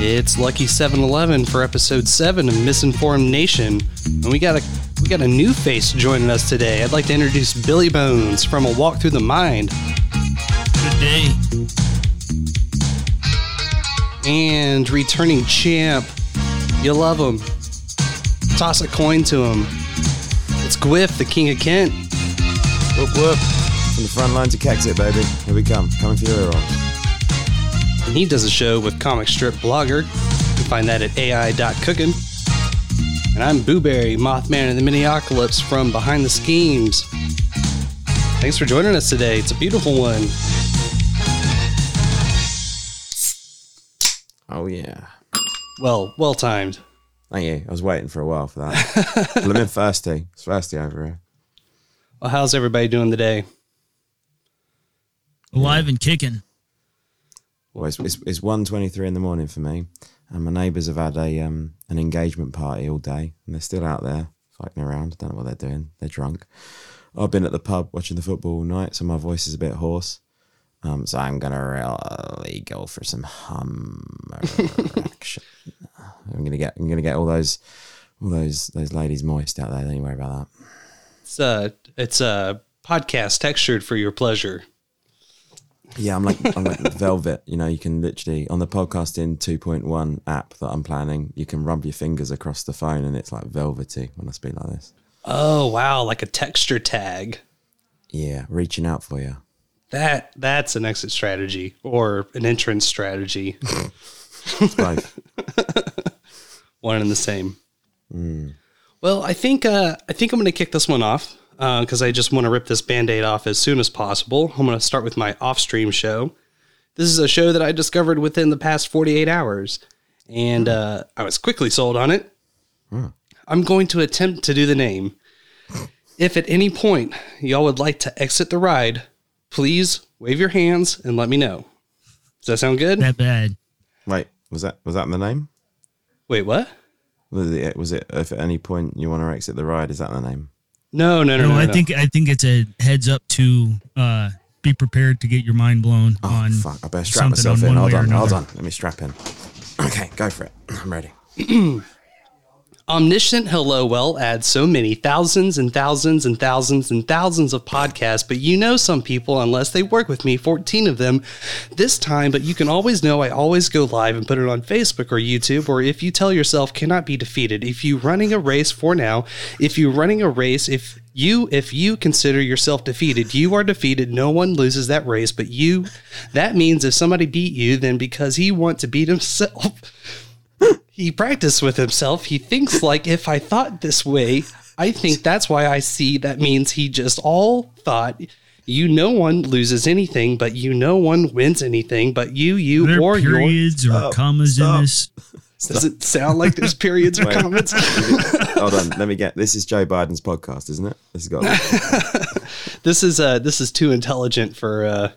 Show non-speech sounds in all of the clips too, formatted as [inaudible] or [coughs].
It's Lucky 711 for episode 7 of Misinformed Nation. And we got a we got a new face joining us today. I'd like to introduce Billy Bones from A Walk Through the Mind. Good day. And returning champ. You love him. Toss a coin to him. It's Gwiff, the King of Kent. Whoop whoop. From the front lines of Kexit, baby. Here we come. Coming for your ear rolls. And he does a show with Comic Strip Blogger. You can find that at ai.cooking. And I'm Booberry, Mothman and the Miniocalypse from Behind the Schemes. Thanks for joining us today. It's a beautiful one. Oh, yeah. Well, well timed. Thank you. I was waiting for a while for that. well, I'm in [laughs] thirsty. It's thirsty over here. Well, how's everybody doing today? Alive and kicking. Well, it's, it's, it's 1.23 in the morning for me. And my neighbours have had a um, an engagement party all day. And they're still out there fighting around. I don't know what they're doing. They're drunk. I've been at the pub watching the football all night, so my voice is a bit hoarse. Um, so I'm gonna really go for some hum. [laughs] I'm gonna get I'm gonna get all those all those those ladies moist out there. Don't you worry about that. It's a it's a podcast textured for your pleasure. Yeah, I'm like I'm like Velvet. You know, you can literally on the podcasting 2.1 app that I'm planning, you can rub your fingers across the phone, and it's like velvety when I speak like this. Oh wow, like a texture tag. Yeah, reaching out for you. That that's an exit strategy or an entrance strategy. Both. [laughs] one and the same. Well, I think uh, I think I'm going to kick this one off Uh, because I just want to rip this band-aid off as soon as possible. I'm going to start with my off-stream show. This is a show that I discovered within the past 48 hours, and hmm. uh, I was quickly sold on it. Hmm. I'm going to attempt to do the name. If at any point y'all would like to exit the ride, please wave your hands and let me know. Does that sound good? That bad. Wait, was that was that the name? Wait, what? Was it, was it if at any point you want to exit the ride? Is that the name? No, no, no, No, no. I no. think I think it's a heads up to uh, be prepared to get your mind blown Oh on. fuck! I better strap something myself on in. Hold on, hold on. Let me strap in. [clears throat] Okay, go for it. [clears throat] I'm ready. [clears throat] Omniscience Hello Well adds so many thousands and thousands and thousands and thousands of podcasts, but you know some people, unless they work with me, 14 of them this time, but you can always know I always go live and put it on Facebook or YouTube, or if you tell yourself cannot be defeated. If you running a race for now, if you running a race, if you if you consider yourself defeated, you are defeated. No one loses that race, but you. That means if somebody beat you, then because he wants to beat himself. [laughs] He practiced with himself. He thinks like if I thought this way, I think that's why I see. That means he just all thought. You no one loses anything, but you no one wins anything, but you you there or your. periods or commas stop. in this? Does it sound like there's periods or commas? Hold on. Let me get. This is Joe Biden's podcast, isn't it? This has got. [laughs] this is uh this is too intelligent for uh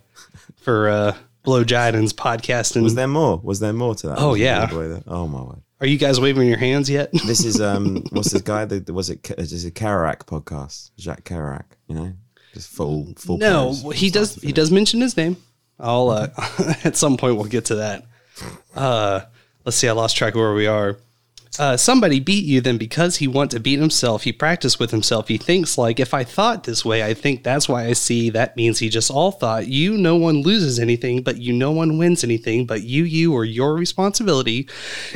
for uh Blow Jiden's podcast. And was there more? Was there more to that? Oh, Was yeah. all the way there? Oh my word. are you guys waving your hands yet? [laughs] This is um. what's this guy? The, was it? Is it Kerouac podcast? Jack Kerouac. You know, just full full. No, he does. He does mention his name. I'll uh, [laughs] at some point we'll get to that. Uh, let's see. I lost track of where we are. Uh, somebody beat you, then because he want to beat himself, he practiced with himself. He thinks like, if I thought this way, I think that's why I see. That means he just all thought. You, no one loses anything, but you, no one wins anything. But you, you, or your responsibility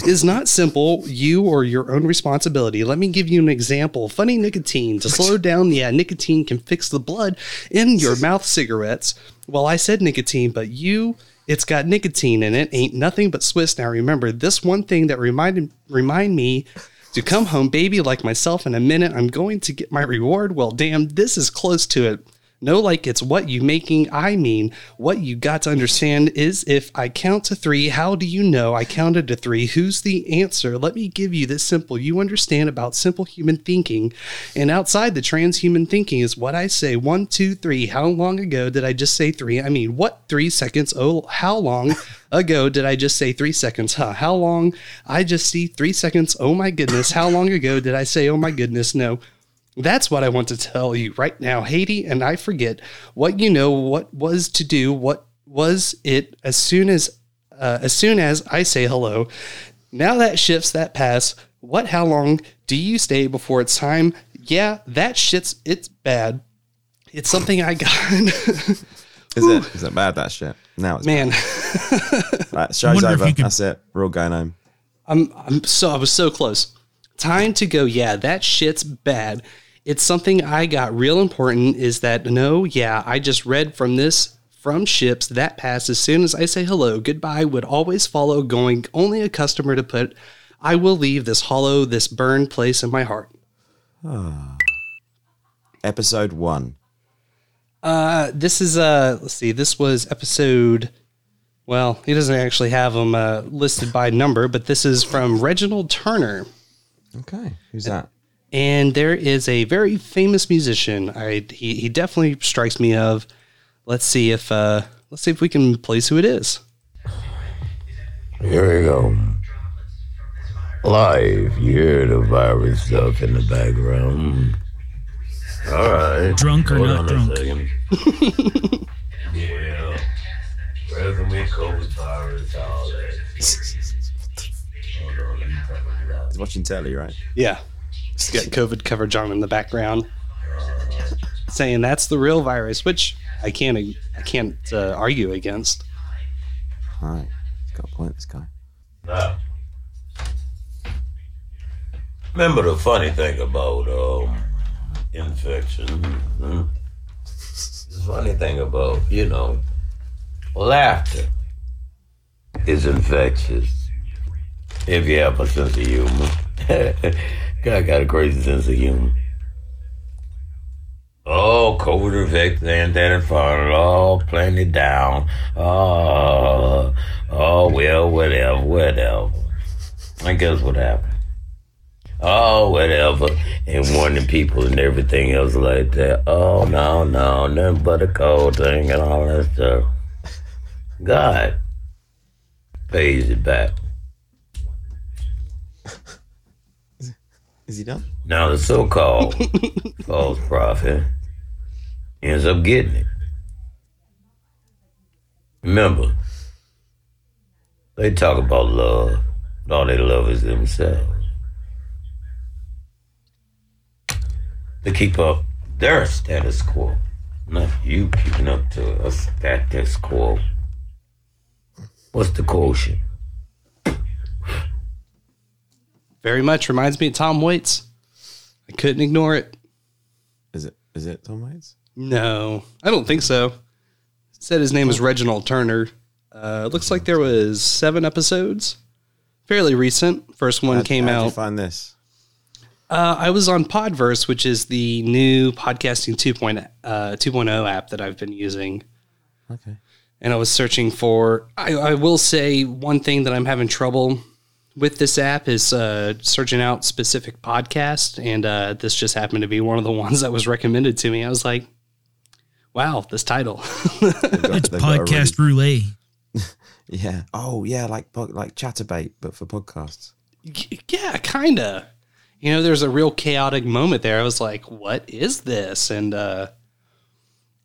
is not simple. You or your own responsibility. Let me give you an example. Funny nicotine to slow down. Yeah, nicotine can fix the blood in your mouth. Cigarettes. Well, I said nicotine, but you. It's got nicotine in it. Ain't nothing but Swiss. Now remember this one thing that reminded remind me to come home, baby, like myself in a minute. I'm going to get my reward. Well, damn, this is close to it. No, like it's what you making. I mean, what you got to understand is if I count to three, how do you know I counted to three? Who's the answer? Let me give you this simple. You understand about simple human thinking. And outside the transhuman thinking is what I say one, two, three. How long ago did I just say three? I mean, what three seconds? Oh, how long [laughs] ago did I just say three seconds? Huh? How long? I just see three seconds. Oh my goodness. How long ago did I say, oh my goodness? No. That's what I want to tell you right now, Haiti, and I forget what you know, what was to do, what was it as soon as uh, as soon as I say hello. Now that shifts that pass. What? How long do you stay before it's time? Yeah, that shit's it's bad. It's something I got. [laughs] Is it? Is it bad that shit? Now it's Man, [laughs] right, show's wonder if over. you could- That's it. We're all going home. I'm I'm so I was so close. Time to go. Yeah, that shit's bad. It's something I got real important is that no, yeah, I just read from this from ships that pass as soon as I say hello, goodbye would always follow going only a customer to put I will leave this hollow, this burned place in my heart. Episode one. Uh this is uh let's see, this was episode well, he doesn't actually have them uh, listed by number, but this is from Reginald Turner. Okay. Who's that? And there is a very famous musician. I he, he definitely strikes me of. Let's see if uh let's see if we can place who it is. Here we go. Live, you hear the virus stuff in the background. All right. Drunk or Hold not on drunk? A second. [laughs] yeah. Welcome with COVID virus, all that. Hold on, let me turn it up. He's watching telly, right? Yeah, just got COVID coverage on in the background, saying that's the real virus, which I can't I can't uh, argue against. All right. He's got a point, this guy. Now, remember the funny thing about um, infection? Hmm? The funny thing about, you know, laughter is infectious. If you have a sense of humor. [laughs] God got a crazy sense of humor. Oh, COVID effect and that and fun, all playing it down. Oh, oh, well, whatever, whatever. I guess what happened? Oh, whatever. And warning people and everything else like that. Oh, no, no, nothing but a cold thing and all that stuff. God pays it back. Is he done? Now the so-called [laughs] false prophet ends up getting it. Remember, they talk about love, but all they love is themselves. They keep up their status quo, not you keeping up to a status quo. What's the quotient? Very much reminds me of Tom Waits. I couldn't ignore it. Is it? Is it Tom Waits? No, I don't think so. It said his name was Reginald Turner. Uh, looks like there was seven episodes, fairly recent. First one How'd- came how'd you out. find this? Uh, I was on Podverse, which is the new podcasting 2.0, uh, 2.0 app that I've been using. Okay. And I was searching for, I, I will say one thing that I'm having trouble with this app is uh, searching out specific podcasts. And uh, this just happened to be one of the [laughs] ones that was recommended to me. I was like, wow, this title. It's They've got a podcast roulette. [laughs] Yeah. Oh, yeah. Like pod- like Chaturbate, but for podcasts. yeah, kind of. You know, there's a real chaotic moment there. I was like, "What is this?" And uh,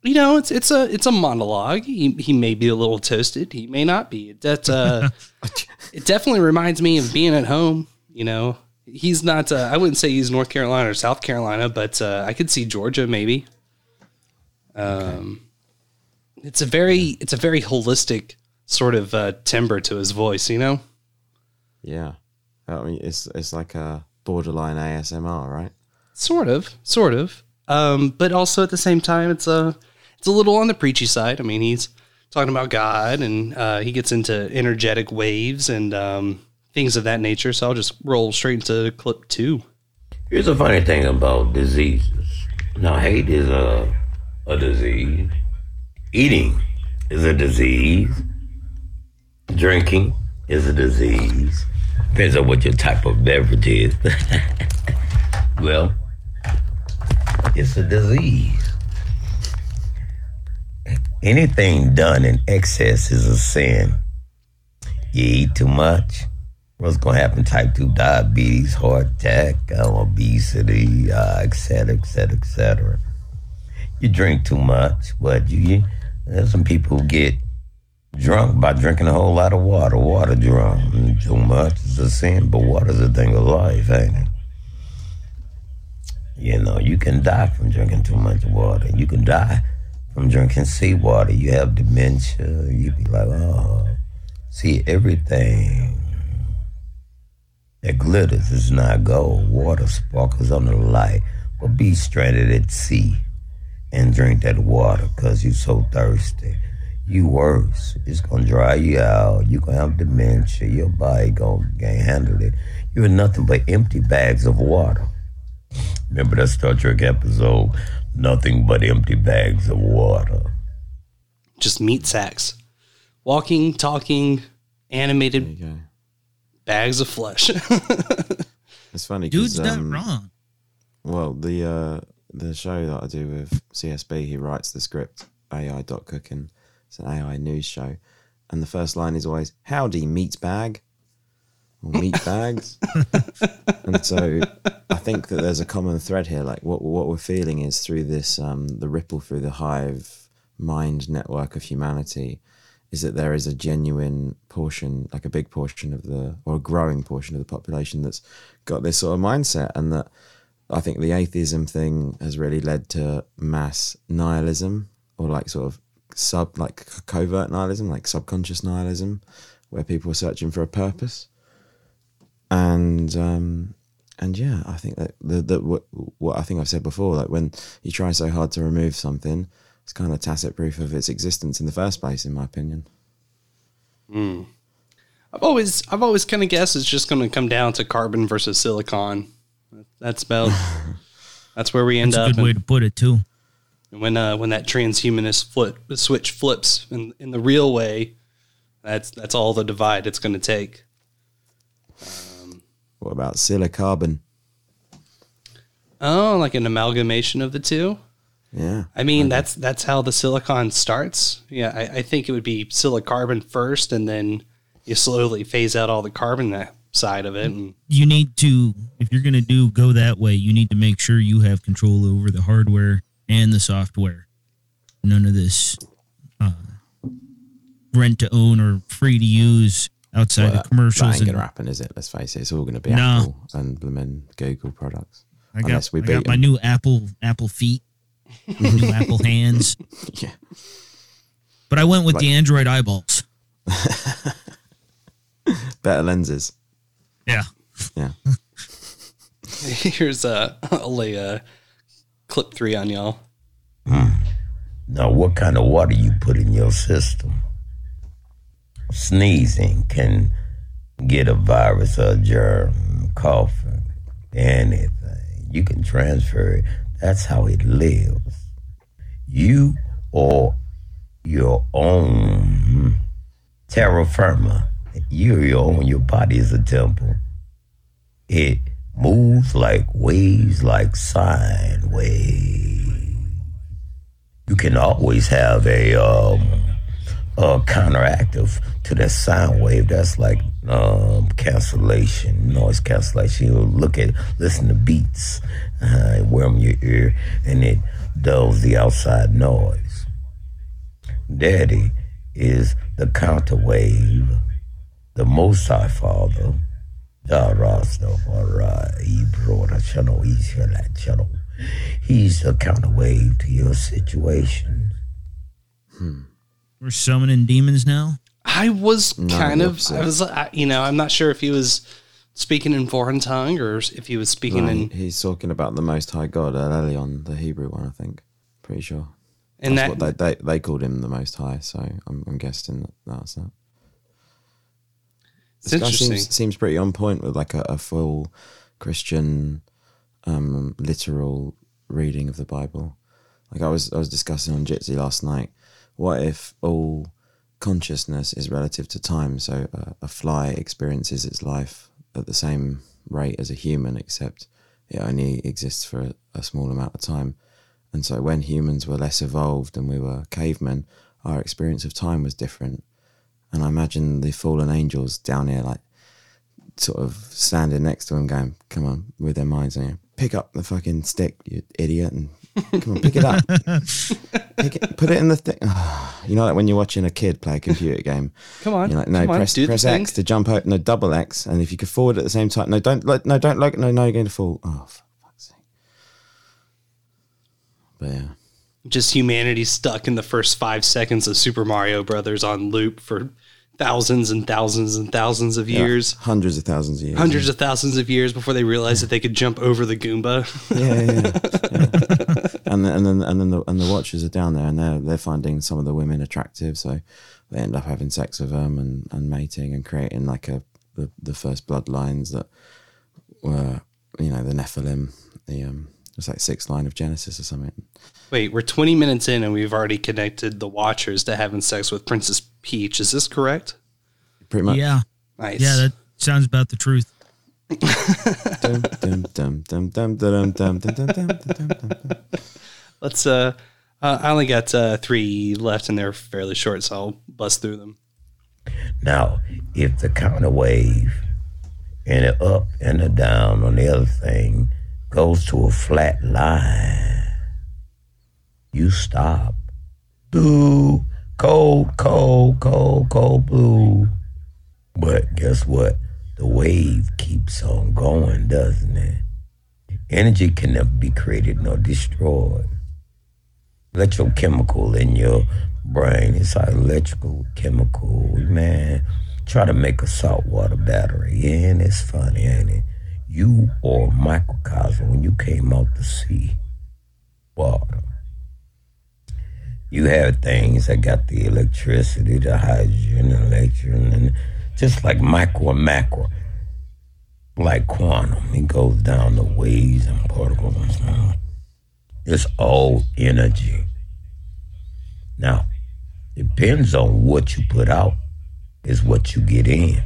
you know, it's it's a it's a monologue. He he may be a little toasted. He may not be. That uh, [laughs] it definitely reminds me of being at home. You know, he's not. Uh, I wouldn't say he's North Carolina or South Carolina, but uh, I could see Georgia maybe. Um, it's a very it's a very holistic sort of uh, timbre to his voice. You know. Yeah. I mean, it's it's like a borderline ASMR, right? Sort of, sort of. Um, but also at the same time, it's a it's a little on the preachy side. I mean, he's talking about God, and uh, he gets into energetic waves and um, things of that nature. So I'll just roll straight into clip two. Here's a funny thing about diseases. Now, hate is a a disease. Eating is a disease. Drinking is a disease. Depends on what your type of beverage is. [laughs] well, it's a disease. Anything done in excess is a sin. You eat too much, what's going to happen? Type 2 diabetes, heart attack, um, obesity, uh, et cetera, et cetera, et cetera. You drink too much, what you, you there's some people who get drunk by drinking a whole lot of water. Water drunk. Too much is a sin, but water's a thing of life, ain't it? You know, you can die from drinking too much water. You can die from drinking seawater. You have dementia. You be like, oh, see, everything that glitters is not gold. Water sparkles under the light. But be stranded at sea and drink that water because you so thirsty. You worse. It's gonna dry you out. You gonna have dementia. Your body gonna can't handle it. You're nothing but empty bags of water. Remember that Star Trek episode? Nothing but empty bags of water. Just meat sacks. Walking, talking, animated bags of flesh. [laughs] It's funny Dude's because not um, wrong. well, the uh, the show that I do with CSB, he writes the script AI dot cooking. It's an AI news show, and the first line is always "Howdy, meat bag." Or meat bags, [laughs] and so I think that there's a common thread here. Like what what we're feeling is through this um, the ripple through the hive mind network of humanity, is that there is a genuine portion, like a big portion of the or a growing portion of the population that's got this sort of mindset, and that I think the atheism thing has really led to mass nihilism or like sort of sub like covert nihilism, like subconscious nihilism, where people are searching for a purpose. And um and yeah, I think that the, the what, what I think I've said before, like when you try so hard to remove something, it's kind of tacit proof of its existence in the first place, in my opinion. I've always I've always kind of guessed it's just going to come down to carbon versus silicon. That's about [laughs] that's where we end That's a up. good way And to put it too. when uh, when that transhumanist flip switch flips in in the real way, that's that's all the divide it's going to take. What about silicarbon? Oh, like an amalgamation of the two. Yeah, I mean, that's that's how the silicon starts. Yeah, I, I think it would be silicarbon first, and then you slowly phase out all the carbon that side of it. And You need to, if you're going to do go that way, you need to make sure you have control over the hardware and the software. None of this uh, rent to own or free to use outside Well, of commercials. That ain't gonna happen, is it? Let's face it. It's all gonna be No. Apple and blooming Google products. I got, Unless we I beat got my 'em. new Apple Apple feet, new [laughs] Apple hands, Yeah, but I went with Like- the Android eyeballs. [laughs] better lenses. Yeah, Yeah, [laughs] here's uh, a I'll lay a clip three on y'all. Hmm. Now, what kind of water you put in your system? Sneezing can get a virus or a germ, coughing, anything. You can transfer it. That's how it lives. You are your own terra firma. You're your own. Your body is a temple. It moves like waves, like sine waves you can always have a um a counteractive to that sound wave that's like um cancellation noise cancellation. You look at listen to beats uh, them in your ear and it dulls the outside noise. Daddy is the counter wave the most high father. A he's the counterwave to your situation. We're summoning demons now. I was No, kind of opposite. I was I, you know I'm not sure if he was speaking in foreign tongue or if he was speaking No, in he's talking about the Most High God, El Elyon, the Hebrew one. I think. Pretty sure. and That's that what they, they they called him the Most High. So I'm, I'm guessing that that's that. it's This guy interesting. seems, seems pretty on point with like a, a full Christian, um, literal reading of the Bible. Like I was I was discussing on Jitsi last night. What if all consciousness is relative to time? So uh, a fly experiences its life at the same rate as a human, except it only exists for a, a small amount of time. And so when humans were less evolved and we were cavemen, our experience of time was different. And I imagine the fallen angels down here, like sort of standing next to him, going, "Come on," with their minds, and pick up the fucking stick, you idiot, and Come on, pick it up. [laughs] Pick it, put it in the thing. [sighs] you know, like when you're watching a kid play a computer game. Come on, You're like, no, come on, press, press. X to jump out. No, double X. And if you could forward at the same time. No, don't, like, no, don't, like, no, no, you're going to fall. Oh, for fuck's sake. But yeah. Just humanity stuck in the first five seconds of Super Mario Brothers on loop for thousands and thousands and thousands of years. Hundreds of thousands of years. Hundreds of thousands of years before they realized that they could jump over the Goomba. Yeah, yeah, yeah. [laughs] yeah. And then and then and then the and the watchers are down there, and they're they're finding some of the women attractive, so they end up having sex with them and, and mating and creating like a the, the first bloodlines that were you know the Nephilim, the um it's like sixth line of Genesis or something. Wait, we're 20 minutes in and we've already connected the Watchers to having sex with Princess Peach. Is this correct? Pretty much. Yeah. Nice. Yeah, that sounds about the truth. Let's. Uh, uh, I only got uh, three left, and they're fairly short, so I'll bust through them. Now, if the counter wave and the up and the down on the other thing goes to a flat line, you stop. Blue, cold, cold, cold, cold blue. But guess what? The wave keeps on going, doesn't it? Energy can never be created nor destroyed. Electrochemical in your brain. It's like electrical chemical, man. Try to make a saltwater battery, and it's funny, ain't it? You are a microcosm when you came out to sea water. You have things that got the electricity, the hydrogen, electron, and just like micro and macro, like quantum. It goes down the waves and particles. It's all energy. Now, it depends on what you put out, is what you get in.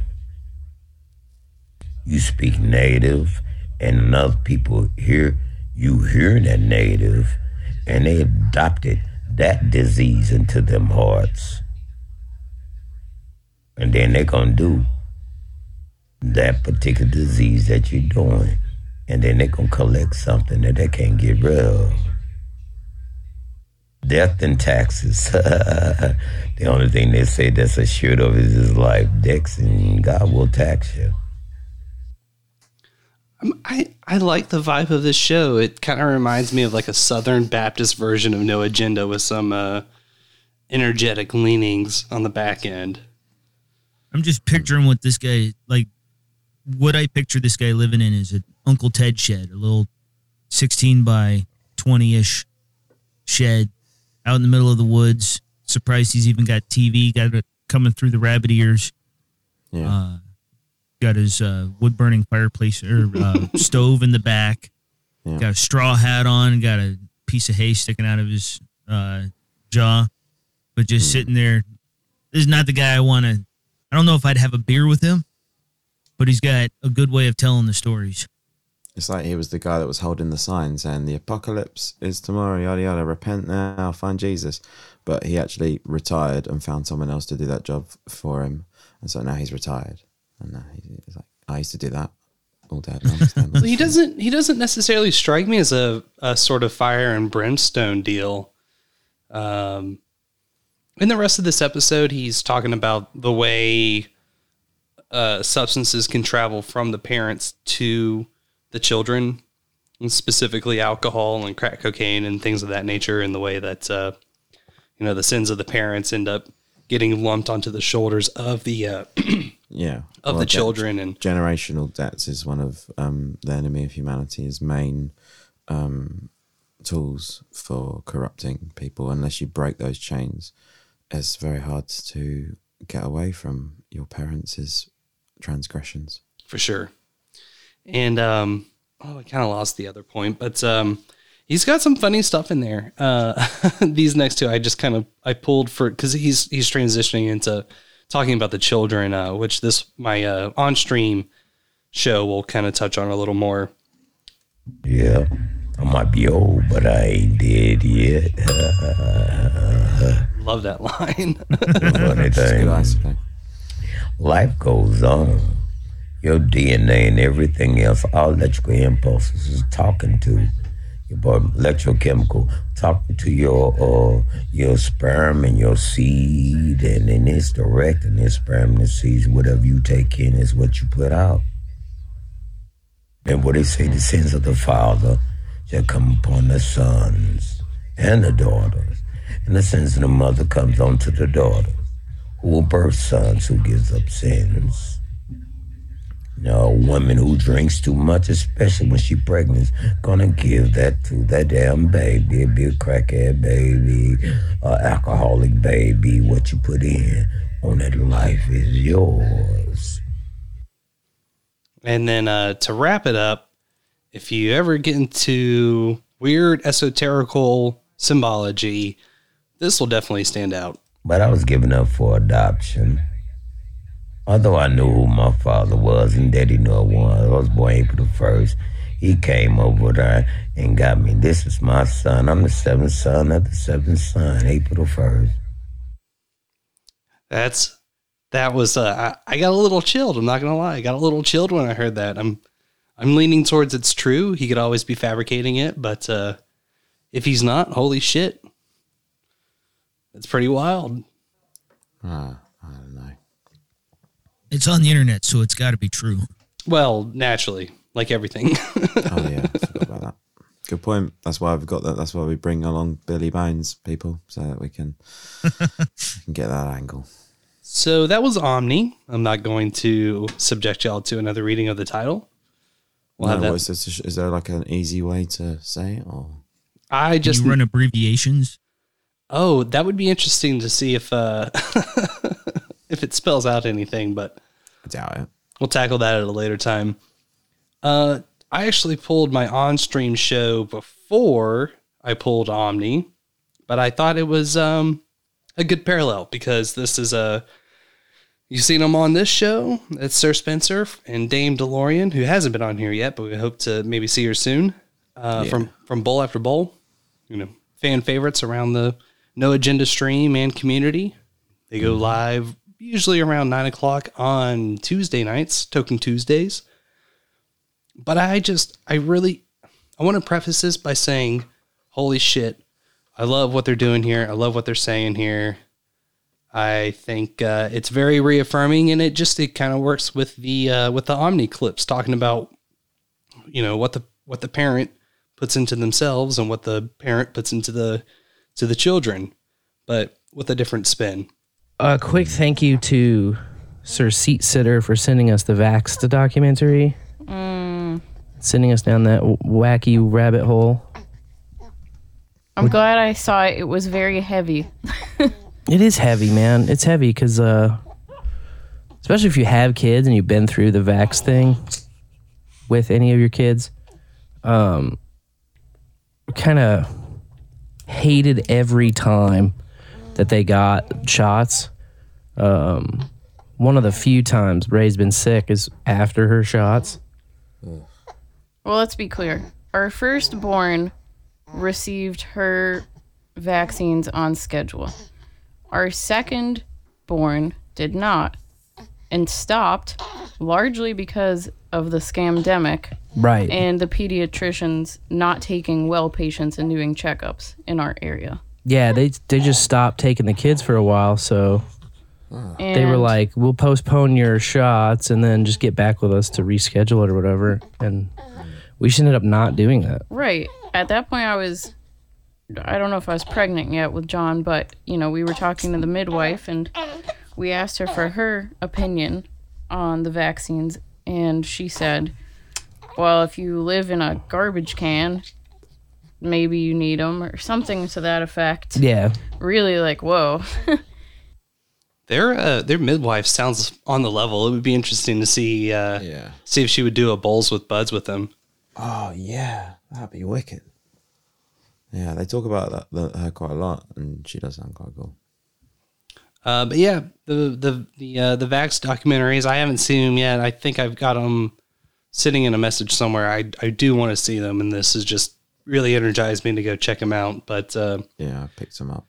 You speak native, and other people hear you hear that native, and they adopted that disease into them hearts. And then they're gonna do that particular disease that you're doing, and then they're gonna collect something that they can't get rid of. Death and taxes. [laughs] the only thing they say that's assured of is his life. Dex and God will tax you. Um, I, I like the vibe of this show. It kind of reminds me of like a Southern Baptist version of No Agenda with some uh, energetic leanings on the back end. I'm just picturing what this guy like. What I picture this guy living in is an Uncle Ted shed, a little 16 by 20 ish shed out in the middle of the woods. Surprised he's even got TV, got it coming through the rabbit ears. Yeah. Uh, got his uh, wood burning fireplace or uh, [laughs] stove in the back. Yeah. Got a straw hat on. Got a piece of hay sticking out of his uh, jaw, but just sitting there. This is not the guy I want to. I don't know if I'd have a beer with him, but he's got a good way of telling the stories. It's like he was the guy that was holding the sign saying the apocalypse is tomorrow, yada yada. Repent now, find Jesus. But he actually retired and found someone else to do that job for him, and so now he's retired. And now he's like, I used to do that all day. long, [laughs] Well, he doesn't he doesn't necessarily strike me as a, a sort of fire and brimstone deal. Um, in the rest of this episode, he's talking about the way uh, substances can travel from the parents to the children, specifically alcohol and crack cocaine and things of that nature, and the way that uh, you know the sins of the parents end up getting lumped onto the shoulders of the uh, [clears throat] Yeah. of Well, the children and generational debts is one of um, the enemy of humanity's main um, tools for corrupting people. Unless you break those chains, it's very hard to get away from your parents' transgressions. for sure. And um, oh, I kind of lost the other point, but um, he's got some funny stuff in there. Uh, [laughs] these next two, I just kind of I pulled for because he's he's transitioning into talking about the children, uh, which this my uh, on stream show will kind of touch on a little more. Yeah, I might be old, but I ain't dead yet. [laughs] Love that line. [laughs] Funny thing. life goes on. Your DNA and everything else, all electrical impulses is talking to your electrochemical, talking to your uh, your sperm and your seed, and then it's directing this sperm and the seeds. Whatever you take in is what you put out. And what they say, the sins of the father shall come upon the sons and the daughters, and the sins of the mother comes onto the daughter, who will birth sons who gives up sins. Now, a woman who drinks too much, especially when she pregnant, gonna give that to that damn baby. It'd be a crackhead baby, a alcoholic baby. What you put in on that life is yours. And then uh, to wrap it up, if you ever get into weird esoterical symbology, this will definitely stand out. But I was given up for adoption. Although I knew who my father was and daddy knew I was, I was born April the 1st. He came over there and got me. This is my son. I'm the seventh son of the seventh son, April the 1st. That's that was uh, I, I got a little chilled. I'm not gonna lie, I got a little chilled when I heard that. I'm I'm leaning towards it's true. He could always be fabricating it, but uh, if he's not, holy shit, it's pretty wild. Ah, I don't know. It's on the internet, so it's got to be true. Well, naturally, like everything. [laughs] Oh yeah, I forgot about that. Good point. That's why I've got that. That's why we bring along Billy Bones people so that we can, [laughs] can get that angle. so that was Omni. I'm not going to subject y'all to another reading of the title. We'll No, that. what is, this, is there like an easy way to say it or? I Can just you run abbreviations? Oh, that would be interesting to see if uh, [laughs] if it spells out anything, but I doubt it. we'll tackle that at a later time. Uh, I actually pulled my on-stream show before I pulled Omni, but I thought it was um, a good parallel because this is a you've seen him on this show. It's Sir Spencer and Dame DeLorean, who hasn't been on here yet, but we hope to maybe see her soon. Uh, Yeah. From from bowl after bowl, you know, fan favorites around the No Agenda stream and community. They go live usually around nine o'clock on Tuesday nights, Token Tuesdays. But I just, I really, I want to preface this by saying, holy shit, I love what they're doing here. I love what they're saying here. I think uh, it's very reaffirming, and it just it kind of works with the uh, with the Omni clips talking about, you know, what the what the parent puts into themselves and what the parent puts into the to the children, but with a different spin. A quick thank you to Sir Seat Sitter for sending us the Vaxxed documentary. Sending us down that w- wacky rabbit hole. I'm glad I saw it. It was very heavy. [laughs] It is heavy, man. It's heavy because, uh, especially if you have kids and you've been through the vax thing with any of your kids, um, kind of hated every time that they got shots. Um, one of the few times Ray's been sick is after her shots. Well, let's be clear. Our firstborn received her vaccines on schedule. Our second born did not and stopped largely because of the scamdemic Right. and the pediatricians not taking well patients and doing checkups in our area. yeah, they they just stopped taking the kids for a while, so And they were like, "We'll postpone your shots and then just get back with us to reschedule it or whatever." And we just ended up not doing that. Right. At that point, I was, I don't know if I was pregnant yet with John, but, you know, we were talking to the midwife and we asked her for her opinion on the vaccines. And she said, well, if you live in a garbage can, maybe you need them or something to that effect. Yeah, Really like, whoa. [laughs] Their uh, their midwife sounds on the level. It would be interesting to see uh, Yeah. see if she would do a bowls with buds with them. Oh yeah, that'd be wicked. Yeah, they talk about that, that her quite a lot, and she does sound quite cool. Uh, but yeah, the the the uh, the Vax documentaries I haven't seen them yet. I think I've got them sitting in a message somewhere. I I do want to see them, and this has just really energized me to go check them out. But uh, Yeah, I picked them up.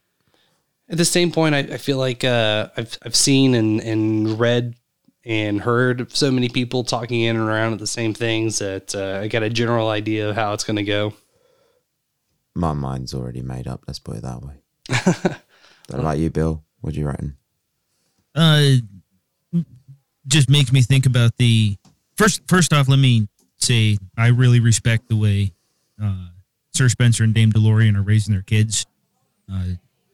at the same point, I, I feel like uh, I've I've seen and and read and heard so many people talking in and around at the same things that uh, I got a general idea of how it's going to go. my mind's already made up. Let's put it that way. [laughs] Don't like you, Bill. What do you reckon? uh just makes me think about the first first off let me say i really respect the way uh sir spencer and dame delorean are raising their kids uh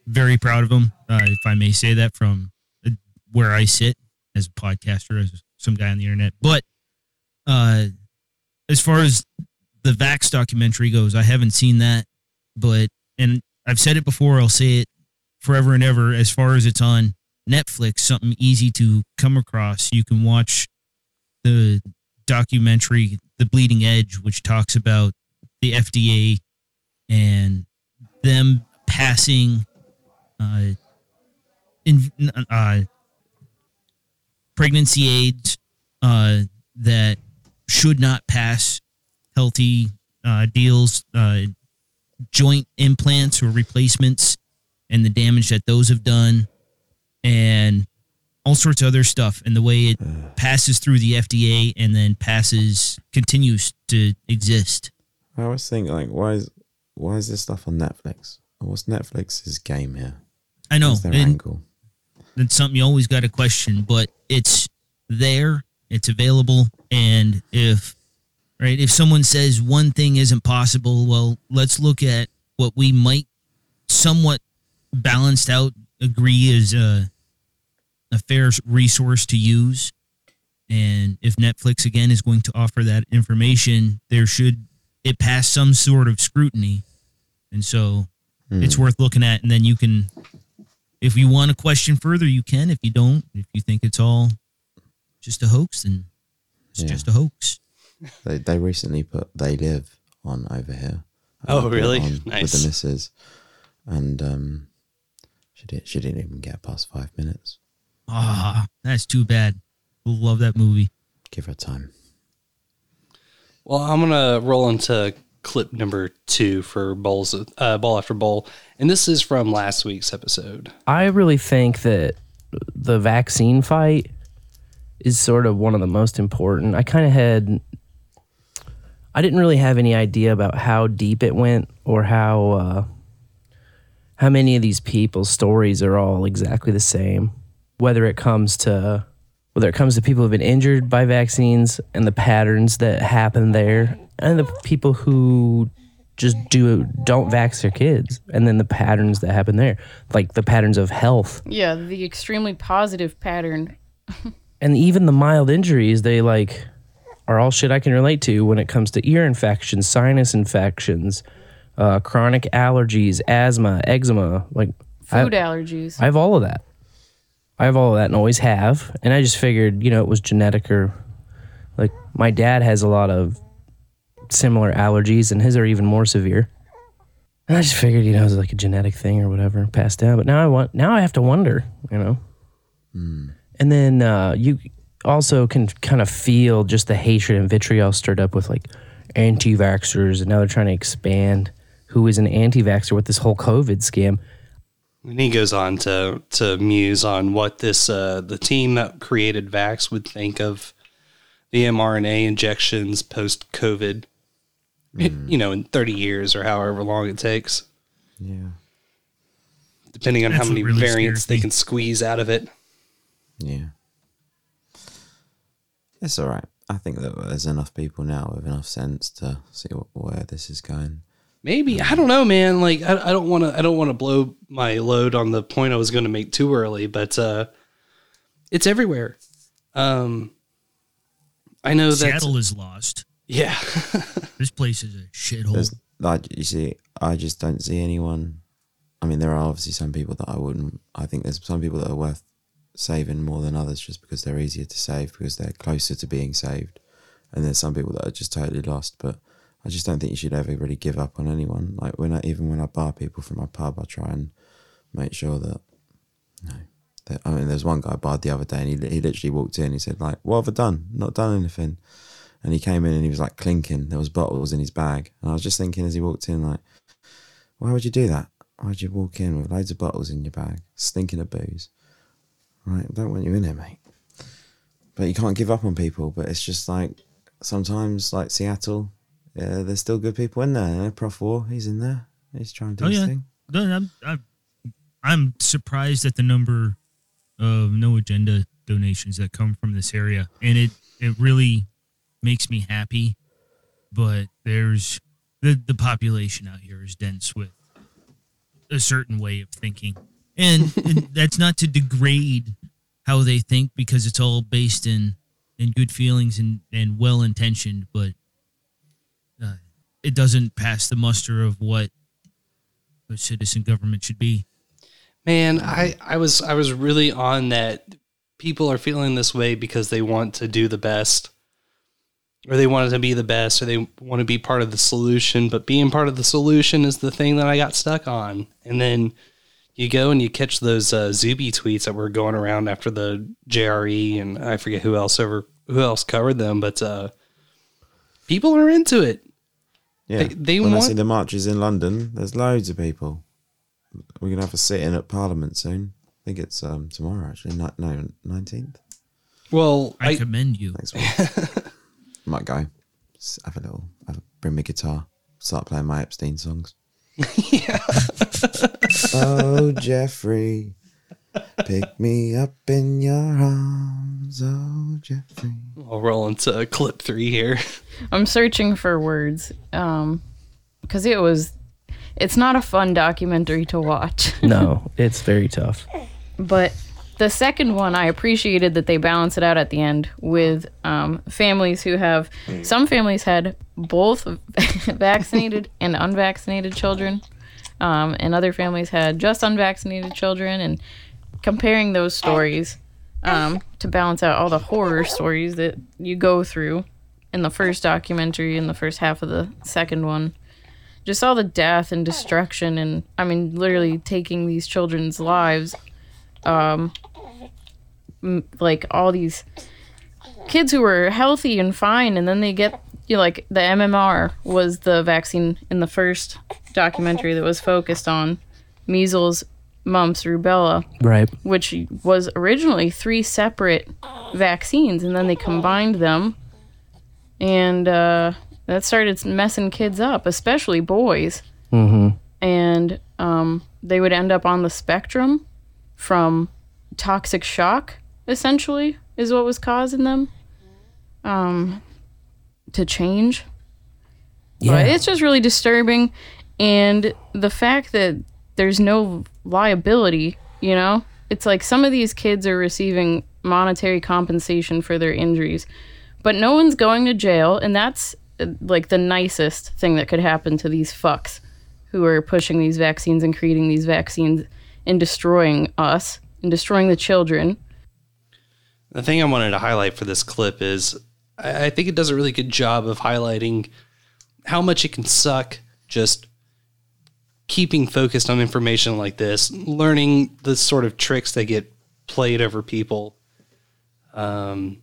very proud of them uh, if i may say that from uh, where i sit as a podcaster as some guy on the internet but uh as far as the vax documentary goes i haven't seen that but and i've said it before i'll say it forever and ever as far as it's on Netflix, something easy to come across. You can watch the documentary The Bleeding Edge, which talks about the FDA and them passing uh, in, uh, pregnancy aids uh, that should not pass healthy uh, deals, uh, joint implants or replacements, and the damage that those have done. And all sorts of other stuff and the way it passes through the FDA and then passes continues to exist. I always think like, why is why is this stuff on Netflix? What's Netflix's game here? I know What's their and angle? it's something you always got to question, but it's there, it's available, and if right if someone says one thing isn't possible, well, let's look at what we might somewhat balanced out agree is a a fair resource to use. And if Netflix again is going to offer that information, there should it pass some sort of scrutiny. And so it's worth looking at. And then you can, if you want to question further, you can. If you don't, if you think it's all just a hoax, then it's Yeah. just a hoax. They they recently put They Live on over here. Oh, I really? on With the missus, and um, she did. She didn't even get past five minutes. Ah, that's too bad. Love that movie. Give her time. Well, I'm gonna roll into clip number two for bowls, uh, ball after bowl, and this is from last week's episode. I really think that the vaccine fight is sort of one of the most important. I kind of had, I didn't really have any idea about how deep it went or how uh, how many of these people's stories are all exactly the same. Whether it comes to whether it comes to people who've been injured by vaccines and the patterns that happen there, and the people who just do don't vax their kids, and then the patterns that happen there, like the patterns of health Yeah, the extremely positive pattern. [laughs] and even the mild injuries they like are all shit I can relate to when it comes to ear infections, sinus infections, uh, chronic allergies, asthma, eczema. Like I, Food allergies. I have all of that. I have all of that and always have. And I just figured, you know, it was genetic or like my dad has a lot of similar allergies and his are even more severe. And I just figured, you know, it was like a genetic thing or whatever passed down. But now I want now I have to wonder, you know. And then uh, you also can kind of feel just the hatred and vitriol stirred up with like anti-vaxxers, and now they're trying to expand who is an anti-vaxxer with this whole COVID scam. And he goes on to to muse on what this uh, the team that created Vax would think of the mRNA injections post COVID. You know, in thirty years or however long it takes, Yeah. depending on That's how many really variants scares they can squeeze out of it. Yeah. It's all right. I think that there's enough people now with enough sense to see what, where this is going. Maybe I don't know, man. Like I, I don't want to. I don't want to blow my load on the point I was going to make too early, but uh, it's everywhere. Um, I know that. Seattle is lost. Yeah, [laughs] This place is a shithole. Like you see, I just don't see anyone. I mean, there are obviously some people that I wouldn't. I think there's some people that are worth saving more than others just because they're easier to save because they're closer to being saved, and there's some people that are just totally lost. But I just don't think you should ever really give up on anyone. Like when I even when I bar people from my pub, I try and make sure that. No, that, I mean, there's one guy I barred the other day, and he he literally walked in. He said like, "What have I done? Not done anything." And he came in and he was like clinking. There was bottles in his bag, and I was just thinking as he walked in, like, why would you do that? Why'd you walk in with loads of bottles in your bag, stinking of booze? Right, I don't want you in here, mate. But you can't give up on people. But it's just like sometimes, like Seattle, yeah, there's still good people in there. You Prof War, he's in there. He's trying to do Oh, his yeah. thing. No, I'm, I'm I'm surprised at the number of no agenda donations that come from this area, and it it really makes me happy. But there's the the population out here is dense with a certain way of thinking, and, and [laughs] that's not to degrade how they think because it's all based in in good feelings and and well intentioned, but uh, it doesn't pass the muster of what a citizen government should be. Man, I, I was I was really on that people are feeling this way because they want to do the best. Or they want to be the best, or they want to be part of the solution, but being part of the solution is the thing that I got stuck on. And then you go and you catch those uh, Zuby tweets that were going around after the JRE, and I forget who else over who else covered them, but uh, people are into it. Yeah. They- they when I see the marches in London, there's loads of people. We're gonna have a sit-in at Parliament soon. I think it's um, tomorrow actually. No, no, nineteenth Well, I, I, commend you. next week. [laughs] Might go. Just have a little. Have a, bring my guitar. Start playing my Epstein songs. yeah. [laughs] oh Jeffrey, pick me up in your arms. Oh Jeffrey. I'll roll into clip three here. I'm searching for words um because it was it's not a fun documentary to watch. [laughs] No, it's very tough. But the second one, I appreciated that they balance it out at the end with um, families who have some families had both [laughs] vaccinated and unvaccinated children, um, and other families had just unvaccinated children, and comparing those stories um, to balance out all the horror stories that you go through in the first documentary and the first half of the second one. Just all the death and destruction and i mean literally taking these children's lives um m- like all these kids who were healthy and fine and then they get you know, like the mmr was the vaccine in the first documentary that was focused on measles mumps rubella Right. which was originally three separate vaccines, and then they combined them, and uh, that started messing kids up, especially boys. Mm-hmm. And um, they would end up on the spectrum from toxic shock, essentially, is what was causing them um, to change. Yeah. But it's just really disturbing. And the fact that there's no liability, you know? It's like some of these kids are receiving monetary compensation for their injuries, but no one's going to jail. And that's uh, like the nicest thing that could happen to these fucks who are pushing these vaccines and creating these vaccines and destroying us and destroying the children. The thing I wanted to highlight for this clip is I, I think it does a really good job of highlighting how much it can suck just keeping focused on information like this, learning the sort of tricks that get played over people. Um,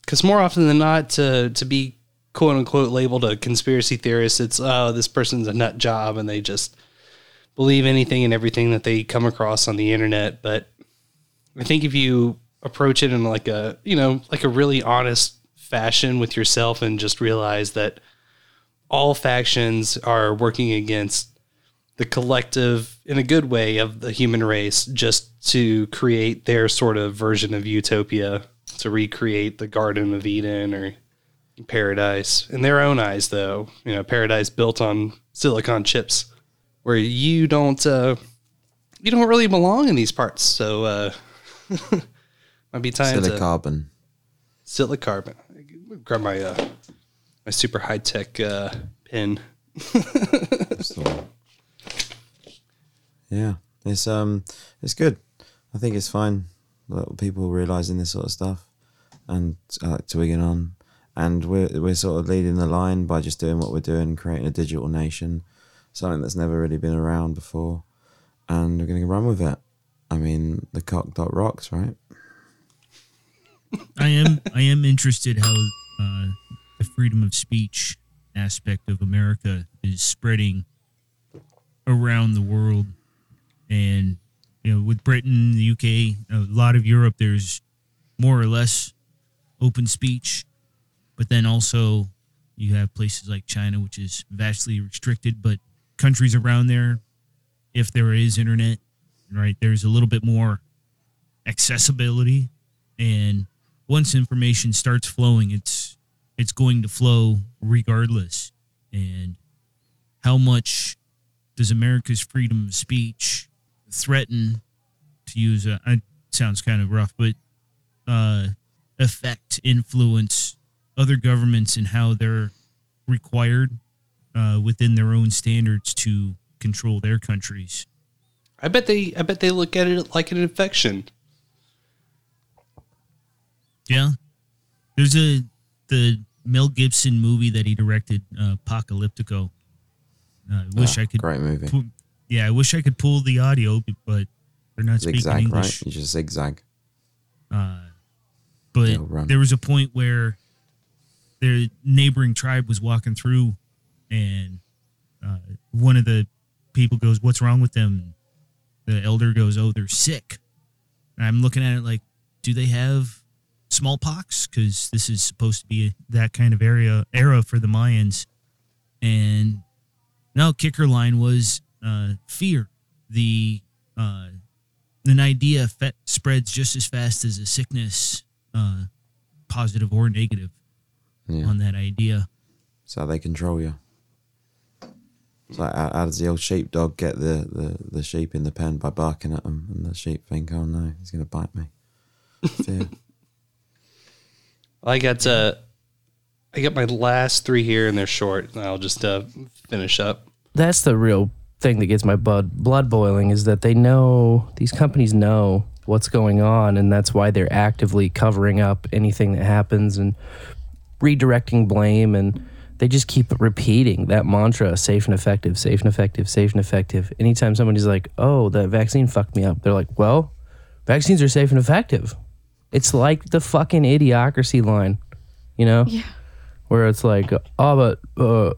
because more often than not, to to be quote unquote labeled a conspiracy theorist, it's oh this person's a nut job and they just believe anything and everything that they come across on the internet. But I think if you approach it in like a you know like a really honest fashion with yourself and just realize that all factions are working against the collective in a good way of the human race just to create their sort of version of utopia to recreate the garden of eden or paradise. In their own eyes though you know paradise built on silicon chips where you don't uh you don't really belong in these parts. So uh [laughs] might be time to Silicarbon. silicarbon. Grab my uh my super high-tech uh pin [laughs] yeah, it's um, it's good. I think it's fine. People realizing this sort of stuff and uh, twigging on, and we're we're sort of leading the line by just doing what we're doing, creating a digital nation, something that's never really been around before, and we're gonna run with it. I mean, the cock dot rocks, right? I am I am interested how uh, the freedom of speech aspect of America is spreading around the world, and you know, with Britain, the UK, a lot of Europe, there's more or less open speech, but then also you have places like China, which is vastly restricted. But countries around there, if there is internet, right, there's a little bit more accessibility, and once information starts flowing, it's it's going to flow regardless. And how much does America's freedom of speech threaten, to use a, it sounds kind of rough, but uh, affect, influence other governments and how they're required uh, within their own standards to control their countries. I bet they I bet they look at it like an infection. Yeah, there's a the Mel Gibson movie that he directed, uh, Apocalyptico. Uh, I wish Ah, I could. Great movie. Pull, yeah, I wish I could pull the audio, but they're not speaking Zigzag, English. right? You just zigzag. Uh, but there was a point where their neighboring tribe was walking through, and uh, one of the people goes, "What's wrong with them?" The elder goes, "Oh, they're sick." And I'm looking at it like, do they have smallpox? Because this is supposed to be that kind of area era for the Mayans, and no kicker line was uh, fear. The uh, an idea fe- spreads just as fast as a sickness, uh, positive or negative, Yeah. on that idea. That's how they control you. It's like how, how does the old sheepdog get the, the, the sheep in the pen by barking at them, and the sheep think, "Oh no, he's going to bite me." Fear. [laughs] I got uh I got my last three here and they're short. and I'll just uh finish up. That's the real thing that gets my blood blood boiling is that they know these companies know what's going on and that's why they're actively covering up anything that happens and redirecting blame and they just keep repeating that mantra safe and effective safe and effective safe and effective anytime somebody's like oh the vaccine fucked me up they're like well vaccines are safe and effective it's like the fucking idiocracy line you know Yeah. Where it's like oh but uh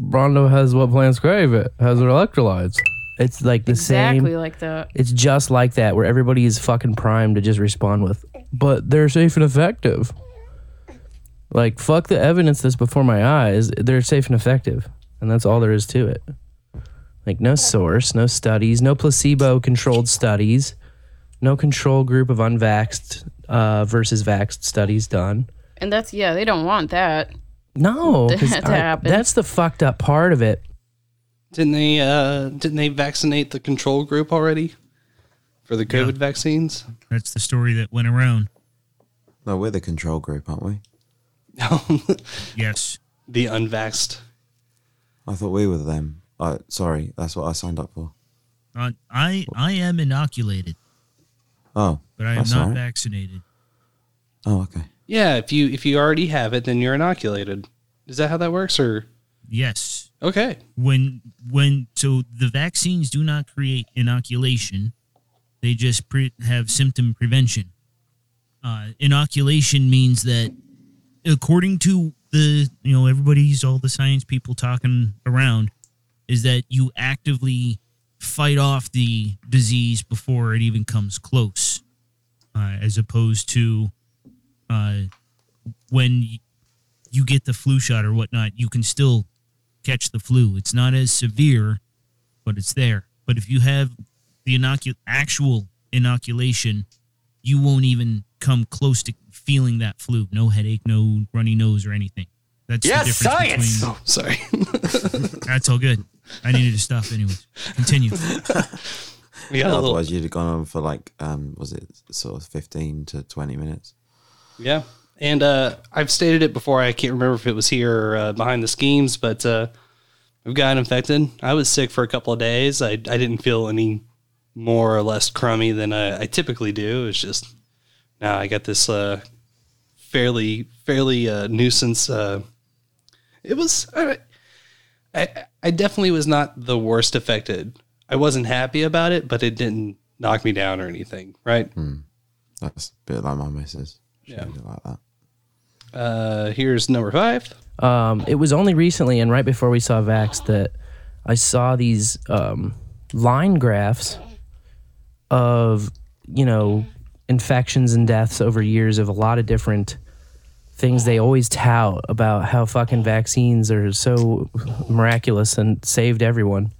Brawndo has what plants crave. It has their electrolytes. It's like the same Exactly same like that. it's just like that where everybody is fucking primed to just respond with but they're safe and effective. Like fuck the evidence that's before my eyes. They're safe and effective and that's all there is to it. Like no source no studies no placebo controlled studies no control group of unvaxxed uh, versus vaxxed studies done. And that's yeah, they don't want that. No [laughs] 'cause To I- happen. that's the fucked up part of it Didn't they uh didn't they vaccinate the control group already? For the COVID vaccines? That's the story that went around. no, we're the control group, aren't we? [laughs] Yes. the unvaxxed. I thought we were them. Uh, sorry, that's what I signed up for. Uh, I I am inoculated, Oh, but I am That's not all right. vaccinated. oh, okay. Yeah, if you if you already have it, then you're inoculated. Is that how that works or Yes. okay. When when so the vaccines do not create inoculation, they just pre- have symptom prevention. Uh, inoculation means that, according to the you know everybody's all the science people talking around, is that you actively fight off the disease before it even comes close, uh, as opposed to uh, when you get the flu shot or whatnot, you can still catch the flu. It's not as severe, but it's there. But if you have the inocu- actual inoculation, you won't even come close to feeling that flu. No headache, no runny nose or anything. That's the science. between. Oh, sorry. [laughs] [laughs] That's all good. I needed to stop anyways. Continue. we got a little Otherwise, you'd have gone on for like, um, was it sort of fifteen to twenty minutes? Yeah. And uh, I've stated it before. I can't remember if it was here or uh, behind the schemes, but uh, I've gotten infected. I was sick for a couple of days. I, I didn't feel any more or less crummy than I, I typically do. It's just now I got this uh, fairly fairly uh, nuisance. Uh, it was I, I I definitely was not the worst affected. I wasn't happy about it, but it didn't knock me down or anything. Right. That's a bit like my missus. She Yeah. did like that. Uh, here's number five. Um, it was only recently and right before we saw Vax that I saw these um, line graphs of, you know, infections and deaths over years of a lot of different things they always tout about how fucking vaccines are so miraculous and saved everyone.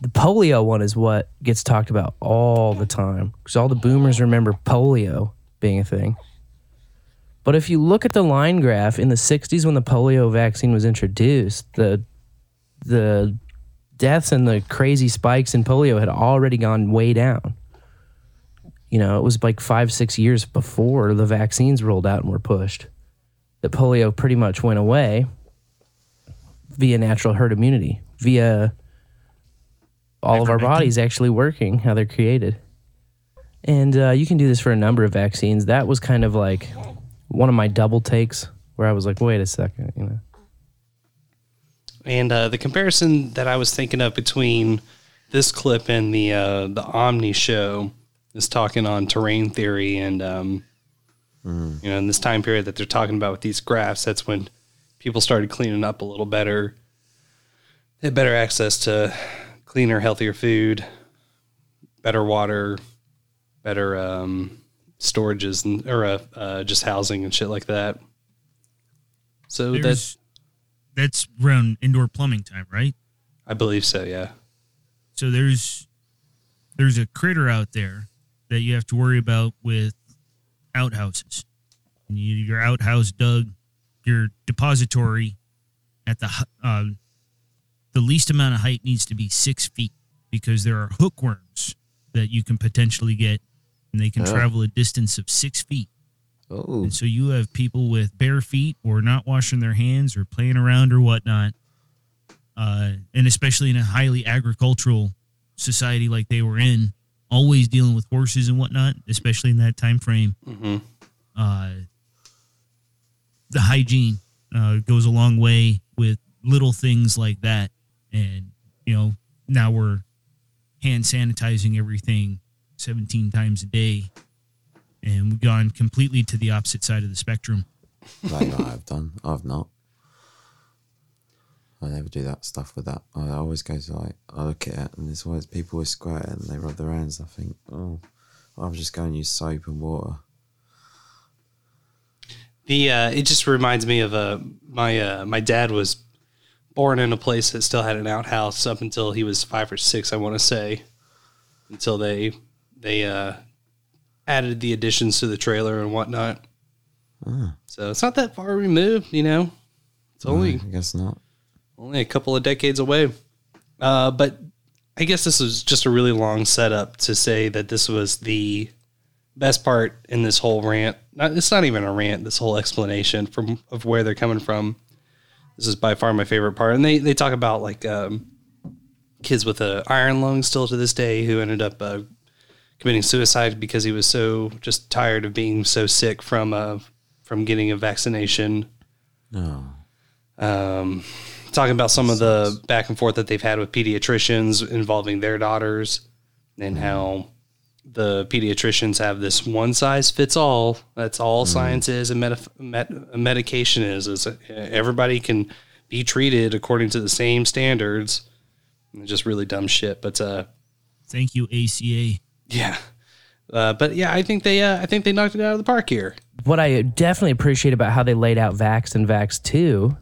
the polio one is what gets talked about all the time because all the boomers remember polio being a thing. But if you look at the line graph in the 60s when the polio vaccine was introduced, the the deaths and the crazy spikes in polio had already gone way down. You know, it was like five, six years before the vaccines rolled out and were pushed that polio pretty much went away via natural herd immunity, via all of our bodies actually working how they're created. And uh, you can do this for a number of vaccines. That was kind of like one of my double takes where I was like, wait a second, you know. And uh, the comparison that I was thinking of between this clip and the uh, the Omni show is talking on terrain theory and um, you know in this time period that they're talking about with these graphs. That's when people started cleaning up a little better. They had better access to cleaner, healthier food, better water, better um, storages and or uh, uh, just housing and shit like that. So that's There's, that's around indoor plumbing time, right? I believe so. Yeah. So there's there's a critter out there that you have to worry about with outhouses. You, your outhouse dug, your depository at the uh, the least amount of height needs to be six feet because there are hookworms that you can potentially get, and they can Oh. travel a distance of six feet. Oh, And so you have people with bare feet or not washing their hands or playing around or whatnot. Uh, and especially in a highly agricultural society like they were in, always dealing with horses and whatnot, especially in that time frame. Mm-hmm. Uh, the hygiene uh, goes a long way with little things like that. And, you know, now we're hand sanitizing everything 17 times a day. And we've gone completely to the opposite side of the spectrum. [laughs] like I've done. I've not. I never do that stuff with that. I always go to like I look at it and there's always people with squirt and they rub their hands. I think, oh, I'm just going to use soap and water. The uh, it just reminds me of uh, my uh, my dad was born in a place that still had an outhouse up until he was five or six, I want to say, until they they uh, added the additions to the trailer and whatnot. So it's not that far removed, you know. It's only I guess not. only a couple of decades away. Uh, but I guess this was just a really long setup to say that this was the best part in this whole rant. Not, it's not even a rant. This whole explanation from of where they're coming from. This is by far my favorite part, and they they talk about like um, kids with a iron lung still to this day who ended up uh, committing suicide because he was so just tired of being so sick from uh, from getting a vaccination No. um, talking about some of the back and forth that they've had with pediatricians involving their daughters and how the pediatricians have this one size fits all. That's all science is and medi- med- medication is. Is uh, everybody can be treated according to the same standards. Just really dumb shit, but uh, Thank you, ACA. Yeah. Uh, but yeah, I think they uh, I think they knocked it out of the park here. what I definitely appreciate about how they laid out Vax and Vax 2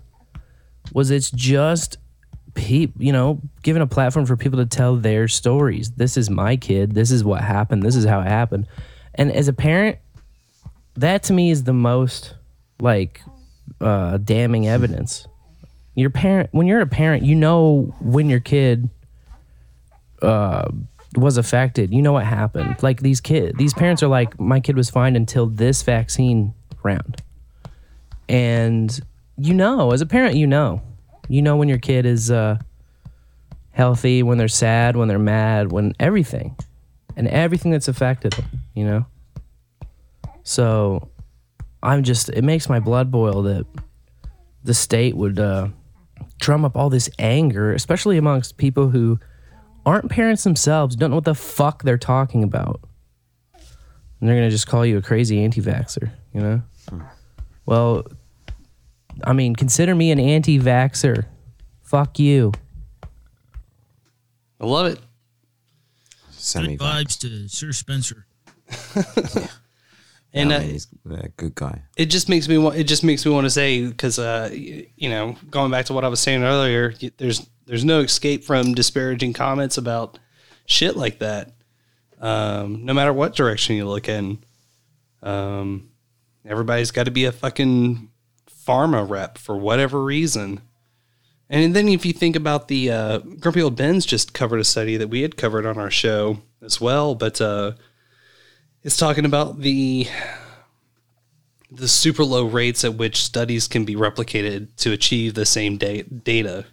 was it's just peop, you know, giving a platform for people to tell their stories. This is my kid. This is what happened. This is how it happened. And as a parent, that to me is the most like uh, damning evidence. Your parent, when you're a parent, you know when your kid uh, was affected. You know what happened. Like these kids, these parents are like, my kid was fine until this vaccine round. And you know, as a parent, you know, you know when your kid is uh, healthy, when they're sad, when they're mad, when everything, and everything that's affected them. You know. So, I'm just. It makes my blood boil that the state would uh, drum up all this anger, especially amongst people who aren't parents themselves, don't know what the fuck they're talking about. And they're going to just call you a crazy anti vaxxer, you know? Well, I mean, consider me an anti vaxxer. Fuck you. I love it. Semi Good vibes to Sir Spencer. [laughs] And I uh, he's a good guy. it just makes me want. It just makes me want to say because uh, you know, going back to what I was saying earlier, there's there's no escape from disparaging comments about shit like that. Um, no matter what direction you look in, um, everybody's got to be a fucking pharma rep for whatever reason. And then if you think about the uh, Grumpy Old Ben's just covered a study that we had covered on our show as well, but uh, it's talking about the the super low rates at which studies can be replicated to achieve the same da- data.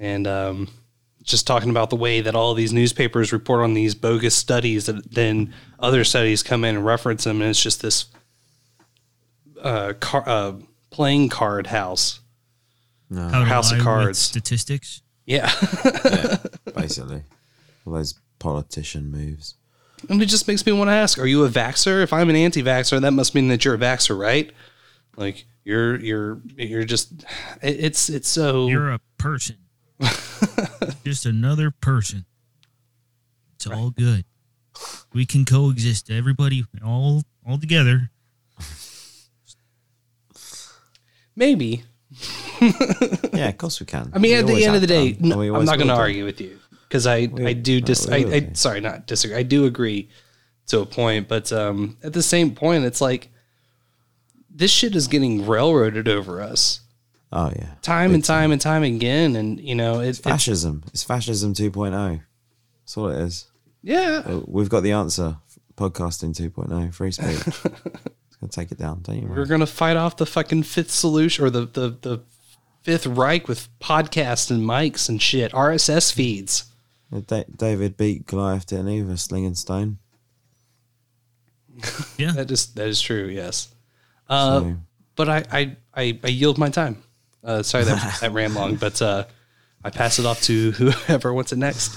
And um, just talking about the way that all these newspapers report on these bogus studies that then other studies come in and reference them. And it's just this uh, car, uh, playing card house. How House of Cards. statistics. [laughs] Yeah. basically. All those politician moves. And it just makes me want to ask, are you a vaxxer? If I'm an anti-vaxxer, that must mean that you're a vaxxer, right? Like you're, you're, you're just, it, it's, it's so, You're a person. [laughs] Just another person. It's all good. We can coexist. Everybody all all together. maybe, [laughs] Yeah, of course we can. I mean, at the end of the day, no, no, I'm not going to argue with you because I, I do dis, we I, I, sorry, not disagree. I do agree to a point, but um, at the same point, it's like this shit is getting railroaded over us Oh yeah, time and time and time again, and you know, it, it's fascism. It's fascism 2.0. That's all it is. yeah, Uh, We've got the answer. Podcasting 2.0, free speech. [laughs] it's gonna take it down. Don't you? we're gonna fight off the fucking fifth solution or the the the fifth Reich with podcasts and mics and shit, RSS feeds. David beat Goliath, didn't he, with a sling and stone? [laughs] Yeah. That is that is true. Yes. Uh, So- but I, I, I, I yield my time. Uh, sorry that, [laughs] that ran long, but uh, I pass it off to whoever wants it next.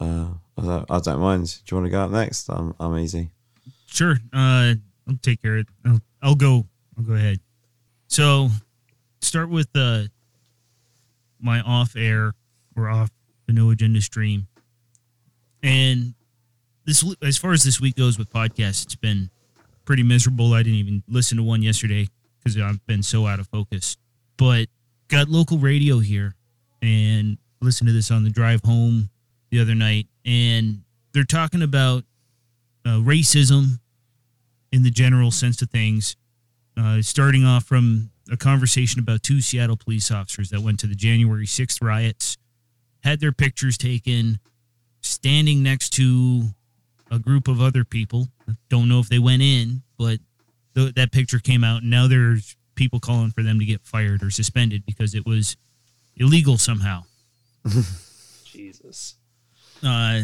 Uh, I don't, I don't mind. Do you want to go up next? I'm, I'm easy. Sure. Uh, I'll take care of it. I'll, I'll go. I'll go ahead. So, start with uh, my off-air or off the no agenda stream, and this as far as this week goes with podcasts, it's been pretty miserable. I didn't even listen to one yesterday because I've been so out of focus. But got local radio here, and listened to this on the drive home the other night, and they're talking about uh, racism in the general sense of things. Uh, starting off from a conversation about two Seattle police officers that went to the January 6th riots, had their pictures taken, standing next to a group of other people. Don't know if they went in, but th- that picture came out, and now there's people calling for them to get fired or suspended because it was illegal somehow. [laughs] Jesus. Uh,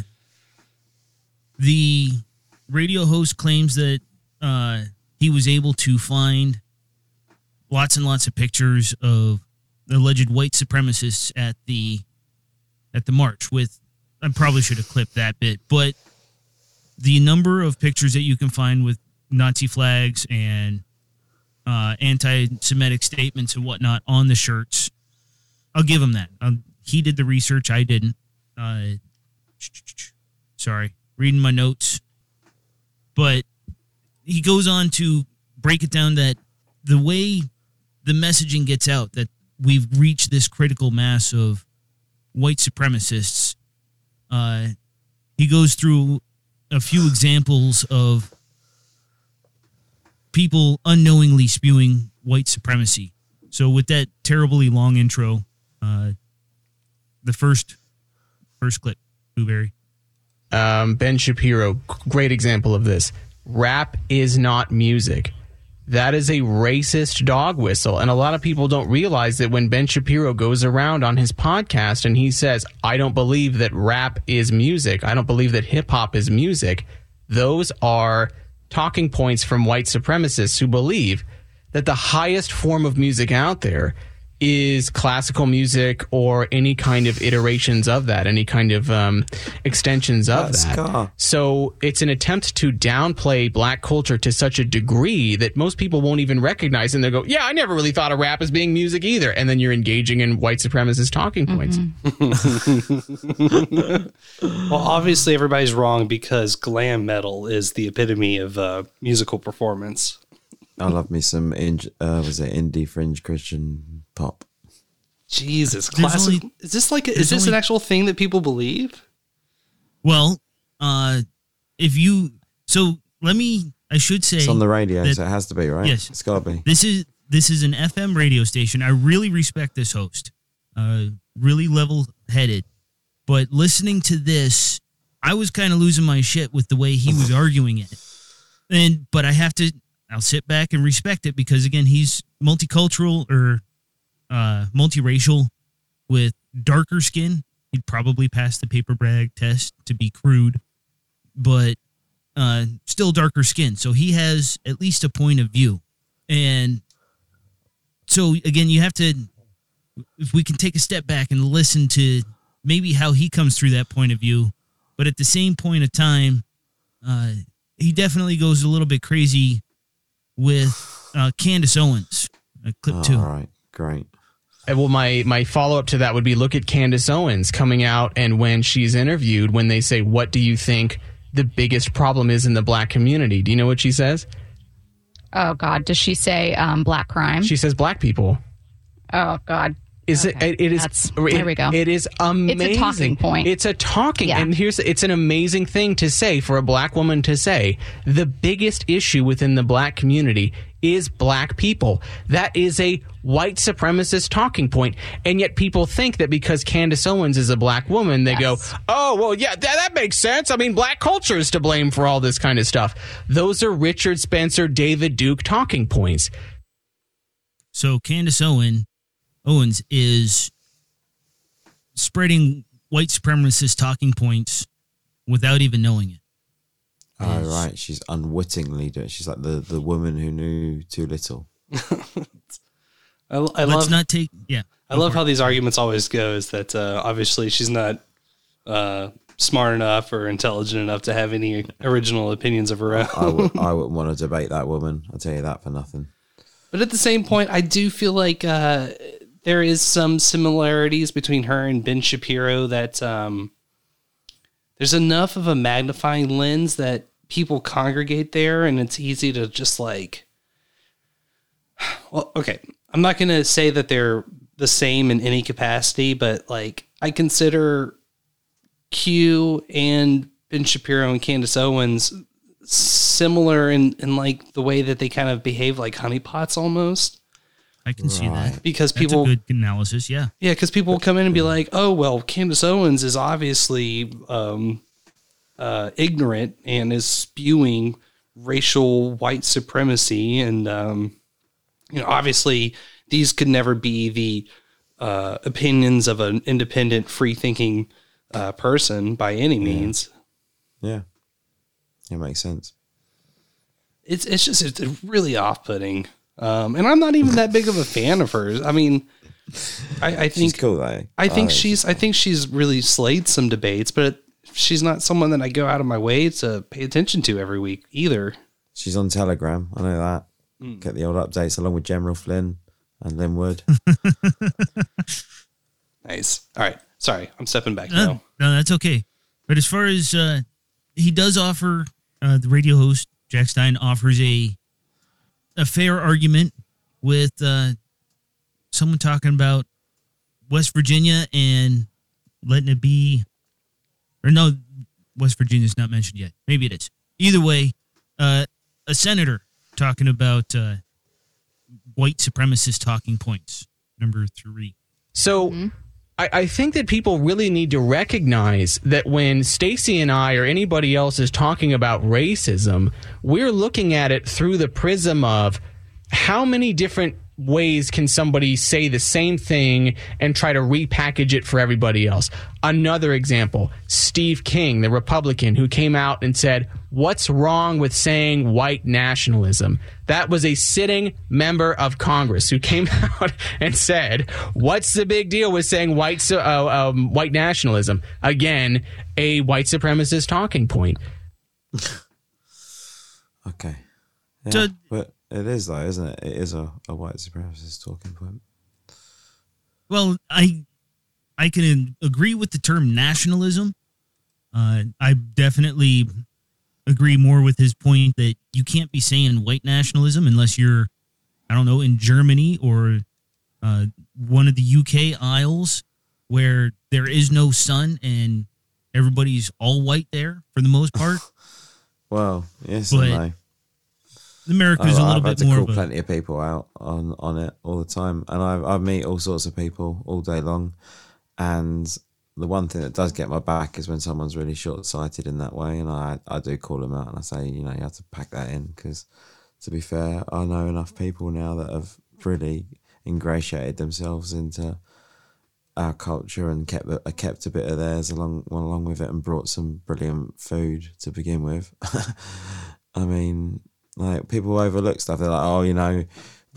the radio host claims that uh, he was able to find lots and lots of pictures of alleged white supremacists at the at the march. With I probably should have clipped that bit, but the number of pictures that you can find with Nazi flags and uh, anti-Semitic statements and whatnot on the shirts, I'll give him that. Um, he did the research, I didn't. Uh, sorry, reading my notes. But he goes on to break it down that the way the messaging gets out that we've reached this critical mass of white supremacists, uh, he goes through a few examples of people unknowingly spewing white supremacy. So, with that terribly long intro, uh, the first first clip, Blueberry. um, Ben Shapiro, great example of this. Rap is not music. That is a racist dog whistle. And a lot of people don't realize that when Ben Shapiro goes around on his podcast and he says, I don't believe that rap is music, I don't believe that hip hop is music, those are talking points from white supremacists who believe that the highest form of music out there is classical music or any kind of iterations of that, any kind of um, extensions of That's that. ska. So it's an attempt to downplay black culture to such a degree that most people won't even recognize, and they'll go, "Yeah, I never really thought of rap as being music either." And then you're engaging in white supremacist talking points. [laughs] Well, obviously everybody's wrong because glam metal is the epitome of uh, musical performance. I love me some in, uh, was it indie fringe Christian pop? Jesus, classic. only- is this like a, is this an actual thing that people believe? Well, uh, if you so let me, I should say It's on the radio, that- so it has to be right. Yes. it's got to be. This is this is an FM radio station. I really respect this host. Uh, really level headed. But listening to this, I was kind of losing my shit with the way he was [laughs] arguing it. And but I have to I'll sit back and respect it because again, he's multicultural or uh multiracial with darker skin. He'd probably pass the paper bag test to be crude, but uh still darker skin. So he has at least a point of view. And so again, you have to if we can take a step back and listen to maybe how he comes through that point of view, but at the same point of time, uh, he definitely goes a little bit crazy with uh, Candace Owens. Uh, clip two. all right, great. Uh, Well, my my follow up to that would be look at Candace Owens coming out and when she's interviewed, when they say, "What do you think the biggest problem is in the black community?" Do you know what she says? Oh God, does she say um, black crime? She says black people. oh God, Is Okay. it? It is. That's- it- there we go. It is amazing. It's a talking point. It's a talking, Yeah. and here's it's an amazing thing to say for a black woman to say. The biggest issue within the black community is black people. That is a white supremacist talking point, and yet people think that because Candace Owens is a black woman, they Yes. go, "Oh, well, yeah, that, that makes sense. I mean, black culture is to blame for all this kind of stuff." Those are Richard Spencer, David Duke talking points. So Candace Owen Owens is spreading white supremacist talking points without even knowing it. Oh, Yes. right. She's unwittingly doing. She's like the the woman who knew too little. [laughs] I, I Let's love not take yeah. I love how these arguments always go. Is that uh, obviously she's not uh, smart enough or intelligent enough to have any original opinions of her own. I would I wouldn't want to debate that woman. I'll tell you that for nothing. But at the same point, I do feel like uh, there is some similarities between her and Ben Shapiro that um, there's enough of a magnifying lens that people congregate there, and it's easy to just like. [sighs] Well, okay, I'm not going to say that they're the same in any capacity, but like I consider Q and Ben Shapiro and Candace Owens similar in, in like the way that they kind of behave like honeypots almost I can see that. because That's people a good analysis, yeah. yeah because people will come in and be like oh well candace owens is obviously um, uh, ignorant and is spewing racial white supremacy and um, you know obviously these could never be the uh, opinions of an independent free thinking uh, person by any means Yeah, it makes sense. it's it's just it's really off putting. Um, and I'm not even that big of a fan of hers. I mean, I, I She's think cool though. I think Oh, she's I think she's really slayed some debates, but she's not someone that I go out of my way to pay attention to every week either. she's on Telegram. I know that. Hmm. Get the old updates along with General Flynn and Lin Wood. [laughs] Nice. All right. Sorry, I'm stepping back No, now. no, that's okay. But as far as uh, he does offer, uh, the radio host Jack Stein offers a a fair argument with uh, someone talking about West Virginia and letting it be, or no, West Virginia's not mentioned yet. Maybe it is. Either way, uh, a senator talking about uh, white supremacist talking points. Number three. So I, I think that people really need to recognize that when Stacy and I or anybody else is talking about racism, we're looking at it through the prism of how many different ways can somebody say the same thing and try to repackage it for everybody else? Another example Steve King, the Republican, who came out and said, What's wrong with saying white nationalism? That was a sitting member of Congress who came [laughs] out and said, What's the big deal with saying white, uh, um, white nationalism? Again, a white supremacist talking point. [laughs] Okay. Yeah, So- but it is though, isn't it? It is a, a white supremacist talking point. Well, I I can agree with the term nationalism. Uh, I definitely agree more with his point that you can't be saying white nationalism unless you're, I don't know, in Germany or uh, one of the UK Isles where there is no sun and everybody's all white there for the most part. [laughs] Well, yes But. America's I've, a little I've had to more call plenty of people out on on it all the time, and I I meet all sorts of people all day long, and the one thing that does get my back is when someone's really short sighted in that way, and I I do call them out and I say you know you have to pack that in. Because to be fair, I know enough people now that have really ingratiated themselves into our culture and kept a- kept a bit of theirs along along with it and brought some brilliant food to begin with. [laughs] I mean, like people overlook stuff. They're like, oh, you know,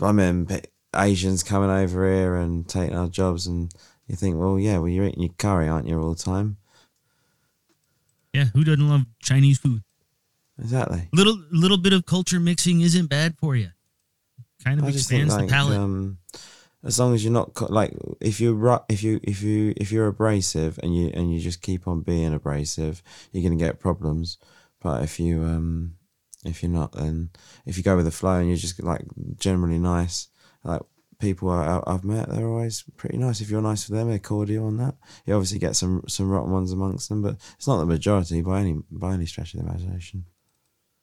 I mean, Asians coming over here and taking our jobs, and you think, well, yeah, well, you're eating your curry, aren't you, all the time? yeah. Who doesn't love Chinese food? Exactly. Little little bit of culture mixing isn't bad for you. Kind of I expands like the palate. um, as long as you're not like if you ru- if you if you if you're abrasive and you and you just keep on being abrasive, you're gonna get problems. But if you um if you're not, then if you go with the flow and you're just like generally nice, like people I, I've met, they're always pretty nice. If you're nice with them, they're cordial on that. You obviously get some some rotten ones amongst them, but it's not the majority by any by any stretch of the imagination.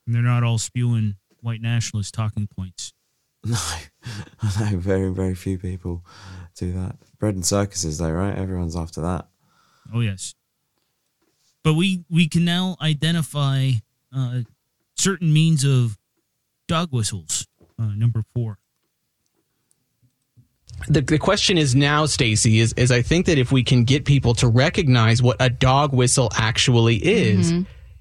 And they're not all spewing white nationalist talking points. [laughs] No, I know very, very few people do that. Bread and circuses, though, right? Everyone's after that. Oh yes. But we we can now identify uh, certain means of dog whistles. Uh, number four. the, the question is now, Stacy, is, is I think that if we can get people to recognize what a dog whistle actually is,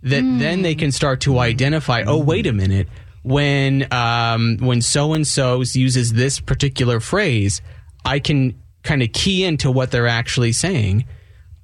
that then they can start to identify, oh, wait a minute, when um, when so and so uses this particular phrase, I can kind of key into what they're actually saying.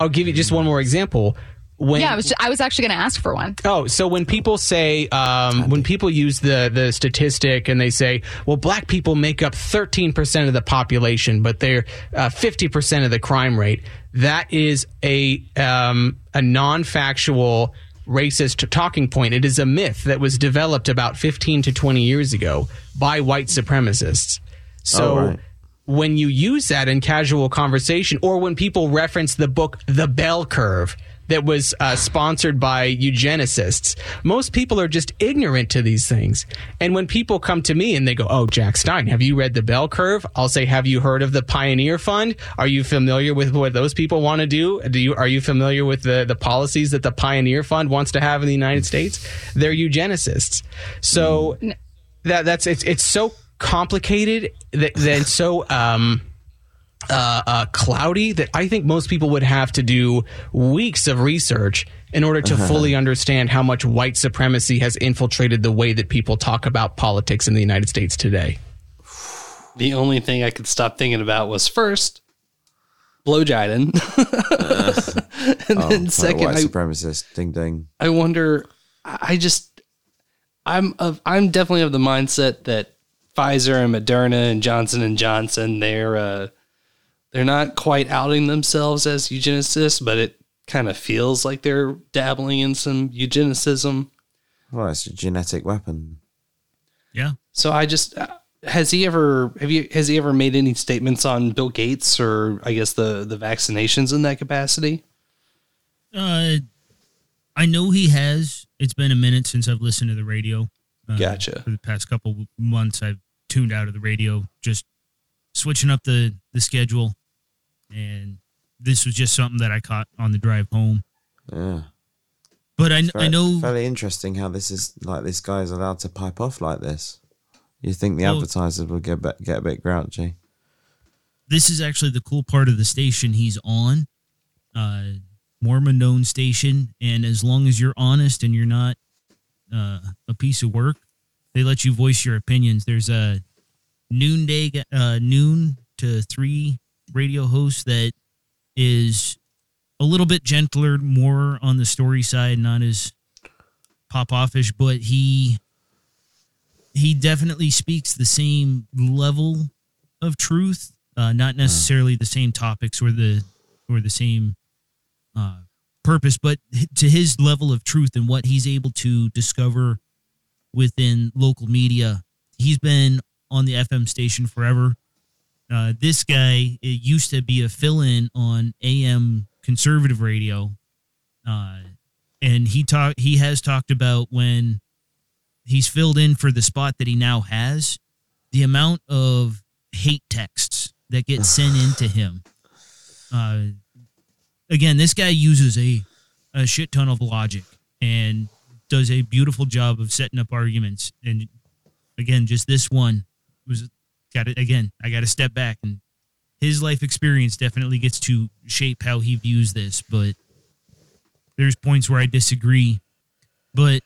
I'll give you just one more example. When Yeah, I was, I was actually going to ask for one. Oh, so when people say, um, when people use the the statistic and they say, well, black people make up 13% of the population, but they're uh, 50% of the crime rate, that is a um, a non factual racist talking point. It is a myth that was developed about 15 to 20 years ago by white supremacists. So Oh, right. when you use that in casual conversation or when people reference the book The Bell Curve that was uh, sponsored by eugenicists, most people are just ignorant to these things. And when people come to me and they go, Oh, Jack Stein, have you read The Bell Curve? I'll say, Have you heard of the Pioneer Fund? Are you familiar with what those people want to do? Do you, are you familiar with the, the policies that the Pioneer Fund wants to have in the United States? They're eugenicists. So that that's it's it's so complicated that then so um uh, uh, cloudy that I think most people would have to do weeks of research in order to fully understand how much white supremacy has infiltrated the way that people talk about politics in the United States today. The only thing I could stop thinking about was first, blow Jiden. [laughs] and Oh, then second, white I, supremacist. Ding ding. I wonder. I I just, I'm of, I'm definitely of the mindset that Pfizer and Moderna and Johnson and Johnson they're uh, they're not quite outing themselves as eugenicists, but it kind of feels like they're dabbling in some eugenicism. Well, it's a genetic weapon. Yeah. So I just uh, has he ever have you has he ever made any statements on Bill Gates or I guess the the vaccinations in that capacity? Uh, I know he has. It's been a minute since I've listened to the radio. Uh, Gotcha. For the past couple months, I've tuned out of the radio, just switching up the the schedule, and this was just something that I caught on the drive home. Yeah. But I, Very, I know Fairly interesting how this is like this guy is allowed to pipe off like this. You think the Well- advertisers will get get a bit grouchy? this is actually the cool part of the station he's on uh mormon known station and as long as you're honest and you're not uh, a piece of work they let you voice your opinions there's a noonday uh noon to three radio host that is a little bit gentler more on the story side not as pop offish but he he definitely speaks the same level of truth uh, not necessarily the same topics or the or the same uh, purpose, but to his level of truth and what he's able to discover within local media. He's been on the FM station forever. Uh, this guy it used to be a fill-in on AM conservative radio, uh, and he talk he has talked about when he's filled in for the spot that he now has, the amount of hate texts that get sent into him. Uh, again, this guy uses a, a shit ton of logic and does a beautiful job of setting up arguments. And again, just this one was got it again. I got to step back and his life experience definitely gets to shape how he views this, but there's points where I disagree. But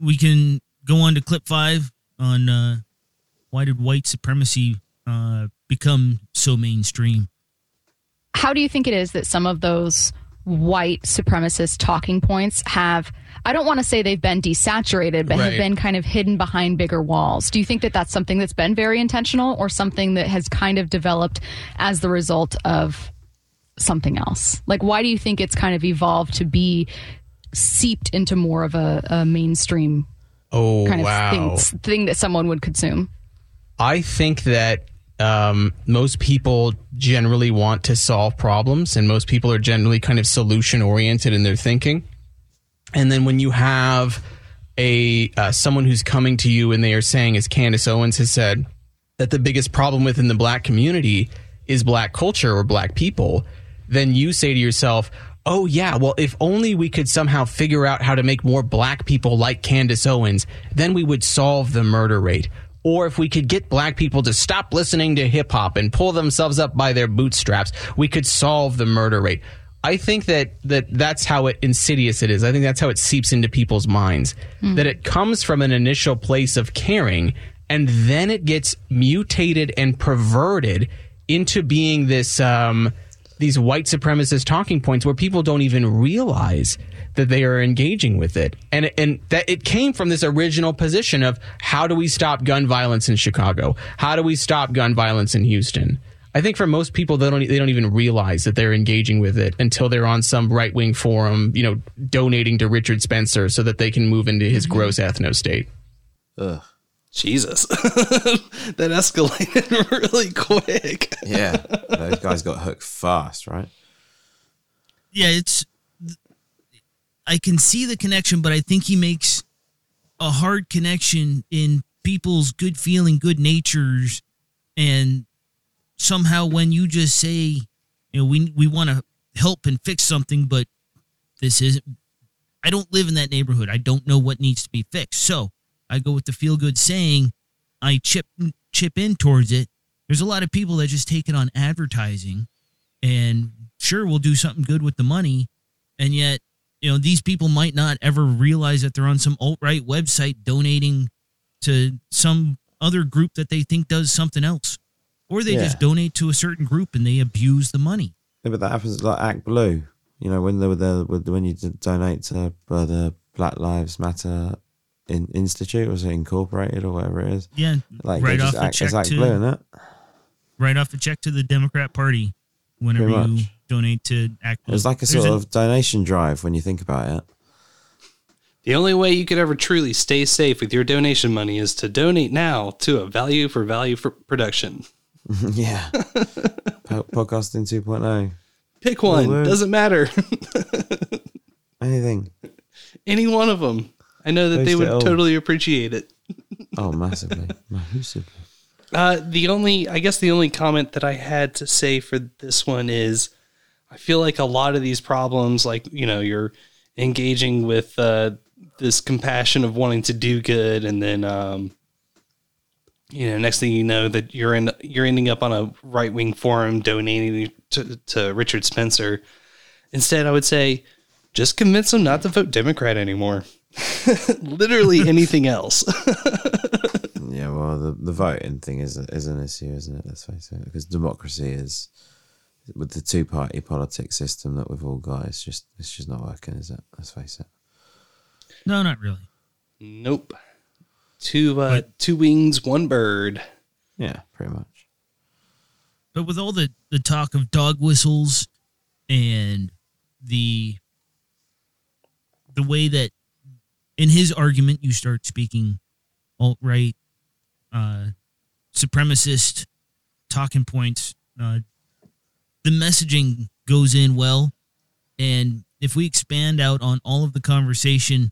we can go on to clip five on uh, why did white supremacy uh, become so mainstream? How do you think it is that some of those white supremacist talking points have I don't want to say they've been desaturated but have been kind of hidden behind bigger walls. Do you think that that's something that's been very intentional or something that has kind of developed as the result of something else? Like why do you think it's kind of evolved to be seeped into more of a, a mainstream Oh kind of wow! thing, thing that someone would consume? I think that um, most people generally want to solve problems, and most people are generally kind of solution oriented in their thinking. And then when you have a uh, someone who's coming to you and they are saying, as Candace Owens has said, that the biggest problem within the black community is black culture or black people, then you say to yourself, oh, yeah, well, if only we could somehow figure out how to make more black people like Candace Owens, then we would solve the murder rate. Or if we could get black people to stop listening to hip hop and pull themselves up by their bootstraps, we could solve the murder rate. I think that, that that's how it insidious it is. I think that's how it seeps into people's minds. That it comes from an initial place of caring and then it gets mutated and perverted into being this um, these white supremacist talking points where people don't even realize that they are engaging with it and and that it came from this original position of how do we stop gun violence in Chicago how do we stop gun violence in Houston I think for most people they don't they don't even realize that they're engaging with it until they're on some right wing forum you know donating to Richard Spencer so that they can move into his mm-hmm. gross ethno state Ugh. Jesus, [laughs] that escalated [laughs] really quick. Yeah, [laughs] those guys got hooked fast, right? yeah, it's. I can see the connection, but I think he makes a hard connection in people's good feeling, good natures, and somehow when you just say, you know, we we want to help and fix something, but this isn't. I don't live in that neighborhood. I don't know what needs to be fixed, so I go with the feel good saying. I chip chip in towards it. There's a lot of people that just take it on advertising and sure we'll do something good with the money and yet you know these people might not ever realize that they're on some alt-right website donating to some other group that they think does something else or they Yeah. just donate to a certain group and they abuse the money Yeah, but that happens like Act Blue. You know, when they were there, with- when you donate to uh, the Black Lives Matter in, Institute, was it Incorporated or whatever it is? yeah Like right off just the act, check it's Act to Blue, isn't it? right off the check to the democrat party whenever you. Donate to act It's like a There's sort an- of donation drive when you think about it. The only way you could ever truly stay safe with your donation money is to donate now to a value for value for production. [laughs] yeah. Podcasting 2.0. Pick one, Well, doesn't matter. [laughs] Anything. Any one of them. I know that they would totally appreciate it. [laughs] Oh, massively. massively. Uh, the only, I guess, the only comment that I had to say for this one is, I feel like a lot of these problems, like you know, you're engaging with uh, this compassion of wanting to do good, and then um, you know, next thing you know, that you're in, you're ending up on a right wing forum donating to, to Richard Spencer. Instead, I would say, just convince them not to vote Democrat anymore. [laughs] Literally [laughs] anything else. Yeah, well, the, the voting thing is is an issue, isn't it? Let's face it, because democracy is with the two party politics system that we've all got. It's just it's just not working, is it? Let's face it. No, not really. nope. Two uh, two wings, one bird. Yeah, pretty much. But with all the, the talk of dog whistles and the the way that in his argument you start speaking alt right, uh, supremacist talking points, uh, the messaging goes in well. And if we expand out on all of the conversation,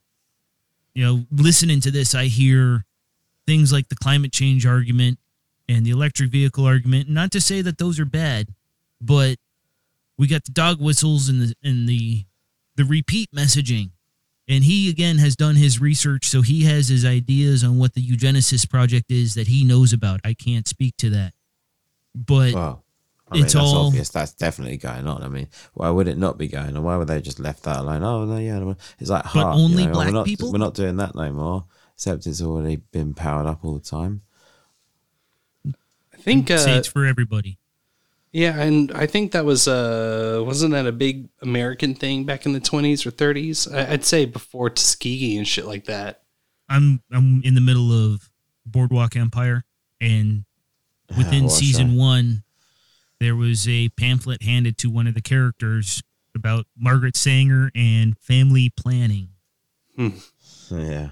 you know, listening to this, I hear things like the climate change argument and the electric vehicle argument. Not to say that those are bad, but we got the dog whistles and the and the the repeat messaging. And he again has done his research, so he has his ideas on what the eugenesis project is that he knows about. I can't speak to that, but Well, I mean, It's that's all- obvious. That's definitely going on. I mean, why would it not be going on? Why would they just left that alone? Oh no, yeah, no, it's like But heart, only you know, black we're not, people? We're not doing that no more. Except it's already been powered up all the time. I think say uh, it's for everybody. Yeah, and I think that was uh wasn't that a big American thing back in the twenties or thirties? I'd say before Tuskegee and shit like that. I'm I'm in the middle of Boardwalk Empire, and within what a season show. one, there was a pamphlet handed to one of the characters about Margaret Sanger and family planning. Yeah,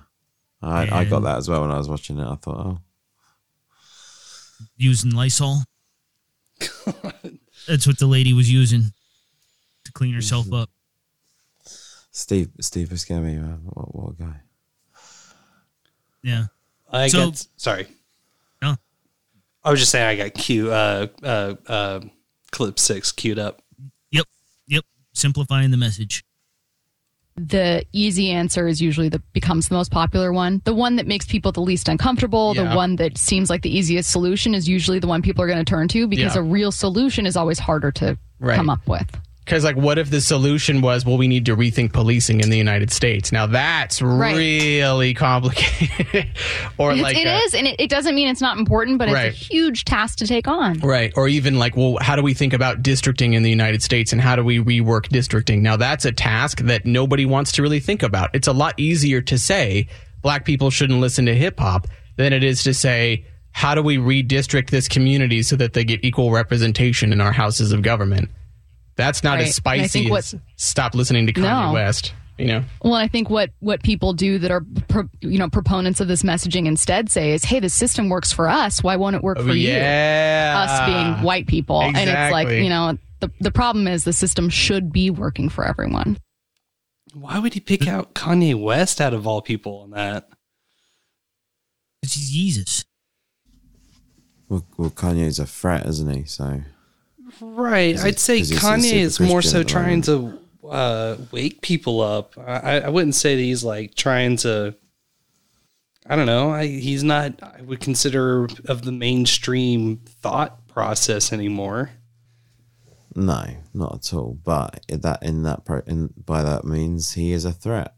I, I got that as well when I was watching it. I thought, oh, using Lysol. That's what the lady was using to clean herself up. Steve Steve Buscemi, uh, what, what a guy. Yeah. I So- got sorry. No. I was just saying I got Q uh uh uh clip six queued up. Yep. Yep. Simplifying the message. the easy answer is usually the becomes the most popular one. The one that makes people the least uncomfortable, Yeah. the one that seems like the easiest solution is usually the one people are going to turn to because Yeah. a real solution is always harder to Right. come up with. Because, like, what if the solution was, well, we need to rethink policing in the United States? Now, that's Right. really complicated. [laughs] or, It's, like, it uh, is, and it, it doesn't mean it's not important, but Right. it's a huge task to take on. Right. Or even like, well, how do we think about districting in the United States and how do we rework districting? Now, that's a task that nobody wants to really think about. It's a lot easier to say black people shouldn't listen to hip hop than it is to say, how do we redistrict this community so that they get equal representation in our houses of government? That's not Right. as spicy what- as stop listening to Kanye No. West. You know, Well, I think what what people do that are pro, you know proponents of this messaging instead say is, "Hey, the system works for us. Why won't it work oh, for you?" Oh, Us being white people, and it's like you know the the problem is the system should be working for everyone. Why would he pick out Kanye West out of all people on that? It's Jesus. Well, well, Kanye's a threat, isn't he? So Right. Is I'd say is Kanye is more so trying to uh, wake people up. I, I wouldn't say that he's like trying to. I don't know. I, he's not. I would consider of the mainstream thought process anymore. no, not at all. But in that in that pro, in, by that means he is a threat.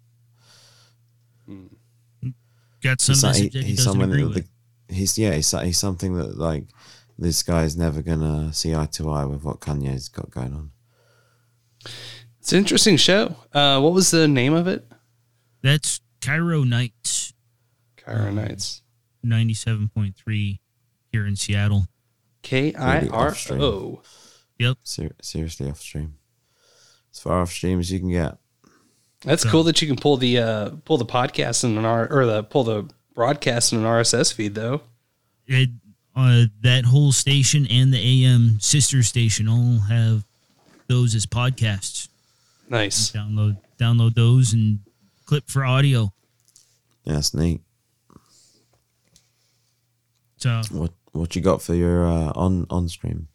Got some He's, so- message he- that he he's doesn't someone agree that with. the, he's yeah he's, he's something that like this guy's never gonna see eye to eye with what Kanye's got going on. It's an interesting show. Uh, what was the name of it? That's KIRO Nights, KIRO Nights. 97.3 here in Seattle. K I Really R off-stream. O. Yep. Ser- seriously off stream, as far off stream as you can get. That's So- cool that you can pull the uh, pull the podcast in an R or the pull the broadcast in an RSS feed though. It, uh, that whole station and the AM sister station all have those as podcasts. Nice. Download download those and clip for audio. That's neat. So What what you got for your uh, on on stream?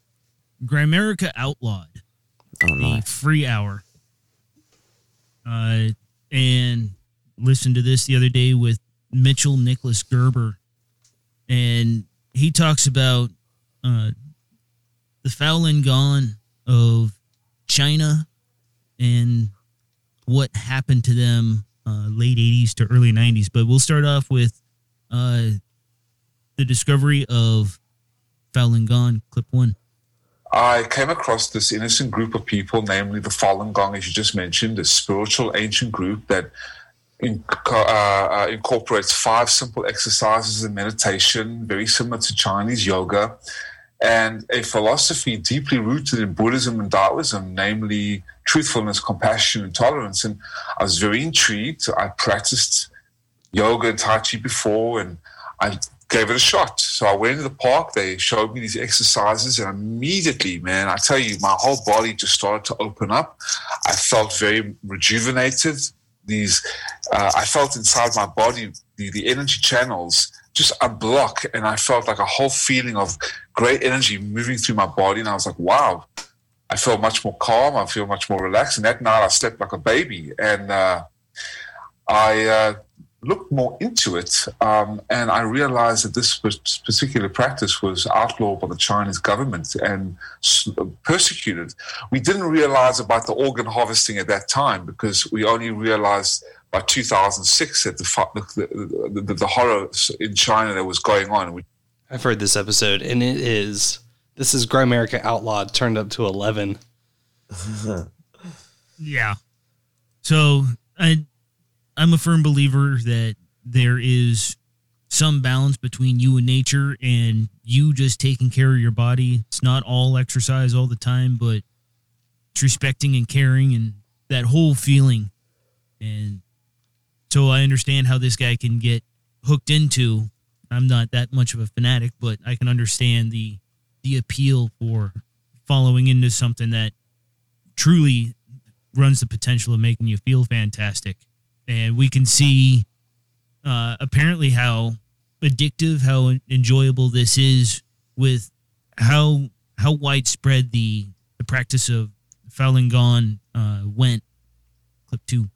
Grimerica Outlawed, Oh, the nice. free hour. Uh, and listened to this the other day with Mitchell Nicholas Gerber, and he talks about uh, the Falun Gong of China and what happened to them uh, late 80s to early 90s. But we'll start off with uh, the discovery of Falun Gong, clip one. I came across this innocent group of people, namely the Falun Gong, as you just mentioned, a spiritual ancient group that uh, uh, incorporates five simple exercises in meditation, very similar to Chinese yoga, and a philosophy deeply rooted in Buddhism and Taoism, namely truthfulness, compassion, and tolerance. And I was very intrigued. I practiced yoga and Tai Chi before, and I gave it a shot. So I went to the park. They showed me these exercises, and immediately, man, I tell you, my whole body just started to open up. I felt very rejuvenated. These, uh, I felt inside my body the, the energy channels just unblock, and I felt like a whole feeling of great energy moving through my body. And I was like, wow, I feel much more calm. I feel much more relaxed. And that night, I slept like a baby, and uh, I. Uh, looked more into it, um, and I realized that this particular practice was outlawed by the Chinese government and persecuted. We didn't realize about the organ harvesting at that time because we only realized by 2006 that the, the, the, the horror in China that was going on. I've heard this episode, and it is this is Grimerica Outlawed turned up to 11. [laughs] yeah. So I I'm a firm believer that there is some balance between you and nature and you just taking care of your body. It's not all exercise all the time, but it's respecting and caring and that whole feeling. And so I understand how this guy can get hooked into. I'm not that much of a fanatic, but I can understand the the appeal for following into something that truly runs the potential of making you feel fantastic and we can see uh, apparently how addictive, how enjoyable this is with how how widespread the the practice of Falun Gong uh, went. Clip two.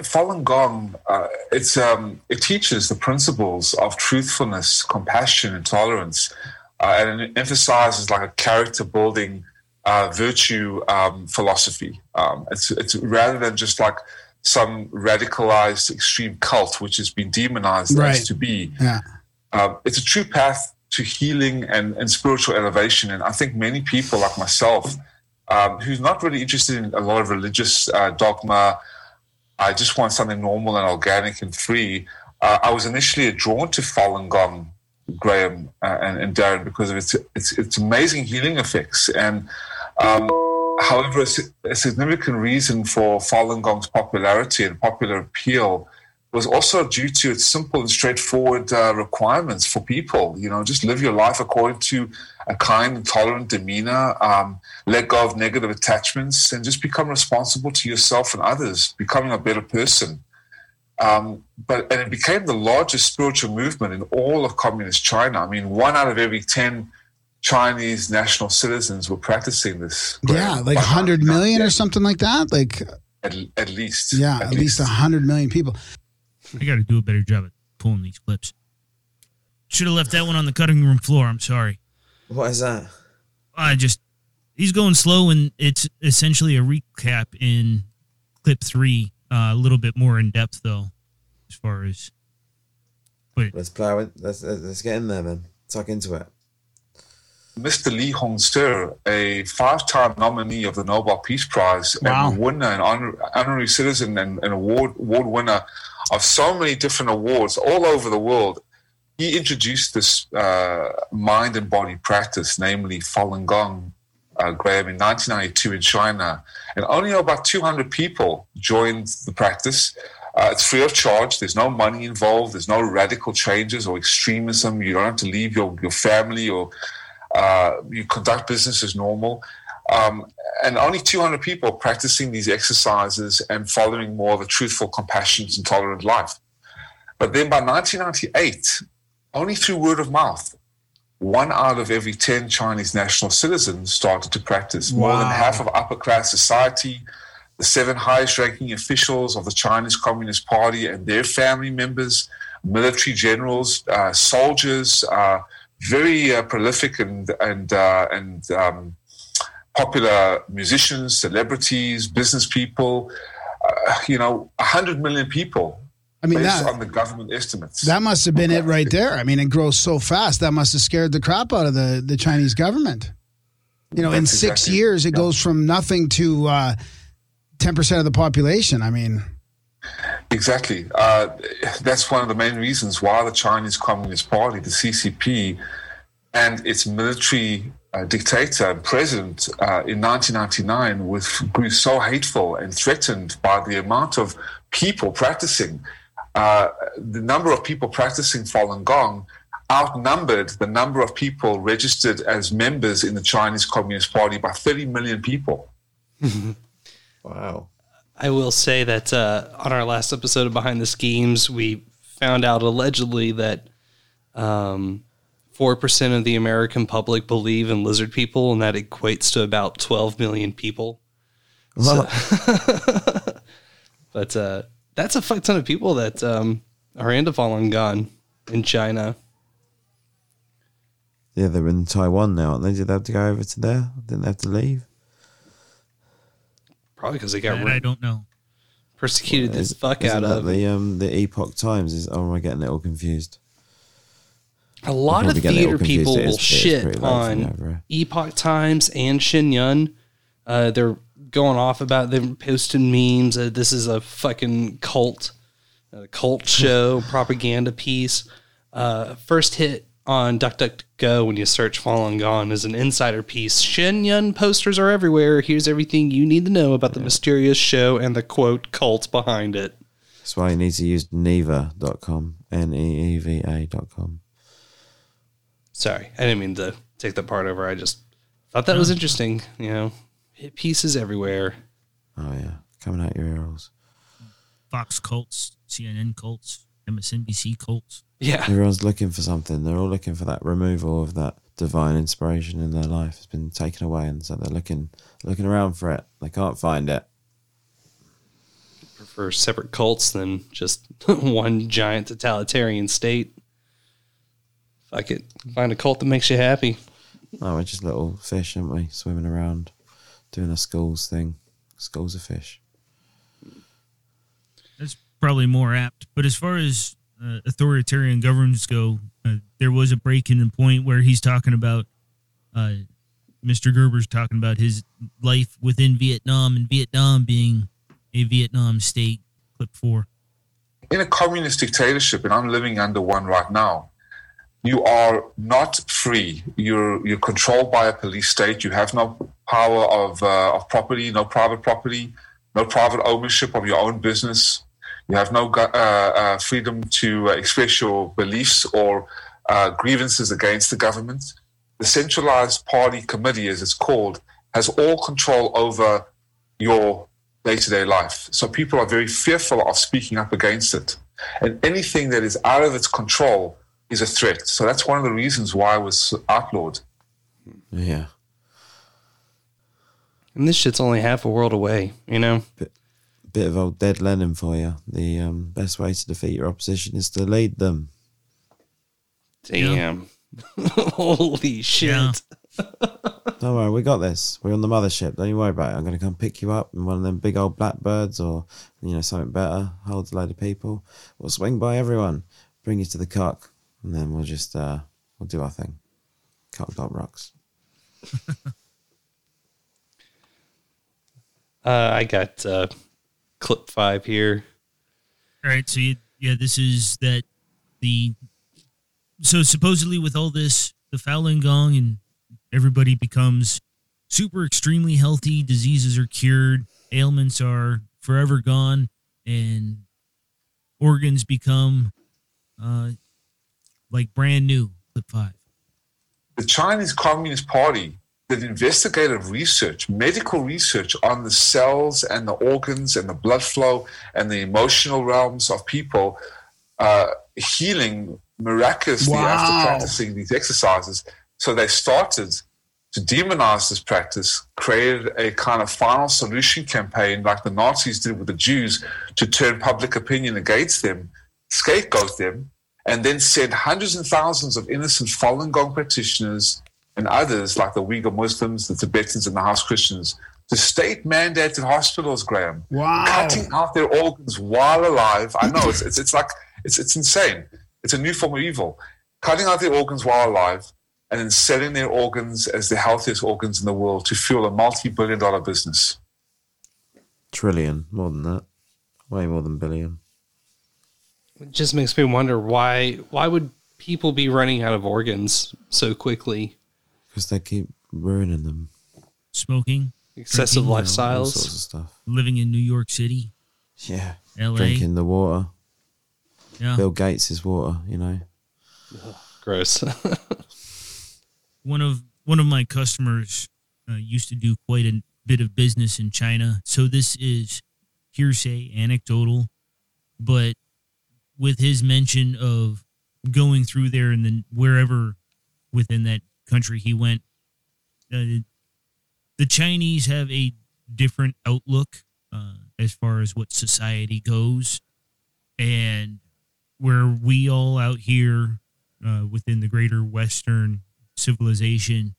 Falun Gong, uh, it's um, it teaches the principles of truthfulness, compassion, and tolerance, uh, and it emphasizes like a character building uh, virtue um, philosophy. Um, it's it's rather than just like some radicalized extreme cult, which has been demonized right. as to be. Yeah. Um, it's a true path to healing and, and spiritual elevation. And I think many people like myself, um, who's not really interested in a lot of religious uh, dogma, I just want something normal and organic and free. Uh, I was initially drawn to Falun Gong, Graham uh, and, and, Darren, because of its, its, its amazing healing effects. And um, However, a, significant reason for Falun Gong's popularity and popular appeal was also due to its simple and straightforward uh, requirements for people. You know, just live your life according to a kind and tolerant demeanor, um, let go of negative attachments, and just become responsible to yourself and others, becoming a better person. Um, but and it became the largest spiritual movement in all of communist China. I mean, one out of every ten Chinese national citizens were practicing this. Yeah, like 100 million or something like that. Like at, at least. Yeah, at, at least. least 100 million people. I got to do a better job at pulling these clips. Should have left that one on the cutting room floor. I'm sorry. What is that? I just he's going slow, and it's essentially a recap in clip three. Uh, a little bit more in depth though, as far as. Wait. Let's play with. Let's let's get in there, man. Talk into it. Mr. Li Hongzhi, a five-time nominee of the Nobel Peace Prize wow. and winner and honor, honorary citizen and, and award award winner of so many different awards all over the world, he introduced this uh, mind and body practice, namely Falun Gong, uh, Graham, in 1992 in China. And only about 200 people joined the practice. Uh, it's free of charge. There's no money involved. There's no radical changes or extremism. You don't have to leave your, your family or uh, you conduct business as normal. Um, and only 200 people practicing these exercises and following more of a truthful, compassionate, and tolerant life. But then by 1998, only through word of mouth, one out of every 10 Chinese national citizens started to practice. Wow. More than half of upper class society, the seven highest ranking officials of the Chinese Communist Party and their family members, military generals, uh, soldiers, uh, very uh, prolific and and uh, and um, popular musicians, celebrities, business people. Uh, you know, hundred million people. I mean, based that- on the government estimates. That must have been it right there. I mean, it grows so fast. That must have scared the crap out of the, the Chinese government. You know, in six exactly- years, it goes from nothing to uh, 10% of the population. I mean, Exactly. Uh, that's one of the main reasons why the Chinese Communist Party, the CCP, and its military uh, dictator and president uh, in 1999 was, grew so hateful and threatened by the amount of people practicing. Uh, the number of people practicing Falun Gong outnumbered the number of people registered as members in the Chinese Communist Party by 30 million people. [laughs] Wow. I will say that uh, on our last episode of Behind the Schemes, we found out allegedly that um, 4% of the American public believe in lizard people, and that equates to about 12 million people. So- [laughs] but uh, that's a fuck ton of people that um, are into Falun Gong in China. Yeah, they're in Taiwan now, aren't they? Did they have to go over to there? Didn't they have to leave? Probably because they got That I don't know. persecuted the Is- fuck isn't out that of. the um the Epoch Times. Is oh, am I getting it all confused? A lot of Probably getting it all theater confused. people It is- will it is shit pretty late for on over. Epoch Times and Shen Yun. Uh, they're going off about them posting memes. Uh, this is a fucking cult, a cult [laughs] show, propaganda piece. Uh, first hit on DuckDuckGo when you search Falun Gong is an insider piece. Shen Yun posters are everywhere. Here's everything you need to know about the mysterious show and the quote cult behind it. That's why you need to use neeva.com. N E E V A.com. Sorry, I didn't mean to take that part over. I just thought that was interesting. You know, hit pieces everywhere. Oh yeah, coming out your ear holes. Fox cults, CNN cults, MSNBC cults. Yeah. Everyone's looking for something. They're all looking for that removal of that divine inspiration in their life. It's been taken away, and so they're looking looking around for it. They can't find it. prefer separate cults than just [laughs] one giant totalitarian state. Fuck it. Find a cult that makes you happy. Oh, we're just little fish, aren't we? Swimming around, doing a schools thing. Schools of fish. That's probably more apt. But as far as uh, authoritarian governments go, uh, there was a break in the point where he's talking about, uh, Mr. Gerber's talking about his life within Vietnam and Vietnam being a Vietnam state. Clip four. in a communist dictatorship, and I'm living under one right now, you are not free. You're you're controlled by a police state. You have no power of uh, of property, no private property, no private ownership of your own business. You have no uh, uh, freedom to uh, express your beliefs or uh, grievances against the government. The centralized party committee, as it's called, has all control over your day to day life. So people are very fearful of speaking up against it. And anything that is out of its control is a threat. So that's one of the reasons why it was outlawed. Yeah. And this shit's only half a world away, you know? Bit of old dead Lenin for you. The um, best way to defeat your opposition is to lead them. Damn. [laughs] Holy shit. Yeah. Don't worry, we got this. We're on the mothership. Don't you worry about it. I'm going to come pick you up in one of them big old blackbirds or, you know, something better. Holds a load of people. We'll swing by everyone, bring you to the cock, and then we'll just, uh, we'll do our thing. Cock dot rocks. [laughs] Uh, I got uh, clip five here. All right, so you, yeah, this is that the so supposedly with all this, the Falun Gong and everybody becomes super extremely healthy. Diseases are cured, ailments are forever gone, and organs become uh, like brand new. Clip five. The Chinese Communist Party did investigative research, medical research on the cells and the organs and the blood flow and the emotional realms of people, uh, healing miraculously after practicing these exercises. So they started to demonize this practice, created a kind of final solution campaign like the Nazis did with the Jews to turn public opinion against them, scapegoat them, and then sent hundreds and thousands of innocent Falun Gong practitioners and others, like the Uyghur Muslims, the Tibetans, and the House Christians, to state mandated hospitals, Graham. Wow. Cutting out their organs while alive. I know, it's, it's, it's like, it's, it's insane. It's a new form of evil. Cutting out their organs while alive and then selling their organs as the healthiest organs in the world to fuel a multi billion dollar business. Trillion, more than that. Way more than billion. It just makes me wonder why why would people be running out of organs so quickly? Because they keep ruining them. Smoking, Excessive Drinking, All sorts of lifestyles. stuff. living in New York City, Yeah. L.A. Drinking the water. Yeah. Bill Gates' is water, you know. Gross. [laughs] one of one of my customers uh, used to do quite a bit of business in China. So this is hearsay, anecdotal, but with his mention of going through there and then wherever within that country he went, uh, the Chinese have a different outlook uh, as far as what society goes, and where we all out here uh, within the greater Western civilization,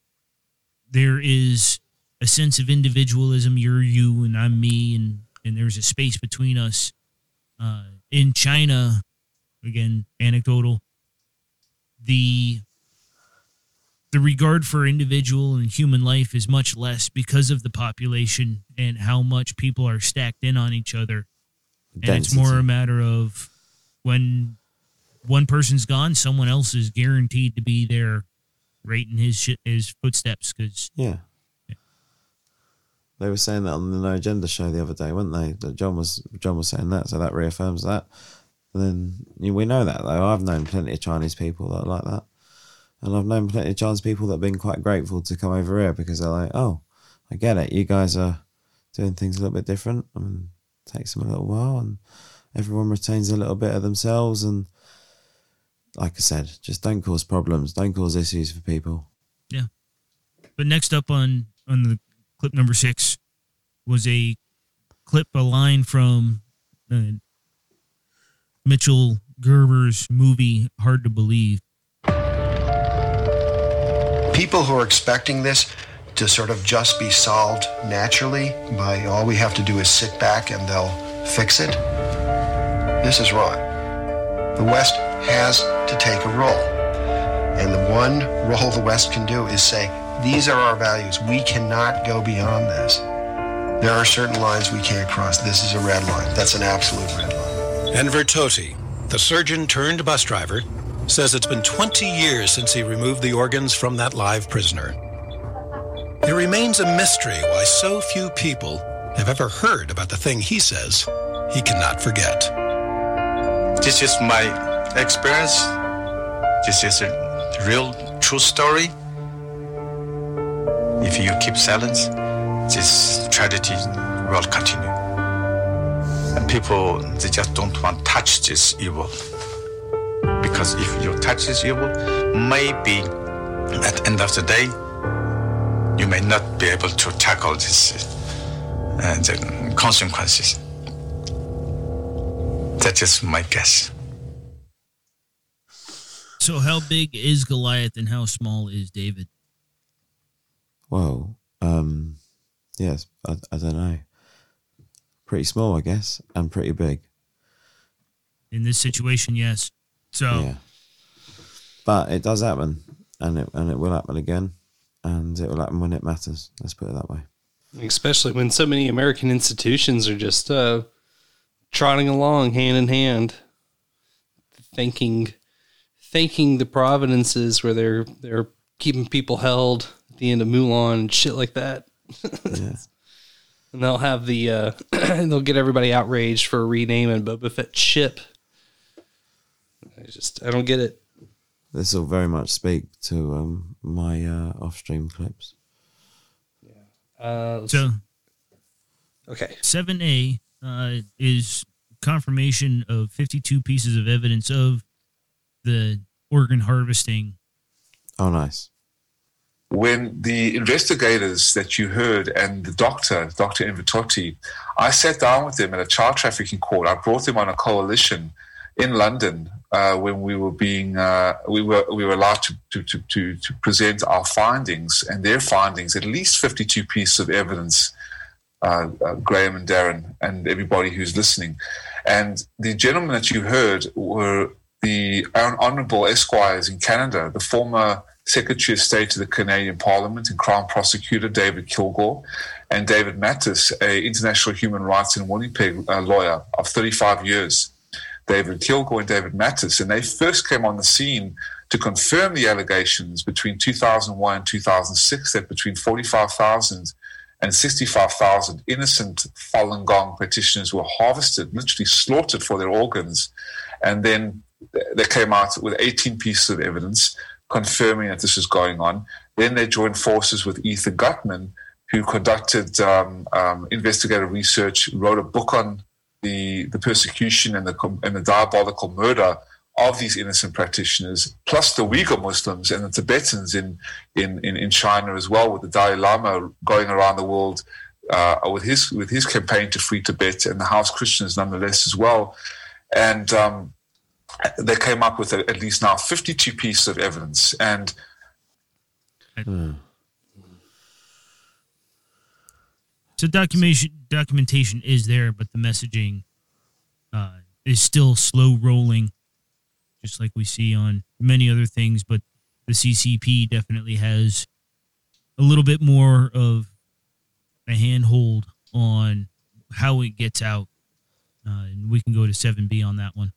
there is a sense of individualism. You're you and I'm me, and and there's a space between us. Uh, in China, again, anecdotal. The the regard for individual and human life is much less because of the population and how much people are stacked in on each other. And it's more a matter of when one person's gone, someone else is guaranteed to be there, right in his shit, his footsteps. Because Yeah. They were saying that on the No Agenda show the other day, weren't they? That John was John was saying that, so that reaffirms that. And then we know that though. I've known plenty of Chinese people that are like that, and I've known plenty of Chinese people that have been quite grateful to come over here because they're like, "Oh, I get it. You guys are doing things a little bit different. I mean, it takes them a little while, and everyone retains a little bit of themselves. And like I said, just don't cause problems, don't cause issues for people. Yeah. But next up on on the clip number six was a clip, a line from uh, Mitchell Gerber's movie Hard to Believe. People who are expecting this to sort of just be solved naturally by all we have to do is sit back and they'll fix it, this is wrong. The West has to take a role. And the one role the West can do is say, these are our values. We cannot go beyond this. There are certain lines we can't cross. This is a red line. That's an absolute red line. Enver Tohti, the surgeon turned bus driver, says it's been 20 years since he removed the organs from that live prisoner. It remains a mystery why so few people have ever heard about the thing he says he cannot forget. This is my experience. This is a real true story. If you keep silence, this tragedy will continue. And people, they just don't want to touch this evil. Because if you touch this evil, maybe at the end of the day, you may not be able to tackle this uh, the consequences. That is my guess. So, how big is Goliath and how small is David? Well, um, yes, I, I don't know. Pretty small, I guess, and pretty big. In this situation, yes. So, Yeah. But it does happen, and it and it will happen again, and it will happen when it matters. Let's put it that way. Especially when so many American institutions are just uh, trotting along hand in hand, thanking thanking the providences where they're they're keeping people held at the end of Mulan and shit like that. Yeah. [laughs] And they'll have the uh, [clears throat] they'll get everybody outraged for renaming Boba Fett ship. I just I don't get it. This will very much speak to um, my uh, off-stream clips. Yeah. Uh, so okay, seven A uh, is confirmation of fifty-two pieces of evidence of the organ harvesting. Oh, nice. when the investigators that you heard and the doctor, Dr. Enver Tohti, I sat down with them in a child trafficking court. I brought them on a coalition in London uh, when we were being uh, we were we were allowed to, to to to to present our findings and their findings. At least fifty two pieces of evidence. Uh, uh, Graham and Darren and everybody who's listening, and the gentlemen that you heard were the honourable esquires in Canada, the former Secretary of State to the Canadian Parliament and Crown Prosecutor David Kilgour, and David Matas, a international human rights in Winnipeg uh, lawyer of 35 years. David Kilgour and David Matas, and they first came on the scene to confirm the allegations between 2001 and 2006 that between 45,000 and 65,000 innocent Falun Gong practitioners were harvested, literally slaughtered for their organs. And then they came out with 18 pieces of evidence confirming that this was going on. Then they joined forces with Ethan Gutmann, who conducted um, um, investigative research, wrote a book on the, the persecution and the, and the diabolical murder of these innocent practitioners, plus the Uyghur Muslims and the Tibetans in, in, in, in China as well, with the Dalai Lama going around the world uh, with his with his campaign to free Tibet and the house Christians nonetheless as well. And um, they came up with at least now 52 pieces of evidence. And So documentation documentation is there, but the messaging uh, is still slow rolling, just like we see on many other things. But the CCP definitely has a little bit more of a handhold on how it gets out, uh, and we can go to seven B on that one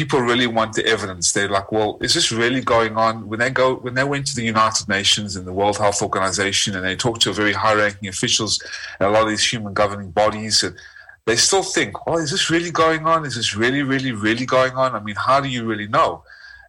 people really want the evidence. They're like, well, is this really going on? When they go, when they went to the United Nations and the World Health Organization, and they talked to very high-ranking officials and a lot of these human governing bodies, and they still think, well, is this really going on? Is this really, really, really going on? I mean, how do you really know?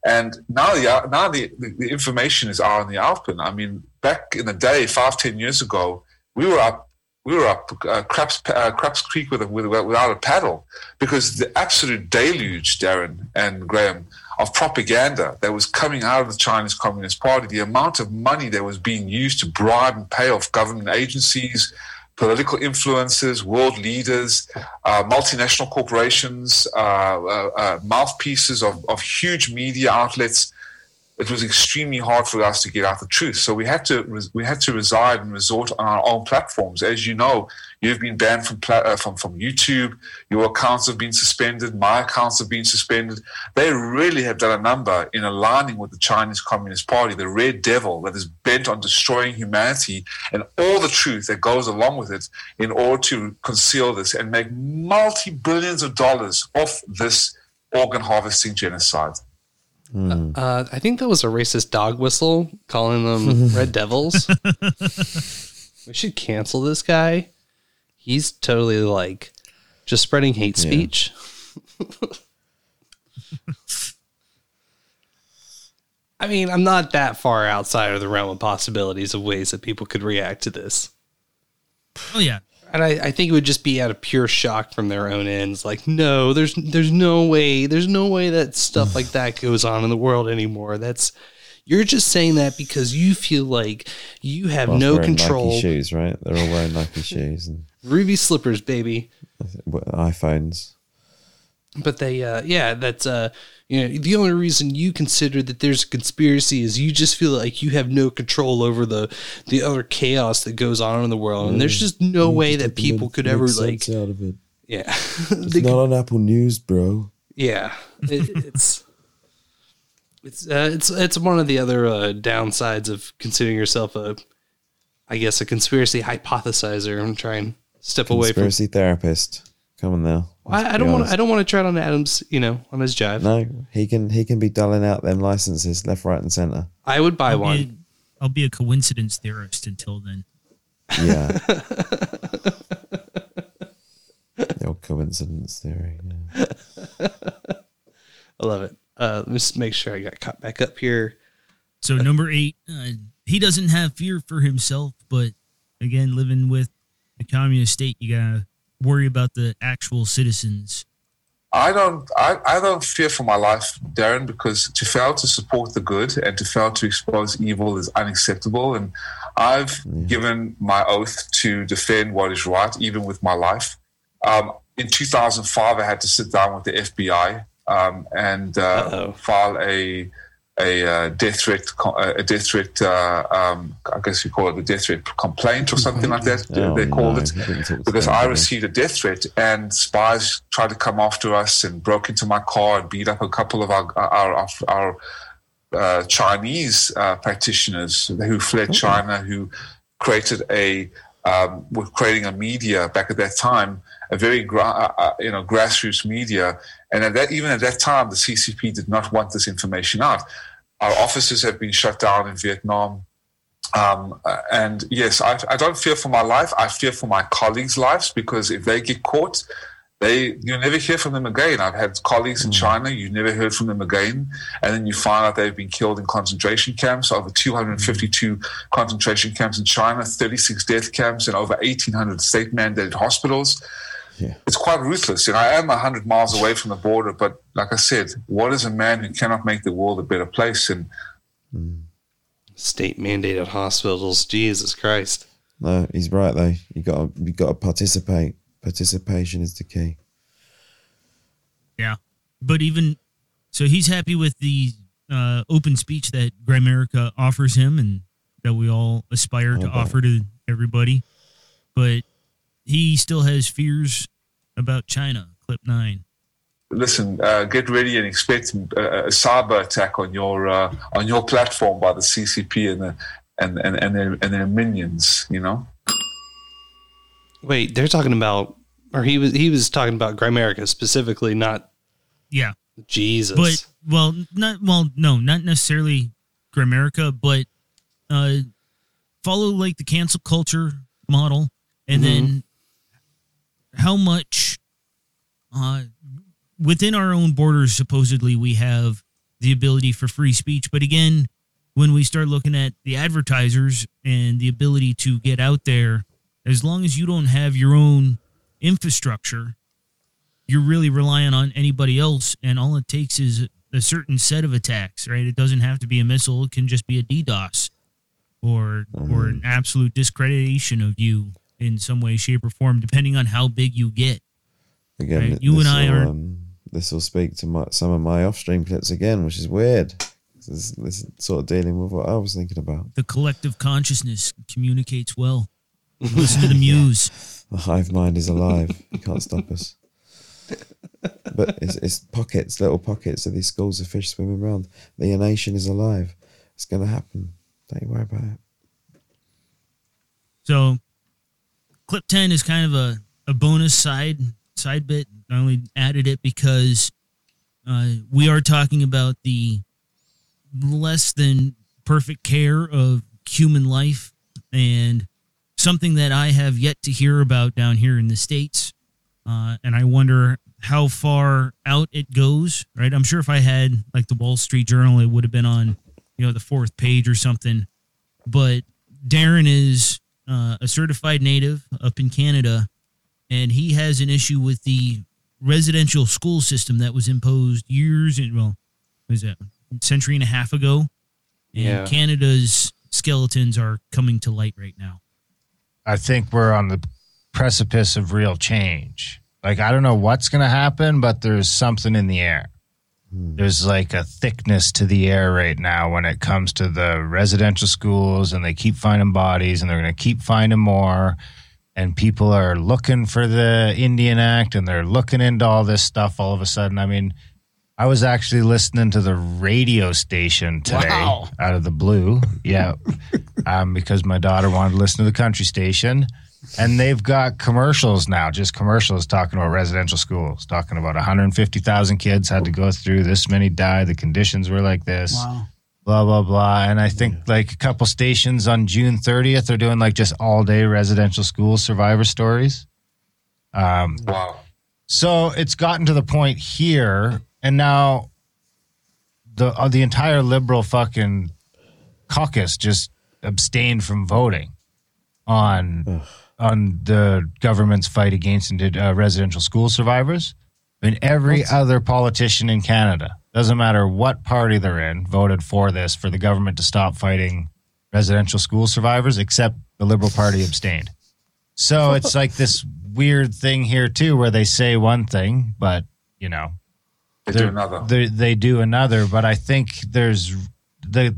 And now the now the, the, the information is out in the open. I mean, back in the day, five, ten years ago, we were up we were up uh, Craps, uh, Craps Creek with, a, with, without a paddle because the absolute deluge, Darren and Graham, of propaganda that was coming out of the Chinese Communist Party, the amount of money that was being used to bribe and pay off government agencies, political influencers, world leaders, uh, multinational corporations, uh, uh, uh, mouthpieces of, of huge media outlets it was extremely hard for us to get out the truth. So we had to we had to reside and resort on our own platforms. As you know, you've been banned from uh, from from YouTube. Your accounts have been suspended. My accounts have been suspended. They really have done a number in aligning with the Chinese Communist Party, the red devil that is bent on destroying humanity and all the truth that goes along with it, in order to conceal this and make multi billions of dollars off this organ harvesting genocide. Mm. Uh, I think that was a racist dog whistle calling them [laughs] red devils. [laughs] we should cancel this guy. He's totally like just spreading hate Yeah. speech. [laughs] I mean, I'm not that far outside of the realm of possibilities of ways that people could react to this. Oh yeah, And I, I think it would just be out of pure shock from their own ends. Like, no, there's there's no way, there's no way that stuff like [sighs] that goes on in the world anymore. That's you're just saying that because you feel like you have Whilst no wearing control. Nike shoes, right? They're all wearing Nike shoes and Ruby slippers, baby. iPhones. But they, uh, yeah, that's uh, you know, the only reason you consider that there's a conspiracy is you just feel like you have no control over the the other chaos that goes on in the world, and there's just no Mm, way that people make- could make ever sense like, out of it. yeah, It's [laughs] They not on Apple News, bro. Yeah, it, it's it's uh, it's it's one of the other uh, downsides of considering yourself a, I guess, a conspiracy hypothesizer. I'm trying to step away from. Conspiracy therapist. Come on now. I, I don't want. I don't want to tread on Adams. You know, on his jive. No, he can he can be dulling out them licenses left, right, and centre. I would buy I'll one. Be, I'll be a coincidence theorist until then. Yeah. [laughs] the old coincidence theory. Yeah. I love it. Uh, let me just make sure I got caught back up here. So number eight, uh, he doesn't have fear for himself, but again, living with the communist state, you gotta worry about the actual citizens. I don't I, I don't fear for my life, Darren, because to fail to support the good and to fail to expose evil is unacceptable. And I've given my oath to defend what is right, even with my life. Um, in 2005, I had to sit down with the FBI um, and uh, file a a uh, death threat, a death threat. Uh, um, I guess you call it a death threat complaint or something like that. [laughs] Oh, they called no, it he didn't talk to because I received a death threat, and spies tried to come after us and broke into my car and beat up a couple of our our our, our uh, Chinese uh, practitioners who fled China, who created a um, were creating a media back at that time, a very gra- uh, uh, you know grassroots media, and at that even at that time, the CCP did not want this information out. Our offices have been shut down in Vietnam. Um, uh, and yes, I, I don't fear for my life. I fear for my colleagues' lives because if they get caught, they you never hear from them again. I've had colleagues in China, you never heard from them again, and then you find out they've been killed in concentration camps. Over 252 concentration camps in China, 36 death camps, and over 1,800 state-mandated hospitals. It's quite ruthless. And I am 100 miles away from the border, but like I said, what is a man who cannot make the world a better place? And State mandated hospitals. Jesus Christ. No, he's right though. You got to you got to participate. Participation is the key. Yeah. But even so, he's happy with the uh, open speech that Grimerica offers him and that we all aspire to Okay. offer to everybody. But he still has fears about China. Clip nine. listen, uh, get ready and expect a, a cyber attack on your uh, on your platform by the CCP and the and and and their, and their minions. You know. Wait, they're talking about, or he was he was talking about Grimerica specifically, not Yeah. Jesus. But well, not well, no, not necessarily Grimerica, but uh, follow like the cancel culture model, and then how much uh, within our own borders supposedly we have the ability for free speech, but again, when we start looking at the advertisers and the ability to get out there, as long as you don't have your own infrastructure, you're really relying on anybody else, and all it takes is a certain set of attacks, right? It doesn't have to be a missile; it can just be a DDoS, or or an absolute discreditation of you in some way, shape, or form, depending on how big you get. Again, Right, you and I will, are- Um, this will speak to my, some of my off-stream clips again, which is weird. This is, this is sort of dealing with what I was thinking about. The collective consciousness communicates well. [laughs] Listen to the muse. The hive mind is alive. You can't stop us. But it's, it's pockets, little pockets of these schools of fish swimming around. The nation is alive. It's going to happen. Don't you worry about it. So, clip ten is kind of a, a bonus side side bit. I only added it because uh, we are talking about the less than perfect care of human life and something that I have yet to hear about down here in the states. Uh, and I wonder how far out it goes. Right? I'm sure if I had like the Wall Street Journal, it would have been on you know the fourth page or something. But Darren is uh, a certified native up in Canada, and he has an issue with the residential school system that was imposed years and well, was that a century and a half ago? And Yeah. Canada's skeletons are coming to light right now. I think we're on the precipice of real change. Like I don't know what's going to happen, but there's something in the air. There's like a thickness to the air right now when it comes to the residential schools, and they keep finding bodies, and they're going to keep finding more. And people are looking for the Indian Act, and they're looking into all this stuff. All of a sudden, I mean, I was actually listening to the radio station today Wow. out of the blue. Yeah. [laughs] um, because my daughter wanted to listen to the country station. And they've got commercials now, just commercials talking about residential schools, talking about 150,000 kids had to go through, this many died, the conditions were like this, Wow. blah, blah, blah. And I think like a couple stations on June 30th, they're doing like just all day residential school survivor stories. Um, wow. So it's gotten to the point here, and now the uh, the entire liberal fucking caucus just abstained from voting on on the government's fight against indi- uh, residential school survivors. I mean, every other politician in Canada, doesn't matter what party they're in, voted for this for the government to stop fighting residential school survivors, except the Liberal Party abstained. So [laughs] it's like this weird thing here too, where they say one thing, but you know, They do another. They, they do another, but I think there's the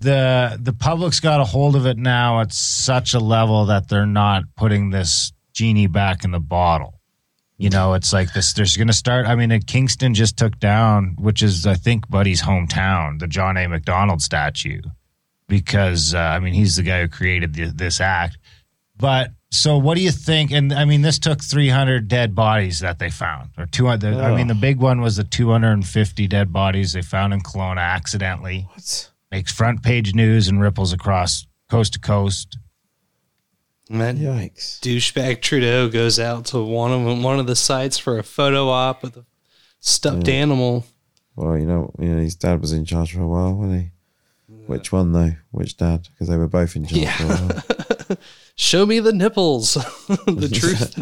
the the public's got a hold of it now at such a level that they're not putting this genie back in the bottle. You know, it's like this. There's going to start. I mean, uh, Kingston just took down, which is I think Buddy's hometown, the John A. Macdonald statue, because uh, I mean he's the guy who created the, this act. But so, what do you think? And I mean, this took 300 dead bodies that they found, or 200. I mean, the big one was the 250 dead bodies they found in Kelowna accidentally. What? Makes front page news and ripples across coast to coast. And that Yikes. douchebag Trudeau goes out to one of them, one of the sites for a photo op with a stuffed animal. Well, you know, you know, his dad was in charge for a while, wasn't he? Which one though? Which dad? Because they were both in charge for a while. [laughs] Show me the nipples. [laughs] the [laughs] truth,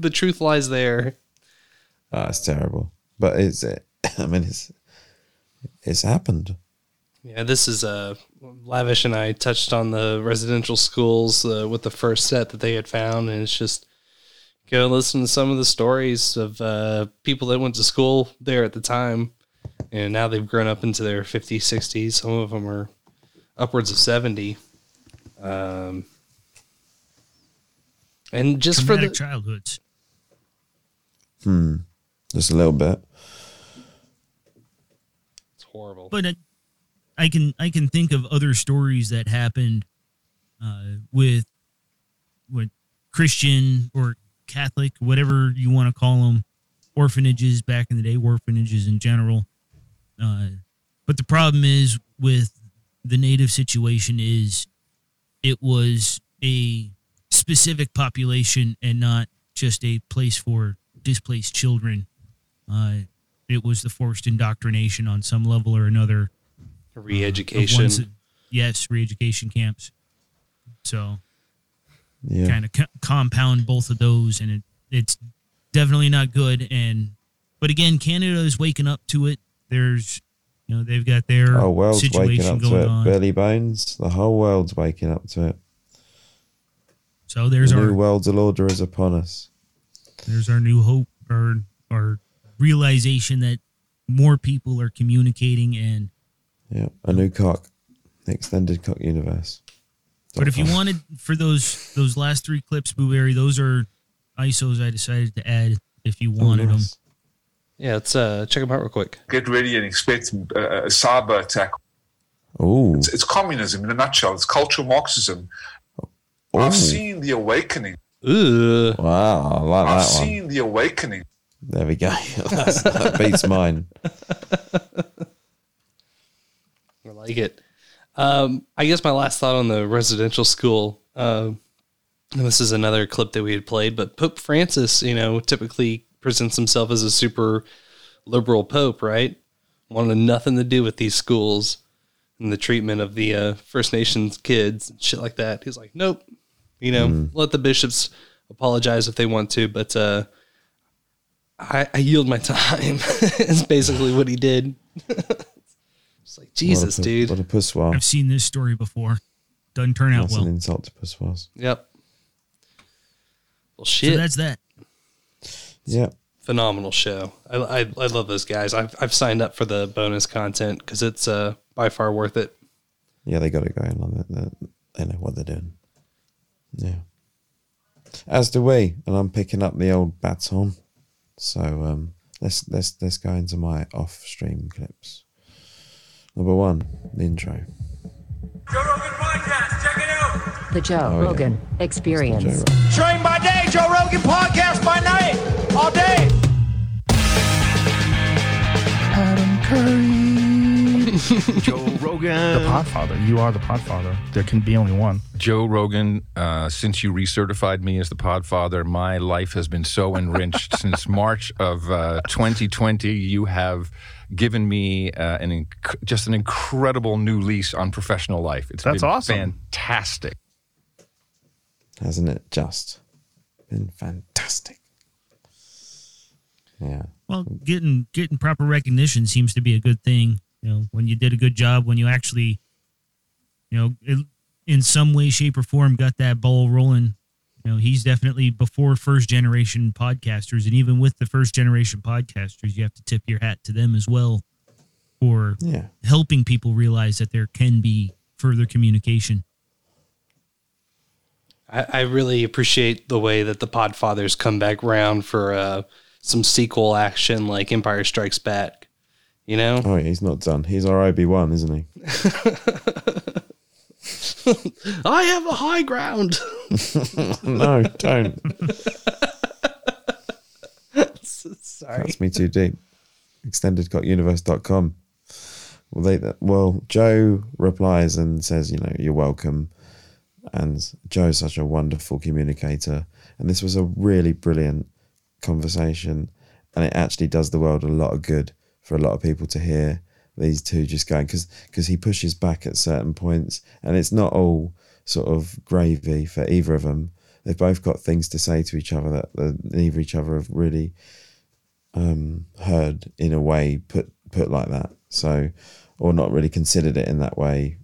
the truth lies there. Ah, it's terrible. But it's, I mean, it's, it's happened. Yeah, this is uh, Lavish and I touched on the residential schools uh, with the first set that they had found, and it's just go listen to some of the stories of uh, people that went to school there at the time, and now they've grown up into their 50s, 60s. Some of them are upwards of 70. Um, and just for the childhoods. Hmm. Just a little bit. it's horrible. but I, I can I can think of other stories that happened uh, with with Christian or Catholic, whatever you want to call them, orphanages back in the day, orphanages in general. Uh, but the problem is with the native situation is it was a specific population and not just a place for displaced children. Uh, it was the forced indoctrination on some level or another. Of Re-education. ones that- yes, re-education camps. So Yeah. kind of co- compound both of those, and it, it's definitely not good. And but again, Canada is waking up to it. There's, you know, they've got their Oh, world's waking situation up going to it. on. Billy Bones. The whole world's waking up to it. So there's the our new world's order is upon us. there's our new hope or our realization that more people are communicating and Yeah. A new cock. The extended cock universe. But if you wanted for those those last three clips, Blueberry, those are ISOs I decided to add if you wanted them. Yeah, let's uh, check them out real quick. Get ready and expect uh, a cyber attack. Oh. It's, it's communism in a nutshell. It's cultural Marxism. I've seen the awakening. Ooh. Wow, I like I've that one. seen the awakening. There we go. That's, [laughs] [laughs] that beats mine. [laughs] I like it. Um, I guess my last thought on the residential school. Uh, and this is another clip that we had played, but Pope Francis, you know, typically presents himself as a super liberal pope, right? Wanted nothing to do with these schools and the treatment of the uh, First Nations kids and shit like that. He's like, nope. You know, Mm. let the bishops apologize if they want to, but uh, I, I yield my time. [laughs] is basically what he did. [laughs] it's like Jesus, what a, dude. What a pussoir. I've seen this story before. Doesn't turn out That's well. an insult to pussoirs. Yep. Well, shit. So shit. that's that. Yeah. Phenomenal show. I, I, I love those guys. I've, I've signed up for the bonus content because it's uh, by far worth it. Yeah, they got it going on it. They, they know what they're doing. Yeah. As do we, and I'm picking up the old baton. So um, let's let's let's go into my off-stream clips. Number one, the intro. The Joe Oh, yeah. Rogan Experience. Train by day, Joe Rogan podcast by night, all day. Adam Curry. [laughs] Joe Rogan. The Podfather. You are the Podfather. There can be only one. Joe Rogan, uh, since you recertified me as the Podfather, my life has been so enriched. [laughs] since March of uh, 2020, you have given me uh, an inc- just an incredible new lease on professional life. It's That's been awesome. fantastic. Hasn't it just been fantastic? Yeah. Well, getting getting proper recognition seems to be a good thing. You know, when you did a good job, when you actually, you know, it, in some way, shape, or form, got that ball rolling. You know, he's he's definitely before first generation podcasters, and even with the first generation podcasters, you have to tip your hat to them as well for Yeah. helping people realize that there can be further communication. I, I really appreciate the way that the Podfathers come back round for uh, some sequel action like Empire Strikes Back. You know? Oh, yeah, he's not done. He's our Obi Wan, isn't he? [laughs] [laughs] I have a high ground. [laughs] [laughs] no, don't. Sorry. That's me too deep. Extendedcockuniverse.com. Well, they well, Joe replies and says, you know, you're welcome. And Joe's such a wonderful communicator, and this was a really brilliant conversation, and it actually does the world a lot of good for a lot of people to hear these two just going because because he pushes back at certain points, and it's not all sort of gravy for either of them. They've both got things to say to each other that, neither each other have really um, heard in a way put put like that. So, or not really considered it in that way,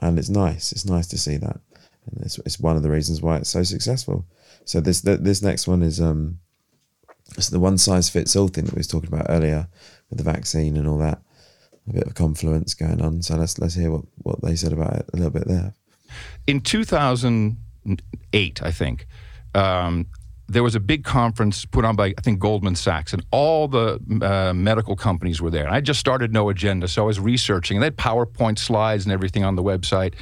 and it's nice. It's nice to see that, and it's, it's one of the reasons why it's so successful. So this th- this next one is um, it's the one size fits all thing that we was talking about earlier with the vaccine and all that. A bit of confluence going on. So let's let's hear what what they said about it a little bit there. in 2008, I think, um, there was a big conference put on by, I think, Goldman Sachs, and all the uh, medical companies were there. And I just started No Agenda, so I was researching, and they had PowerPoint slides and everything on the website.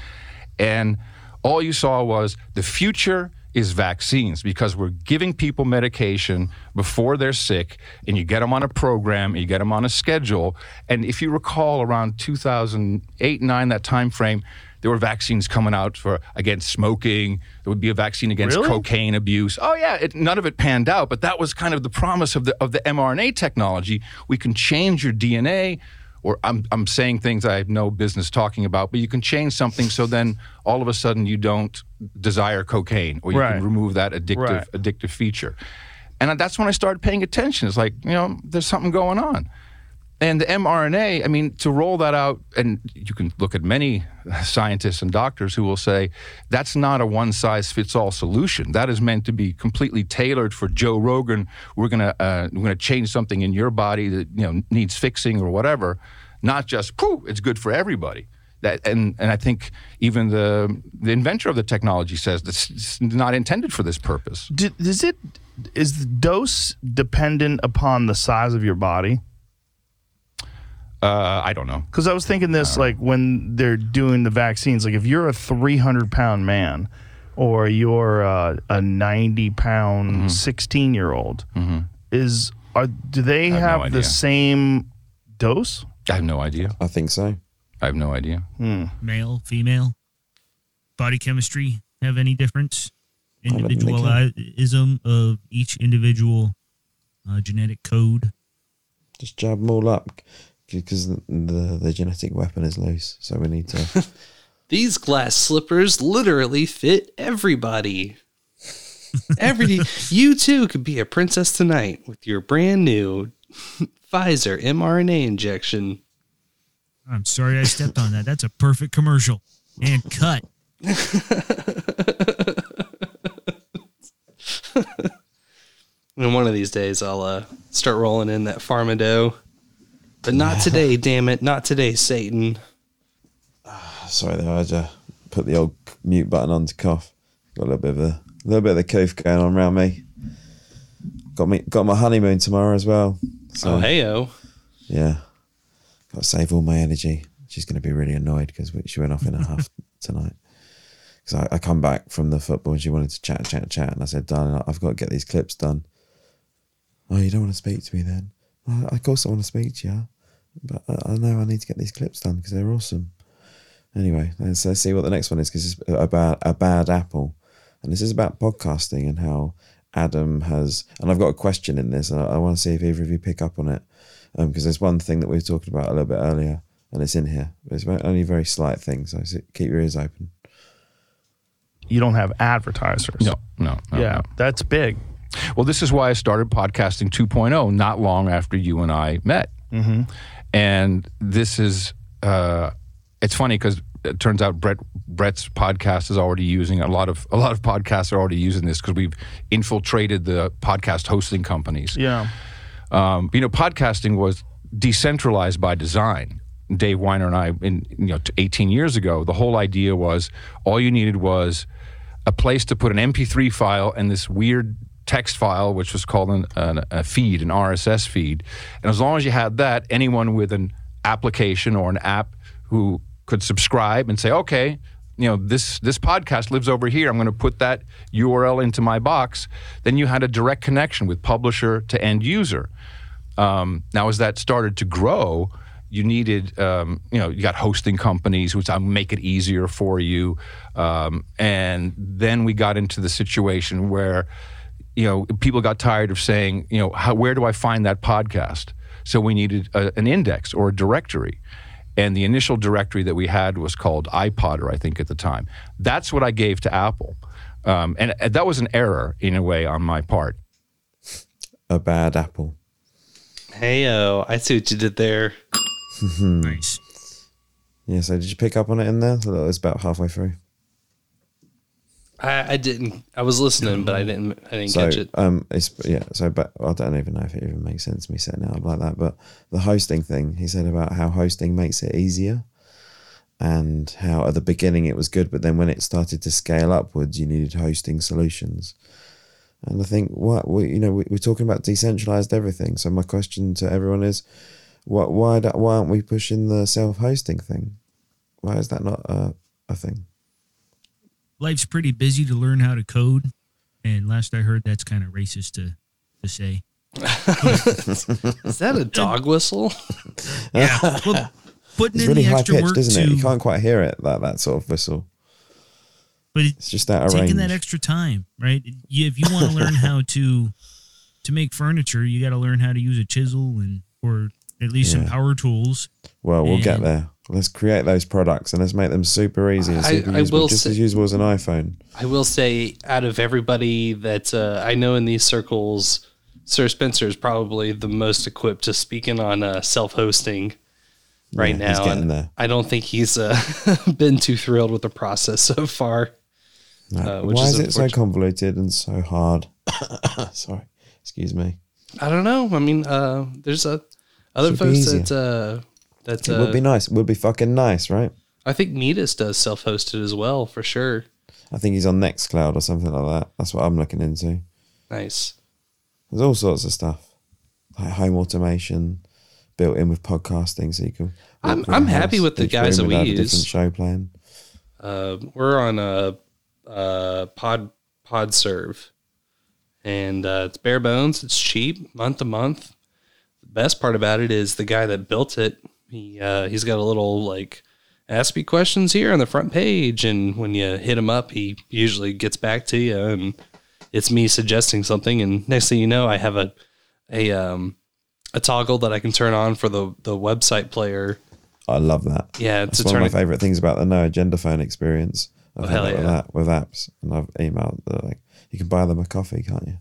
And all you saw was the future is vaccines because we're giving people medication before they're sick and you get them on a program you get them on a schedule. And if you recall around 2008 9 that time frame there were vaccines coming out for against smoking. There would be a vaccine against Really? cocaine abuse. Oh yeah it, none of it panned out but that was kind of the promise of the of the mRNA technology. We can change your DNA or I'm, I'm saying things I have no business talking about, but you can change something so then all of a sudden you don't desire cocaine or you Right. can remove that addictive Right. addictive feature. And that's when I started paying attention. It's like, you know, there's something going on. And the mRNA, I mean, to roll that out, and you can look at many scientists and doctors who will say that's not a one size fits all solution. That is meant to be completely tailored for Joe Rogan. We're gonna uh, we're gonna change something in your body that you know needs fixing or whatever. Not just pooh, it's good for everybody. That and and I think even the the inventor of the technology says this is not intended for this purpose. D- is it is the dose dependent upon the size of your body? Uh, I don't know. Because I was thinking this, like when they're doing the vaccines, like if you're a 300 pound man or you're uh, a 90 pound Mm-hmm. 16 year old, is are do they have no have, idea. the same dose? I have no idea. I think so. I have no idea. Male, female, body chemistry have any difference? don't think they. Individualism of each individual uh, genetic code. Just jab them all up because the, the the genetic weapon is loose. So we need to. [laughs] These glass slippers literally fit everybody. Every [laughs] you too could be a princess tonight with your brand new [laughs] Pfizer mRNA injection. I'm sorry I stepped on that. That's a perfect commercial. And cut. And one of these days I'll uh, start rolling in that Farmado. But not [laughs] today, damn it. Not today, Satan. Ah, sorry, there. I had to put the old mute button on to cough. Got a little bit of a, a little bit of the cough going on around me. Got me got my honeymoon tomorrow as well. So oh, hey, oh. yeah, got to save all my energy. She's going to be really annoyed because she went off in a huff [laughs] tonight. Because I, I come back from the football and she wanted to chat, chat, chat, and I said, "Darling, I've got to get these clips done." Oh, you don't want to speak to me then? "Oh, of course, I want to speak to you, but I, I know I need to get these clips done because they're awesome. Anyway, let's, let's see what the next one is because it's about a bad apple, and this is about podcasting and how Adam has. And I've got a question in this, and I, I want to see if either of you pick up on it um, because there's one thing that we were talking about a little bit earlier, and it's in here. It's only a very slight thing, so s- keep your ears open. You don't have advertisers. No, no, no, yeah, no. that's big. Well, this is why I started podcasting 2.0 not long after you and I met. Mm-hmm. And this is, uh, it's funny because it turns out Brett Brett's podcast is already using a lot of a lot of podcasts are already using this because we've infiltrated the podcast hosting companies. Yeah. Um, you know, podcasting was decentralized by design. Dave Winer and I, in you know, 18 years ago, the whole idea was all you needed was a place to put an MP3 file and this weird text file, which was called an, an, a feed, an RSS feed. And as long as you had that, anyone with an application or an app who could subscribe and say, okay, you know, this this podcast lives over here. I'm going to put that URL into my box. Then you had a direct connection with publisher to end user. Um, now, as that started to grow, you needed, um, you know, you got hosting companies which i'll make it easier for you. Um, and then we got into the situation where, you know, people got tired of saying, you know, how, where do I find that podcast? So we needed a, an index or a directory. And the initial directory that we had was called iPodder, I think, at the time. That's what I gave to Apple. Um, and, and that was an error in a way on my part. A bad apple. Hey, oh, I see what you did there. nice. Yeah, so did you pick up on it in there? So that was about halfway through. I, I didn't. I was listening, but I didn't. I didn't so, catch it. Um, it's yeah. So, but I don't even know if it even makes sense to me setting it up like that. But the hosting thing, he said about how hosting makes it easier, and how at the beginning it was good, but then when it started to scale upwards, you needed hosting solutions. And I think what we, you know, we, we're talking about decentralized everything. So my question to everyone is, what, why, do- why aren't we pushing the self-hosting thing? Why is that not a, a thing? Life's pretty busy to learn how to code, and last I heard, that's kind of racist to to say. [laughs] Is that a dog whistle? [laughs] Yeah. Well, putting It's in really the extra pitched, work isn't it? to- You can't quite hear it like that sort of whistle. But it's just of taking that extra time, right? You, if you want to learn how [laughs] to to make furniture, you got to learn how to use a chisel and or at least some power tools. Well, we'll get there. Let's create those products and let's make them super easy and super I usable, just say- as usable as an iPhone. I will say, out of everybody that uh, I know in these circles, Sir Spencer is probably the most equipped to speaking on uh, self-hosting right Yeah, now. I don't think he's uh, [laughs] been too thrilled with the process so far. No. uh, which Why is, it so convoluted and so hard? [coughs] Sorry, excuse me. I don't know. I mean, uh, there's uh, other Should folks that uh, that it would be uh, nice. It would be fucking nice, right? I think Metis does self-hosted as well for sure. I think he's on Nextcloud or something like that. That's what I'm looking into. Nice. There's all sorts of stuff like home automation built in with podcasting, so you can. I'm- I'm the happy with the guys that we a use. Different show plan. Uh, we're on a, uh pod pod serve, and uh, it's bare bones. It's cheap, month to month. The best part about it is the guy that built it. He uh, he's got a little like ask me questions here on the front page, and when you hit him up, he usually gets back to you, and it's me suggesting something, and next thing you know, I have a a um a toggle that I can turn on for the the website player. I love that. Yeah, it's one of my favorite things about the No Agenda phone experience. I've Oh, had that with yeah. that with apps, and I've emailed the, like you can buy them a coffee, can't you?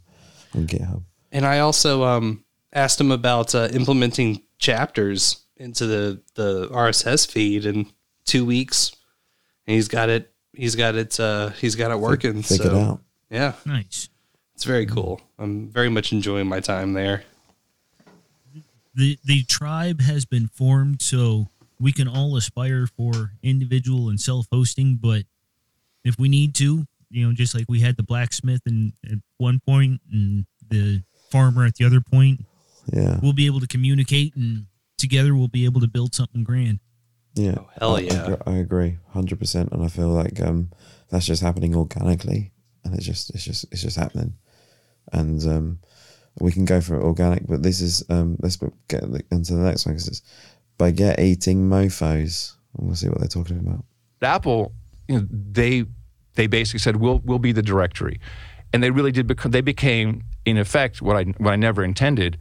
On GitHub. And I also um, asked him about uh, implementing chapters into the, the RSS feed in two weeks, and he's got it. He's got it. Uh, he's got it working. figured so out. yeah, Nice. it's very cool. I'm very much enjoying my time there. the the tribe has been formed so we can all aspire for individual and self-hosting but if we need to you know just like we had the blacksmith and at one point and the farmer at the other point Yeah. we'll be able to communicate and together we'll be able to build something grand Yeah. hell I- I yeah. agr- I, agree, hundred percent, and I feel like um, that's just happening organically, and it's just it's just it's just happening, and um, we can go for it organic, but this is um, let's get into the next one because it's baguette eating mofo's. And we'll see what they're talking about. Apple, you know, they they basically said we'll we'll be the directory, and they really did become they became in effect what I what I never intended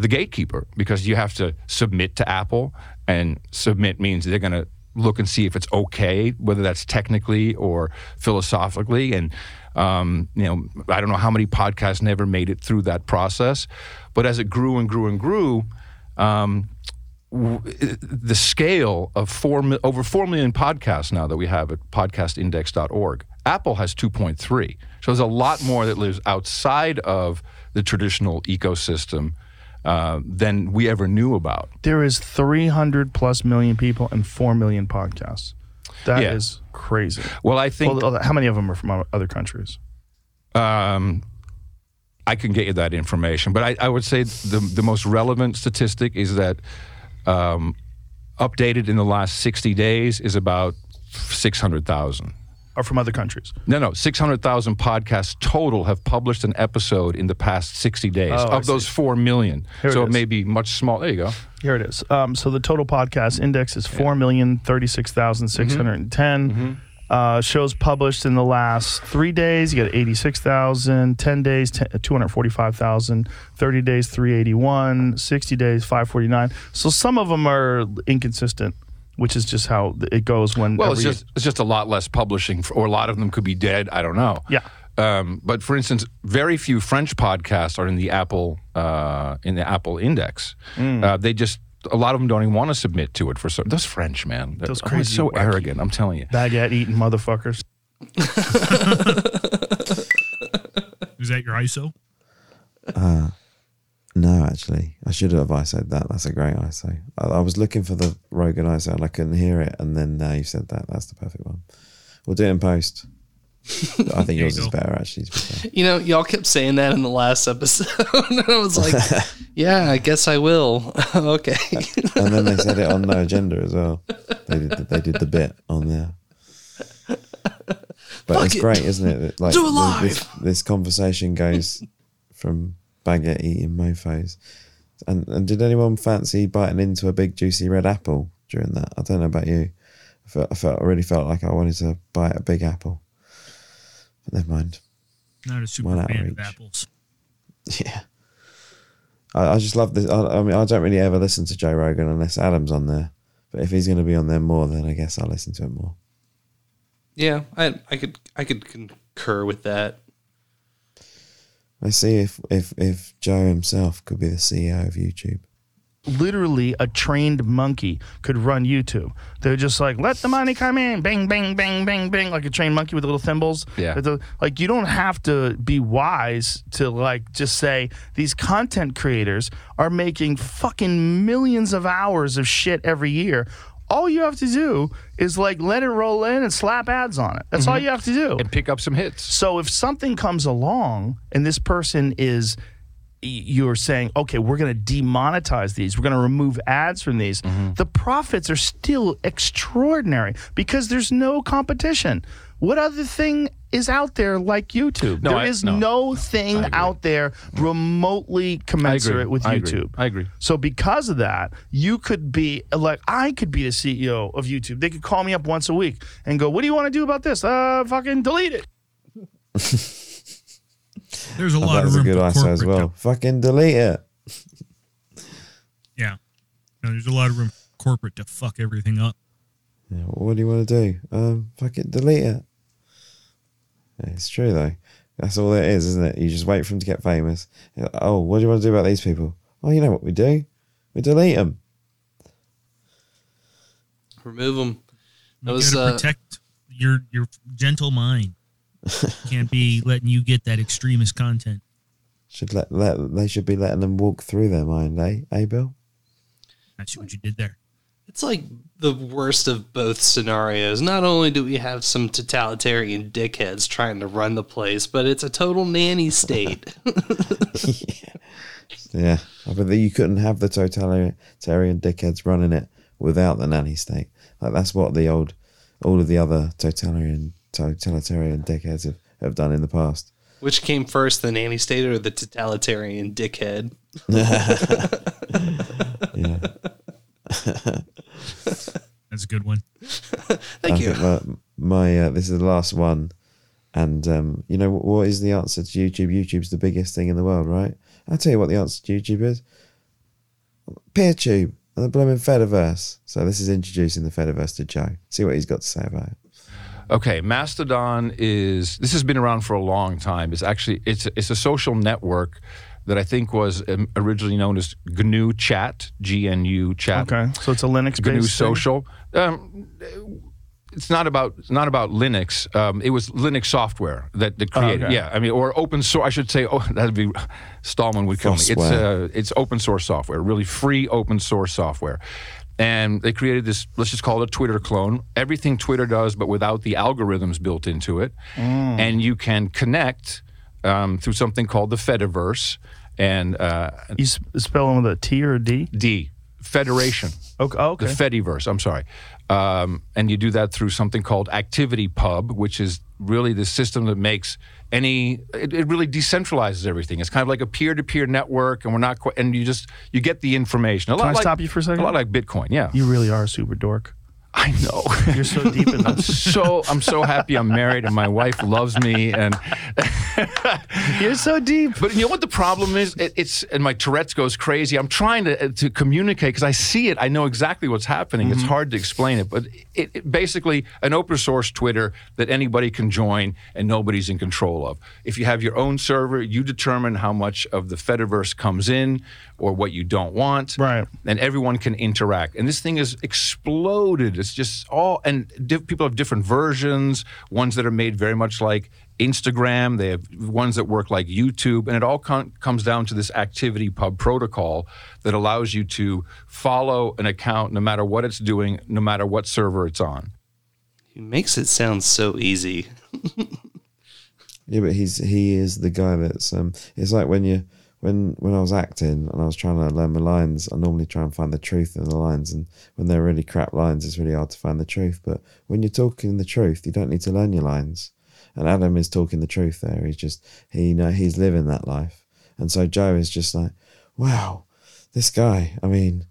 the gatekeeper because you have to submit to Apple, and submit means they're going to look and see if it's okay, whether that's technically or philosophically, and um, you know I don't know how many podcasts never made it through that process, but as it grew and grew and grew. Um, w- the scale of four mi- over four million podcasts now that we have at podcastindex.org. Apple has 2.3, so there's a lot more that lives outside of the traditional ecosystem uh, than we ever knew about. There is 300 plus million people and 4 million podcasts. That is Yeah. crazy. Well, I think Well, how many of them are from other countries? Um, I can get you that information, but I, I would say the the most relevant statistic is that um, updated in the last sixty days is about six hundred thousand. Are from other countries? No, no, six hundred thousand podcasts total have published an episode in the past sixty days Oh, of those see. four million. Here it so it, is. may be much smaller. There you go. Here it is. Um, so the total podcast index is four million thirty-six thousand six hundred and ten. Uh, shows published in the last three days, you got 86,000, 10 days, 10, 245,000, 30 days, 381, 60 days, 549. So some of them are inconsistent, which is just how it goes when. Well, it's just it's just a lot less publishing, for, or a lot of them could be dead. I don't know. Yeah. Um, but for instance, very few French podcasts are in the Apple uh, in the Apple Index. Mm. Uh, they just a lot of them don't even want to submit to it for so those French man. Those always crazy so wacky- arrogant. I'm telling you. baguette eating motherfuckers. [laughs] Is that your ISO? Uh, no, actually, I should have ISO'd that. That's a great ISO. I, I was looking for the Rogan ISO and I couldn't hear it, and then now you said that. That's the perfect one. We'll do it in post. [laughs] I think yours is better, actually. Be fair. You know, y'all kept saying that in the last episode, [laughs] and I was like, [laughs] "Yeah, I guess I will." okay. and then they said it on No Agenda as well. They did. The, they did the bit on there. But Fuck it's it. great, isn't it? Like Do it live. This, this conversation goes from baguette eating mofo's. And and did anyone fancy biting into a big juicy red apple during that? I don't know about you. I felt I, felt, I really felt like I wanted to bite a big apple. But never mind. Not a super One fan of outreach. apples. [laughs] Yeah. I, I just love this. I, I mean, I don't really ever listen to Joe Rogan unless Adam's on there. But if he's going to be on there more, then I guess I'll listen to him more. yeah, I I could I could concur with that. Let's see if, if, if Joe himself could be the CEO of YouTube. literally a trained monkey could run YouTube. They're just like, let the money come in, bang, bang, bang, bang, bang, like a trained monkey with little thimbles. Yeah. The- like you don't have to be wise to like just say these content creators are making fucking millions of hours of shit every year. All you have to do is like let it roll in and slap ads on it. That's all Mhm. you have to do. And pick up some hits. So if something comes along and this person is you're saying, okay, we're going to demonetize these. We're going to remove ads from these. Mm-hmm. The profits are still extraordinary because there's no competition. What other thing is out there like YouTube? No, there I- is no. no thing out there remotely commensurate with I agree. YouTube. I agree. So because of that, you could be like I could be the CEO of YouTube. They could call me up once a week and go, "What do you want to do about this?" Uh, fucking delete it. There's a Oh, lot that of was a good for ISO as corporate well. Fucking delete it. Yeah. No, there's a lot of room for corporate to fuck everything up. Yeah, what do you want to do? Um, fucking delete it. Yeah, it's true though. That's all it is, isn't it? You just wait for them to get famous. Like, oh, what do you want to do about these people? Oh, you know what we do? We delete them. Remove them. That You was gotta uh, protect your your gentle mind. [laughs] Can't be letting you get that extremist content. Should let, let they should be letting them walk through their mind, eh? Eh, Bill? I see what you did there. It's like the worst of both scenarios. Not only do we have some totalitarian dickheads trying to run the place, but it's a total nanny state. [laughs] [laughs] Yeah, I bet that you couldn't have the totalitarian dickheads running it without the nanny state. Like that's what the old, all of the other totalitarian totalitarian dickheads have, have done in the past. Which came first, the nanny state or the totalitarian dickhead? [laughs] That's a good one. [laughs] Thank I you. my, my uh, this is the last one, and um, you know what is the answer to YouTube? YouTube's the biggest thing in the world, right? I'll tell you what the answer to YouTube is. PeerTube and the blooming Fediverse. So this is introducing the Fediverse to Joe. See what he's got to say about it. Okay, Mastodon is this has been around for a long time. It's actually it's it's a social network that I think was um, originally known as GNU Chat, G N U Chat. Okay, so it's a Linux GNU based Social. Um, it's not about it's not about Linux. Um, it was Linux software that, that created. okay. Yeah, I mean, or open source. I should say. Oh, [laughs] that'd be Stallman would kill me. It's uh, it's open source software, really free open source software. And they created this. Let's just call it a Twitter clone. Everything Twitter does, but without the algorithms built into it. Mm. And you can connect um, through something called the Fediverse. And uh, You spell them with a T or a D? D Federation. Okay. okay. The Fediverse. I'm sorry. Um, and you do that through something called Activity Pub, which is really the system that makes any. It, it really decentralizes everything. It's kind of like a peer-to-peer network, and we're not. Quite, and you just you get the information. A Can I like, stop you for a second? A lot like Bitcoin. Yeah. You really are a super dork. I know. [laughs] You're so deep in [laughs] I'm this. so I'm so happy I'm married and my wife loves me and [laughs] you're so deep. But you know what the problem is? It, it's and my Tourette's goes crazy. I'm trying to to communicate because I see it. I know exactly what's happening. It's Mhm. hard to explain it, but it, it basically an open source Twitter that anybody can join and nobody's in control of. If you have your own server, you determine how much of the Fediverse comes in or what you don't want. Right. And everyone can interact. And this thing has exploded. It's just all, and diff, people have different versions, ones that are made very much like Instagram. They have ones that work like YouTube. And it all com- comes down to this activity pub protocol that allows you to follow an account no matter what it's doing, no matter what server it's on. He makes it sound so easy. [laughs] Yeah, but he's he is the guy that's um. It's like when you when when I was acting and I was trying to learn my lines. I normally try and find the truth in the lines, and when they're really crap lines, it's really hard to find the truth. But when you're talking the truth, you don't need to learn your lines. And Adam is talking the truth there. He's just he you know he's living that life, and so Joe is just like, wow, this guy. I mean,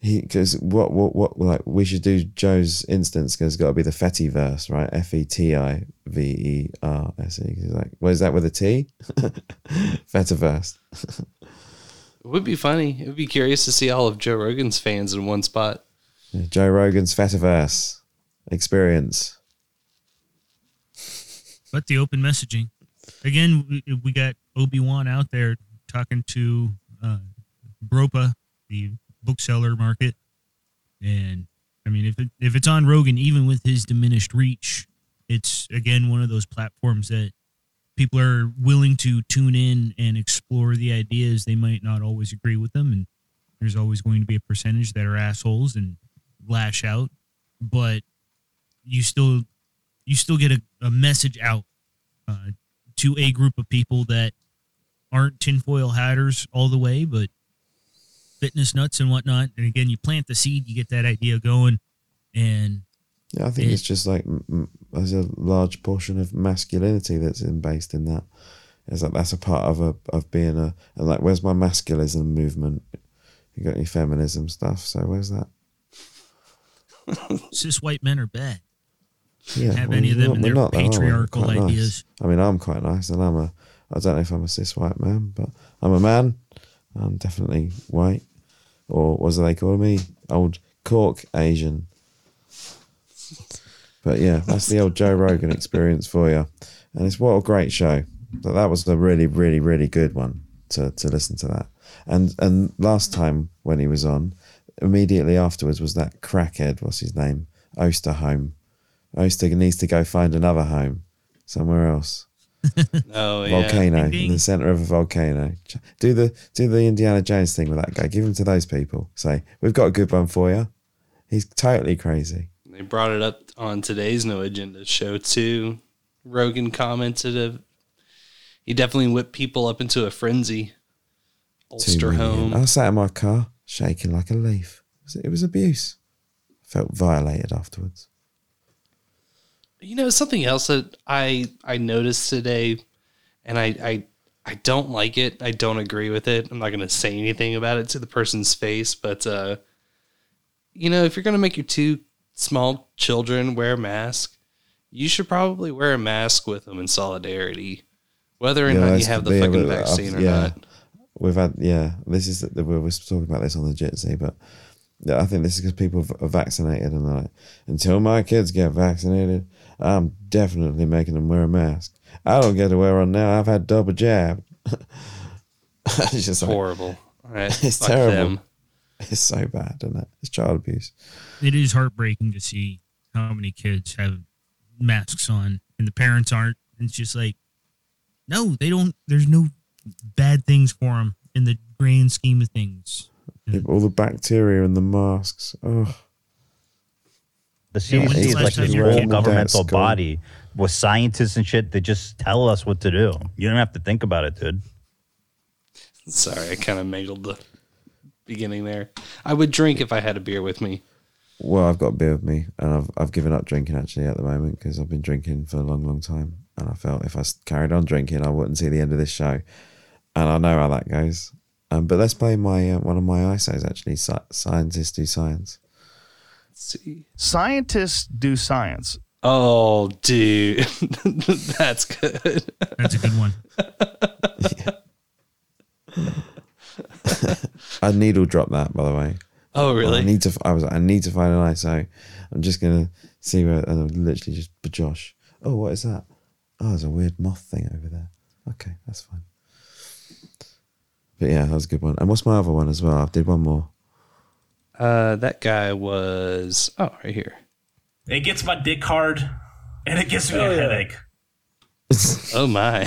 he because what what what like we should do Joe's instance because it's got to be the Fetty verse, right? F e t i v e r s e. He's like, what is that with a T? [laughs] Fetiverse. It would be funny. It would be curious to see all of Joe Rogan's fans in one spot. Yeah, Joe Rogan's Fetiverse experience. but the open messaging again we, we got obi-wan out there talking to uh bropa the bookseller market. And i mean if it, if it's on rogan even with his diminished reach it's again one of those platforms that people are willing to tune in and explore the ideas. They might not always agree with them and there's always going to be a percentage that are assholes and lash out but you still you still get a, a message out uh, to a group of people that aren't tinfoil hatters all the way, but fitness nuts and whatnot. And again, you plant the seed, you get that idea going, and Yeah, I think it- it's just like there's a large portion of masculinity that's in, based in that. It's like that's a part of a of being a and like where's my masculism movement? You got any feminism stuff? So where's that? cis white men are bad. Yeah, have well, any of them not- in their not, though, are we? patriarchal Quite nice. ideas. I mean, I'm quite nice, and I'm a. I don't know if I'm a cis white man, but I'm a man. I'm definitely white, or what do they call me? Old cork Asian. But yeah, that's the old Joe Rogan experience for you, and it's what a great show. But that was a really, really, really good one to to listen to that. And and last time when he was on, immediately afterwards was that crackhead. What's his name? Osterholm. Oster needs to go find another home somewhere else. [laughs] Oh yeah. volcano Ding, ding. in the center of a volcano. Do the do the Indiana Jones thing with that guy. Give him to those people. Say we've got a good one for you. He's totally crazy. They brought it up on today's No Agenda show too. Rogan commented of he definitely whipped people up into a frenzy. Two million. Ulsterholm. I sat in my car shaking like a leaf. It was- It was abuse. Felt violated afterwards. You know something else that I I noticed today, and I I I don't like it. I don't agree with it. I'm not going to say anything about it to the person's face, but uh, you know, if you're going to make your two small children wear a mask, you should probably wear a mask with them in solidarity, whether or not you have the yeah, fucking uh, vaccine or yeah. not. We've had yeah. This is we were talking about this on the Jitsi, but yeah, I think this is because people are vaccinated and they're like, until my kids get vaccinated, I'm definitely making them wear a mask. I don't get to wear one now. I've had double jab. [laughs] it's just like- horrible. All right, [laughs] it's fuck terrible. them. It's so bad, isn't it? It's child abuse. It is heartbreaking to see how many kids have masks on and the parents aren't. It's just like, no, they don't. There's no bad things for them in the grand scheme of things. Yeah, but all the bacteria and the masks. Oh, The Yeah, when's CDC the is last like time this whole governmental body with scientists and shit. They just tell us what to do. You don't have to think about it, dude. Sorry, I kind of mangled the beginning there. I would drink if I had a beer with me. well, I've got a beer with me, and I've I've given up drinking actually at the moment because I've been drinking for a long, long time, and I felt if I carried on drinking, I wouldn't see the end of this show, and I know how that goes. Um, but let's play my uh, one of my ISOs actually. Sci- scientists do science. Let's see. Scientists do science. Oh, dude, [laughs] that's good. That's a good one. [laughs] I needle drop that by the way. Oh, really? I need to. I was. I need to find an ISO. I'm just gonna see where. And I'm literally just. But Josh. Oh, what is that? Oh, there's a weird moth thing over there. Okay, that's fine. But yeah, that was a good one. And what's my other one as well? I did one more. Uh, that guy was oh right here. It gets my dick hard, and it gives me a headache. [laughs] Oh my.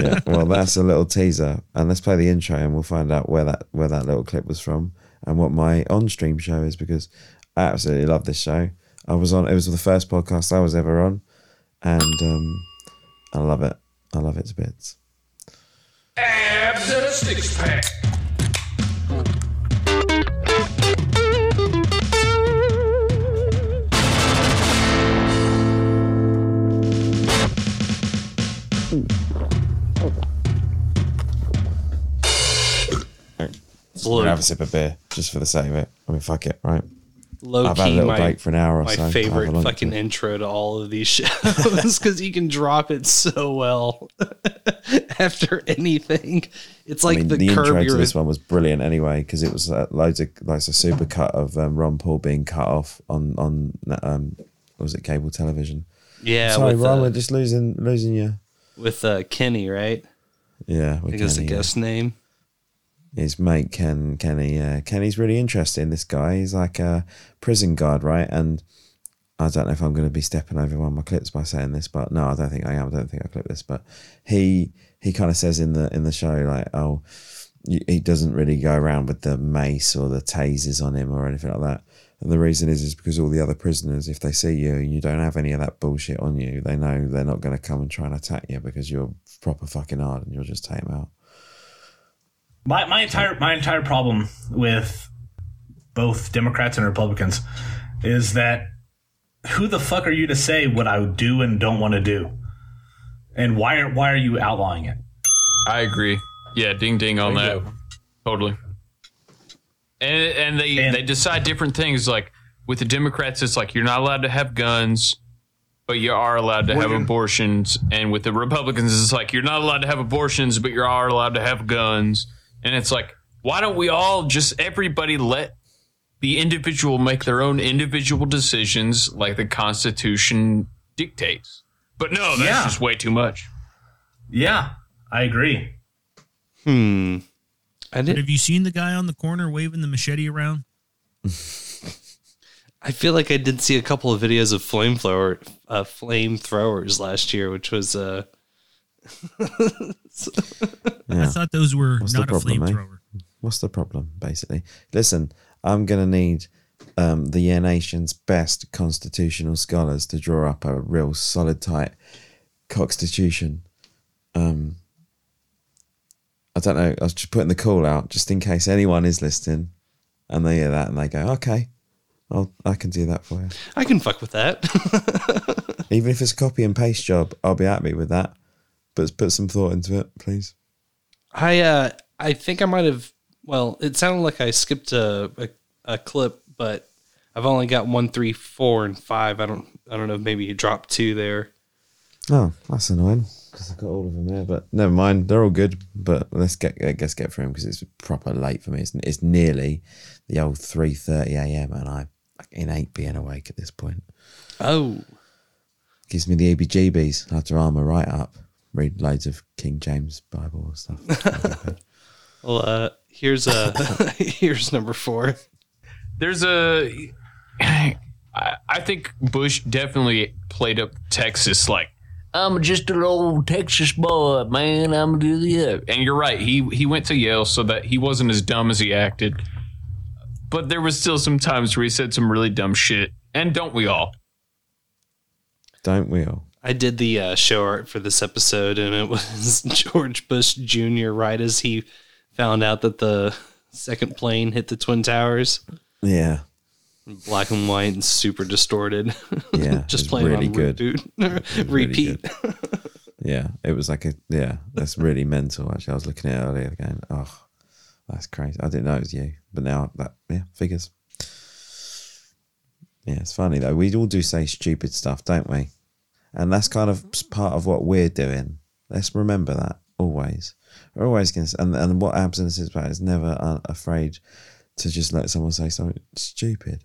yeah, well, that's a little teaser, and let's play the intro, and we'll find out where that where that little clip was from, and what my on-stream show is because I absolutely love this show. I was on; it was the first podcast I was ever on, and um, I love it. I love it to bits. Abs and a six pack. Have a sip of beer just for the sake of it. I mean, fuck it, right? Low I've had a key, little my, break for an hour or my so. A favorite lunch fucking break. intro to all of these [laughs] shows because you can drop it so well [laughs] after anything. It's like I mean, the, the, curb intro to your this one was brilliant anyway because it was uh, loads of like a super cut of um, Ron Paul being cut off on on um, what was it cable television? Yeah, sorry, with, Ron, uh, we're just losing losing you. with uh, Kenny, right? Yeah, I with think that's the Kenny, yeah. guest name. His mate Ken Kenny. Yeah, Kenny's really interesting. This guy, he's like a prison guard, right? And I don't know if I'm going to be stepping over one of my clips by saying this, but no, I don't think I am. I don't think I clip this, but he he kind of says in the in the show like, oh, he doesn't really go around with the mace or the tasers on him or anything like that. And the reason is is because all the other prisoners, if they see you and you don't have any of that bullshit on you, they know they're not going to come and try and attack you because you're proper fucking hard and you'll just take them out. My my entire my entire problem with both Democrats and Republicans is that who the fuck are you to say what I do and don't want to do, and why are why are you outlawing it? I agree. Yeah, ding ding on that. Totally. And and they they decide different things. Like with the Democrats, it's like you're not allowed to have guns, but you are allowed to have abortions. And with the Republicans, it's like you're not allowed to have abortions, but you are allowed to have guns. And it's like, why don't we all just everybody let the individual make their own individual decisions, like the Constitution dictates? But no, that's Yeah. just way too much. Yeah, I agree. Hmm. I But have you seen the guy on the corner waving the machete around? [laughs] I feel like I did see a couple of videos of flamethrower uh, flamethrowers last year, which was uh [laughs] [laughs] Yeah. I thought those were What's not the a problem, eh? flamethrower. What's the problem, basically? Listen, I'm going to need um, the Year Nation's best constitutional scholars to draw up a real solid, tight constitution. Um, I don't know. I was just putting the call out just in case anyone is listening and they hear that and they go, okay, I'll, I can do that for you. I can fuck with that. [laughs] Even if it's a copy and paste job, I'll be happy with that. But put some thought into it, please. I uh I think I might have well, it sounded like I skipped a, a a clip, but I've only got one, three, four, and five. I don't I don't know maybe you dropped two there. Oh, that's annoying because I've got all of them here. But never mind, they're all good. But let's get I guess get through them because it's proper late for me. It's, it's nearly the old three thirty a.m. and I in eight being awake at this point. Oh, gives me the ABGBs. I have to armour right up, read loads of King James Bible stuff. [laughs] Well, uh, here's a [laughs] here's number four. There's a. I think Bush definitely played up Texas like I'm just an old Texas boy, man. I'm do the and you're right. He he went to Yale so that he wasn't as dumb as he acted. But there was still some times where he said some really dumb shit, and don't we all? Don't we all? I did the uh, show art for this episode, and it [laughs] was George Bush Jr. right as he found out that the second plane hit the twin towers. Yeah. Black and white and super distorted. [laughs] Yeah, just playing really on good. repeat. Really repeat. good. Yeah, it was like a yeah. That's really mental. Actually, I was looking at it earlier, going, "Oh, that's crazy." I didn't know it was you, but now that yeah, figures. Yeah, it's funny though. We all do say stupid stuff, don't we? And that's kind of part of what we're doing. Let's remember that always. We're always going to, and, and what abstinence is about is never uh, afraid to just let someone say something stupid.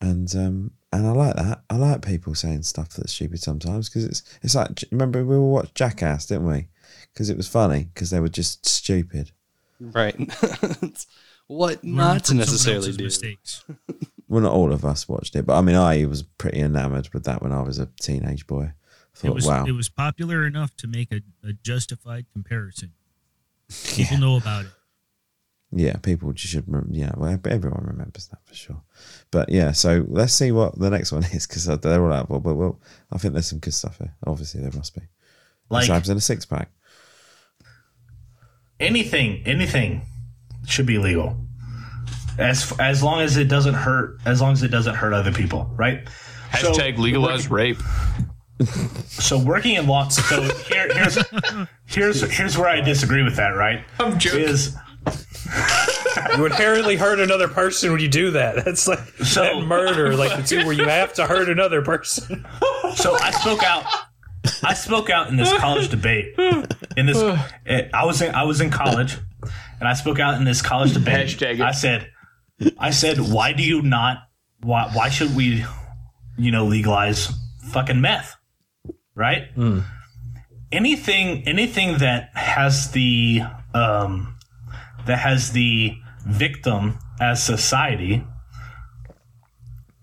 And um, and I like that. I like people saying stuff that's stupid sometimes because it's it's like remember we were watched Jackass, didn't we? Because it was funny because they were just stupid. right. [laughs] what not to necessarily do. mistakes. [laughs] Well, not all of us watched it, but I mean, I was pretty enamored with that when I was a teenage boy. I thought, it was wow, it was popular enough to make a, a justified comparison. [laughs] People know about it. yeah, people just should, yeah, well, everyone remembers that for sure. But yeah, so let's see what the next one [laughs] is because they're all out. But well, I think there's some good stuff here. Obviously, there must be. Like- Like, in a six pack. anything anything should be legal as as long as it doesn't hurt as long as it doesn't hurt other people right Hashtag legalize rape. so working in law so here, here's here's here's where i disagree with that right i'm joking is [laughs] You inherently hurt another person when you do that. That's like that murder, like the two where you have to hurt another person. so I spoke out. I spoke out in this college debate. In this, [sighs] eh, I was in I was in college, and I spoke out in this college debate. I said, I said, why do you not? Why why should we, you know, legalize fucking meth? Right? Anything anything that has the um that has the victim as society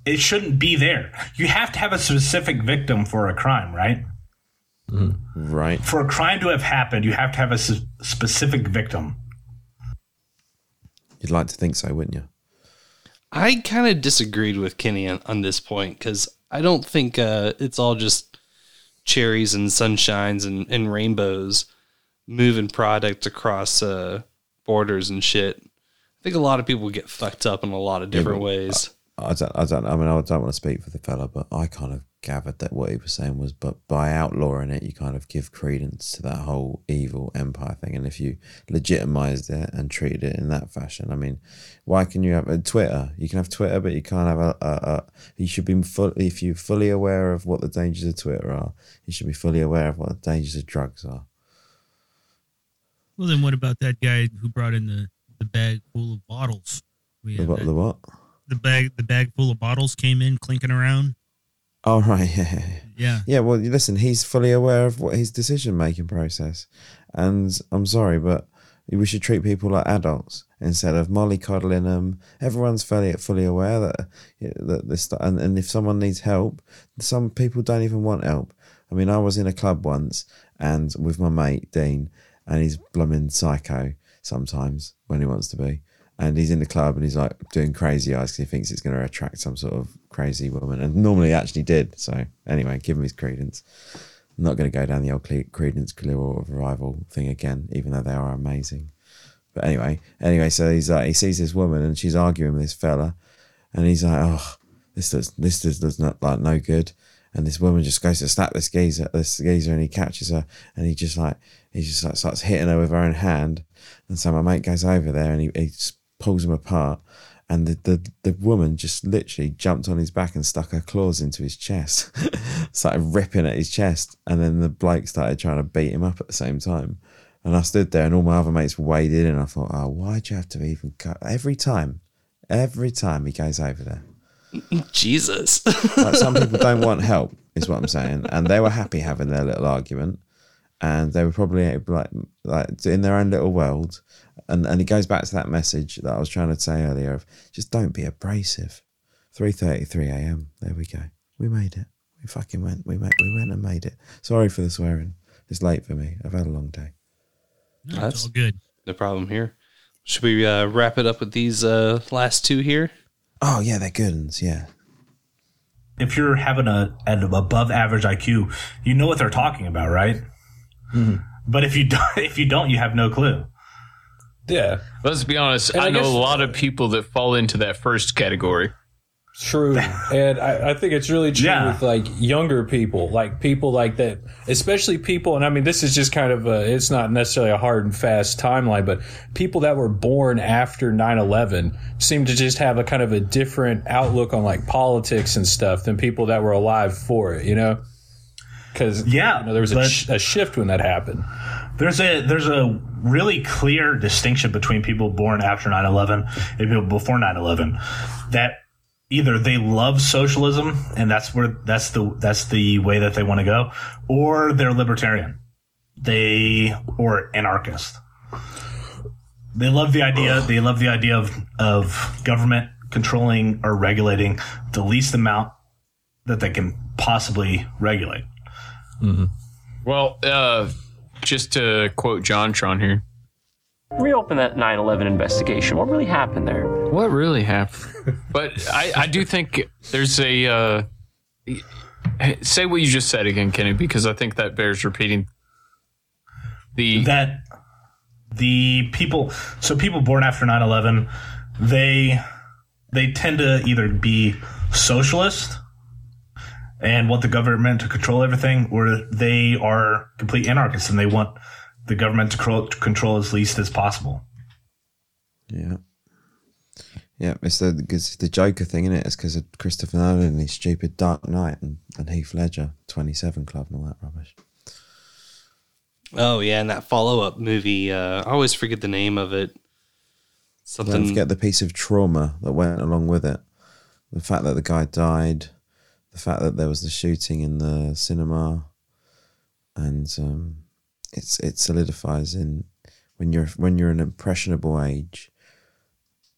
it shouldn't be there. You have to have a specific victim for a crime, right? Right. For a crime to have happened, you have to have a s- specific victim. You'd like to think so, wouldn't you? I kind of disagreed with Kenny on, on this point because I don't think uh, it's all just cherries and sunshines and, and rainbows moving product across uh, borders and shit. I think a lot of people get fucked up in a lot of different but, ways. I don't, I don't, I mean, I don't want to speak for the fella, but I kind of gathered that what he was saying was, but by outlawing it, you kind of give credence to that whole evil empire thing. And if you legitimized it and treated it in that fashion, I mean, why can you have a Twitter? You can have Twitter, but you can't have a, a, a you should be full, if you're fully aware of what the dangers of Twitter are, you should be fully aware of what the dangers of drugs are. Well, then what about that guy who brought in the, the bag full of bottles? We The what, that- the what? the bag the bag full of bottles came in clinking around. Oh right, [laughs] yeah, Yeah. yeah. Well, listen, he's fully aware of what his decision making process, and I'm sorry, but we should treat people like adults instead of mollycoddling them. Everyone's fully fully aware that that this and, and if someone needs help, some people don't even want help. I mean, I was in a club once and with my mate Dean, and he's blooming psycho sometimes when he wants to be. And he's in the club and he's like doing crazy eyes because he thinks it's going to attract some sort of crazy woman. And normally actually did. So anyway, give him his credence. I'm not going to go down the old Creedence Clearwater Revival thing again, even though they are amazing. But anyway, anyway, so he's like, he sees this woman and she's arguing with this fella, and he's like, oh, this does this does, does not like no good. And this woman just goes to slap this geezer, this geezer, and he catches her, and he just like he just like starts hitting her with her own hand. And so my mate goes over there and he, he pulls him apart, and the, the the woman just literally jumped on his back and stuck her claws into his chest, [laughs] started ripping at his chest, and then the bloke started trying to beat him up at the same time. And I stood there, and all my other mates waded in. And I thought, oh, why'd you have to even cut every time? Every time he goes over there. [laughs] Jesus. [laughs] Like some people don't want help, is what I'm saying. And they were happy having their little argument. and they were probably like like in their own little world. And and it goes back to that message that I was trying to say earlier of just don't be abrasive. Three thirty three a.m. There we go. We made it. We fucking went. We went. We went and made it. Sorry for the swearing. It's late for me. I've had a long day. That's all good. No problem here. Should we uh, wrap it up with these uh, last two here? Oh yeah, they're good ones. Yeah. If you're having a an above average IQ, you know what they're talking about, right? But if you [laughs] don't, if you don't, you have no clue. Yeah. Let's be honest. And I, I know guess- a lot of people that fall into that first category. True, and I, I think it's really true Yeah. with like younger people, like people like that, especially people. And I mean, this is just kind of a, it's not necessarily a hard and fast timeline, but people that were born after 9-11 seem to just have a kind of a different outlook on like politics and stuff than people that were alive for it. You know, because yeah, you know, there was a, sh- a shift when that happened. There's a there's a really clear distinction between people born after 9/11 and people before 9/11 that either they love socialism and that's where that's the that's the way that they want to go or they're libertarian. They or anarchist. They love the idea they love the idea of of government controlling or regulating the least amount that they can possibly regulate. Well, uh, just to quote John JonTron here. Reopen that 9 11 investigation. What really happened there? What really happened? but I, I do think there's a. Uh, say what you just said again, Kenny, because I think that bears repeating. The that the people so people born after 9-11 they they tend to either be socialist and want the government to control everything or they are complete anarchists and they want the government to control, to control as least as possible Yeah. Yeah, it's the it's the Joker thing, isn't it? It's because of Christopher Nolan and his stupid Dark Knight and, and Heath Ledger, Twenty Seven Club, and all that rubbish. Oh yeah, and that follow up movie. Uh, I always forget the name of it. Something. Don't forget the piece of trauma that went along with it. The fact that the guy died, the fact that there was the shooting in the cinema, and um, it's it solidifies in when you're when you're an impressionable age.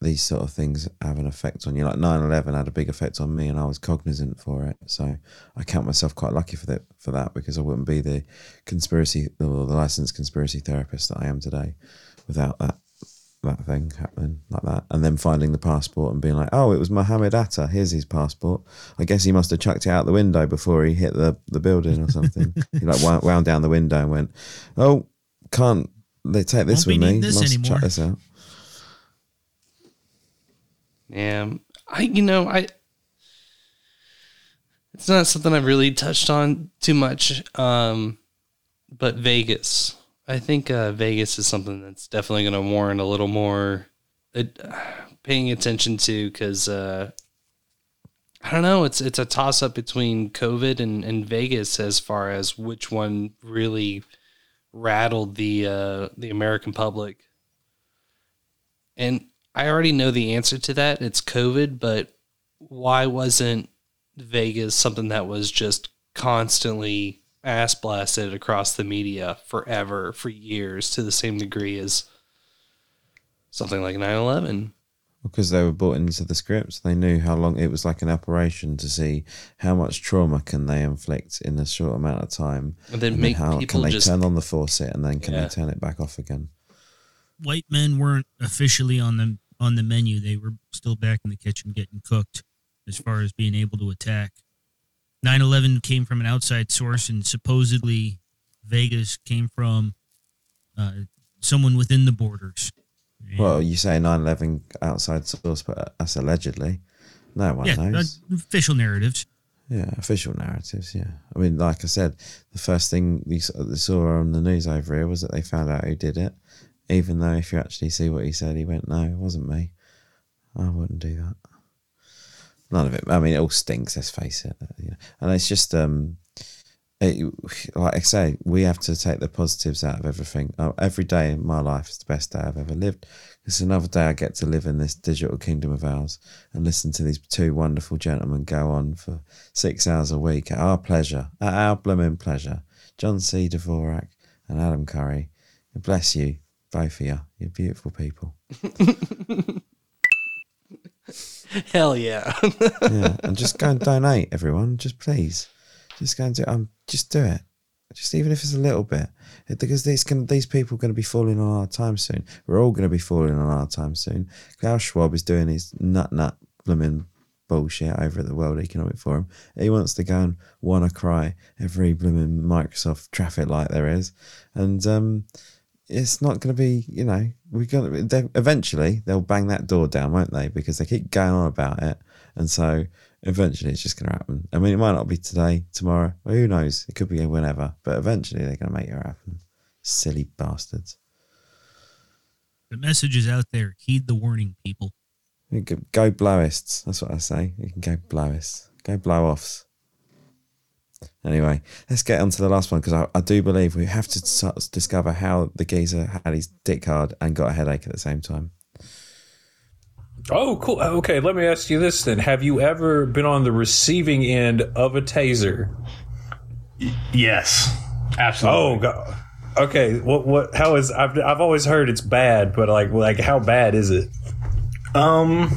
These sort of things have an effect on you. Like 9-11 had a big effect on me, and I was cognizant for it. So I count myself quite lucky for that for that because I wouldn't be the conspiracy or the licensed conspiracy therapist that I am today without that that thing happening like that, and then finding the passport and being like, "Oh, it was Mohammed Atta. Here's his passport. I guess he must have chucked it out the window before he hit the, the building or something." [laughs] he like wound, wound down the window and went, "Oh, can't they take this Won't with me? needing this must anymore." chuck this out." Yeah, I you know I. It's not something I've really touched on too much, um, but Vegas. I think uh, Vegas is something that's definitely going to warrant a little more uh, paying attention to because uh, I don't know. It's it's a toss up between COVID and, and Vegas as far as which one really rattled the uh, the American public. And I already know the answer to that. It's COVID, but why wasn't Vegas something that was just constantly ass blasted across the media forever, for years, to the same degree as something like 9 11? Because they were brought into the scripts, they knew how long it was like an operation to see how much trauma can they inflict in a short amount of time, And then make how people can they just- turn on the faucet and then can Yeah. they turn it back off again? White men weren't officially on the on the menu. They were still back in the kitchen getting cooked as far as being able to attack. 9/11 came from an outside source, and supposedly Vegas came from uh, someone within the borders. Well, you say 9/11 outside source, but that's allegedly. No one yeah, knows. uh, official narratives. Yeah, official narratives. Yeah, I mean, like I said, the first thing we saw, we saw on the news over here was that they found out who did it. Even though, if you actually see what he said, he went, "No, it wasn't me. I wouldn't do that." None of it. I mean, it all stinks. Let's face it. You know? And it's just, um, it, like I say, we have to take the positives out of everything. Uh, every day in my life is the best day I've ever lived. It's another day I get to live in this digital kingdom of ours and listen to these two wonderful gentlemen go on for six hours a week at our pleasure, at our blooming pleasure. John C. Dvorak and Adam Curry. Bless you, both of you. You're beautiful people. [laughs] [laughs] Hell yeah. [laughs] yeah, and just go and donate, everyone. Just please, just go and do. Um, just do it. Just even if it's a little bit, It- because these can these people are going to be falling on our time soon. We're all going to be falling on our time soon. Klaus Schwab is doing his nut nut blooming bullshit over at the World Economic Forum. He wants to go and WannaCry every blooming Microsoft traffic light there is, and um, it's not going to be. You know, we're going to eventually they'll bang that door down, won't they? Because they keep going on about it, and so eventually it's just going to happen. I mean, it might not be today, tomorrow, well, who knows? It could be whenever, but eventually they're going to make it happen. Silly bastards. The message is out there. Heed the warning, people. Go blowists. That's what I say. You can go blowists. Go blow offs. Anyway, let's get on to the last one because I, I do believe we have to sort discover how the geezer had his dick hard and got a headache at the same time. Oh, cool. Okay, let me ask you this then: Have you ever been on the receiving end of a taser? Yes, absolutely. Oh god. Okay. What? What? How is? I've I've always heard it's bad, but like like how bad is it? Um.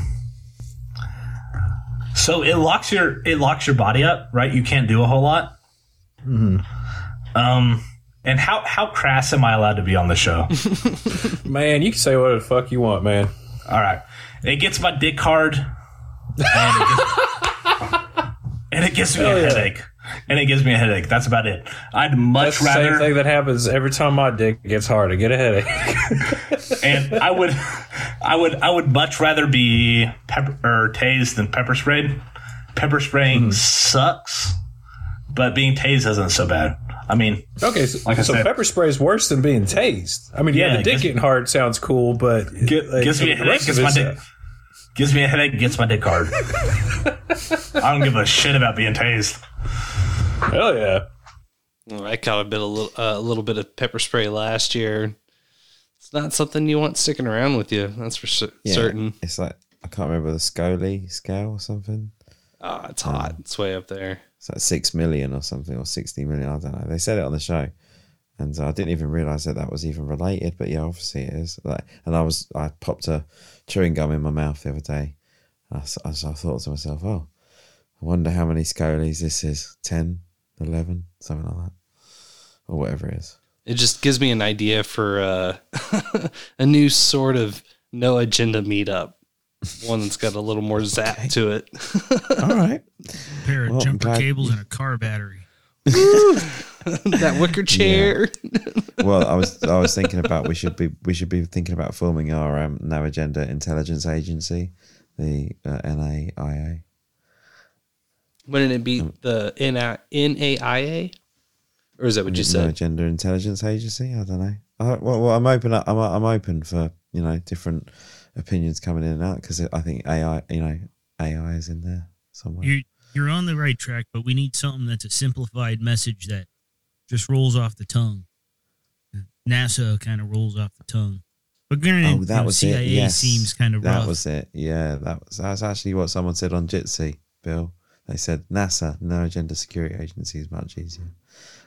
So it locks your it locks your body up, right? You can't do a whole lot. Mm-hmm. Um. And how how crass am I allowed to be on the show? [laughs] man, you can say whatever the fuck you want, man. All right. It gets my dick hard, and it gets, [laughs] and it gives me Hell a yeah. headache. And it gives me a headache. That's about it. I'd much That's the same thing that happens every time my dick gets hard. I get a headache. [laughs] and I would, I would, I would much rather be pepper or tased than pepper sprayed. Pepper spraying hmm. sucks, but being tased isn't so bad. I mean, Okay, so, Like I so said- pepper spray is worse than being tased. I mean, yeah, Yeah, the dick gives- getting hard sounds cool, but Gi- like, gives me a headache. Gets my dick. Uh, gives me a headache. Gets my dick hard. [laughs] I don't give a shit about being tased. Hell yeah! Well, I caught a bit a little uh, a little bit of pepper spray last year. It's not something you want sticking around with you. That's for cer- Yeah, certain. It's like I can't remember the Scully scale or something. Ah, it's hot. It's way up there. It's like six million or something, or sixty million. I don't know. They said it on the show, and I didn't even realize that that was even related. But yeah, obviously it is. Like, and I was I popped a chewing gum in my mouth the other day. i thought to myself, oh, I wonder how many scolies this is 10, 11, something like that, or whatever it is. It just gives me an idea for uh, [laughs] a new sort of no agenda meetup. One that's got a little more zap to it. [laughs] All right. pair of Well, jumper glad- cables and a car battery. [laughs] that wicker chair. well, I was I was thinking about we should be we should be thinking about forming our um, no agenda intelligence agency, the uh, NAIA. Wouldn't it be mm. the NA NAIA? Or is that what you No said? agenda intelligence agency. I don't know. I, well, well, I'm open. I'm I'm open for you know different opinions coming in and out because I think AI, you know, AI is in there somewhere. You're you're on the right track, but we need something that's a simplified message that just rolls off the tongue. NASA kind of rolls off the tongue. But granted, Oh, you that know, was CIA it. Yes, seems kind of that rough. was it. Yeah, that was that's actually what someone said on Jitsi, Bill. They said NASA, no agenda security agency is much easier,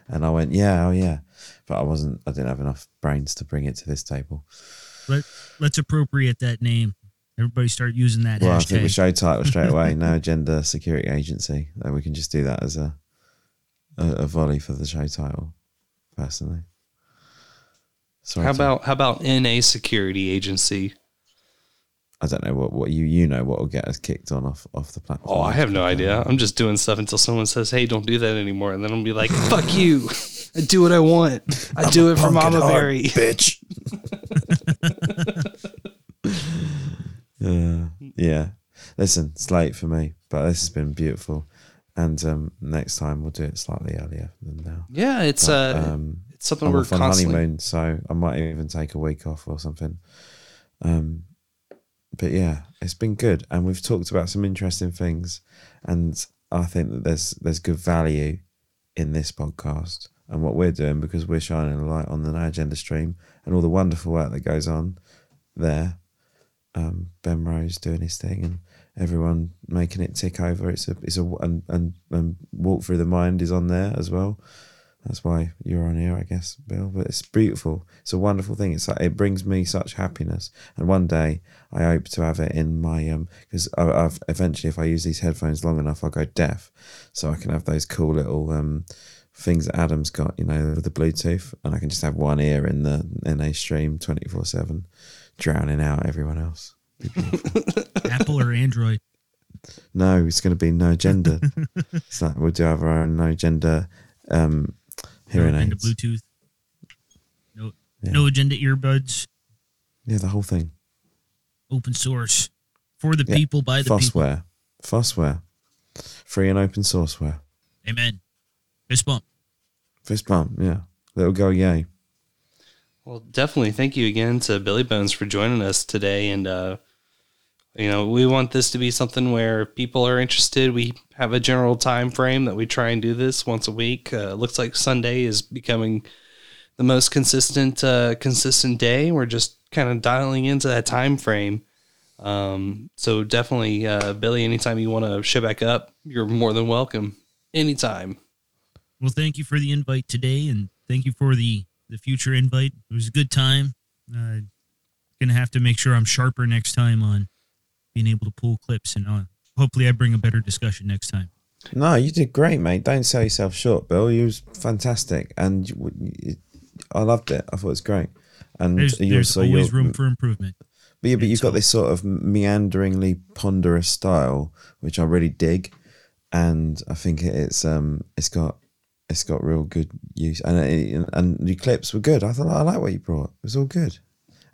and I went, yeah, oh yeah, but I wasn't. I didn't have enough brains to bring it to this table. Let let's appropriate that name. Everybody start using that Well, I think we show title straight away. [laughs] No agenda security agency. We can just do that as a a, a volley for the show title. Personally, Sorry How to- about how about NA security agency? I don't know what, what you you know what will get us kicked on off off the platform. Oh, I have no idea. I'm just doing stuff until someone says, "Hey, don't do that anymore," and then I'll be like, [laughs] "Fuck you! I do what I want. I do it for Mama Mary, [laughs] bitch." Yeah, [laughs] yeah. Listen, it's late for me, but this has been beautiful. And um, next time we'll do it slightly earlier than now. Yeah, it's, uh, it's something I'm we're off on constantly- honeymoon, so I might even take a week off or something. Um, but yeah, it's been good, and we've talked about some interesting things, and I think that there's there's good value in this podcast and what we're doing because we're shining a light on the No Agenda stream and all the wonderful work that goes on there. Um, ben Rose doing his thing and everyone making it tick over. It's a it's a and and, and walk through the mind is on there as well. That's why you're on here, I guess, Bill. But it's beautiful. It's a wonderful thing. It's like, it brings me such happiness. And one day, I hope to have it in my um because I've eventually, if I use these headphones long enough, I'll go deaf, so I can have those cool little um things that Adam's got, you know, with the Bluetooth, and I can just have one ear in the in a stream twenty four seven, drowning out everyone else. [laughs] Apple or Android? No, it's going to be no gender. [laughs] it's like we'll do have our own no gender um, hearing no agenda aids. Bluetooth. No, Yeah. no agenda earbuds. Yeah, the whole thing. Open source for the Yeah. people by the people. Fossware. Fossware. Free and open sourceware. Amen. Fist bump. Fist bump, yeah. Little go yay. Well, definitely thank you again to Billy Bones for joining us today. And, uh, you know, we want this to be something where people are interested. We have a general time frame that we try and do this once a week. Uh, looks like Sunday is becoming the most consistent, uh, consistent day. We're just kind of dialing into that time frame. Um, so definitely, uh, Billy, anytime you want to show back up, you're more than welcome. Anytime. Well, thank you for the invite today, and thank you for the the future invite. It was a good time. Uh, gonna have to make sure I'm sharper next time on being able to pull clips, and uh, hopefully I bring a better discussion next time. No, you did great, mate. Don't sell yourself short, Bill. You was fantastic, and you, you, I loved it. I thought it was great. And There's, there's also- always room for improvement. But yeah, but you've got this sort of meanderingly ponderous style, which I really dig, and I think it's um it's got it's got real good use, and it, and the clips were good. I thought I like what you brought. It was all good,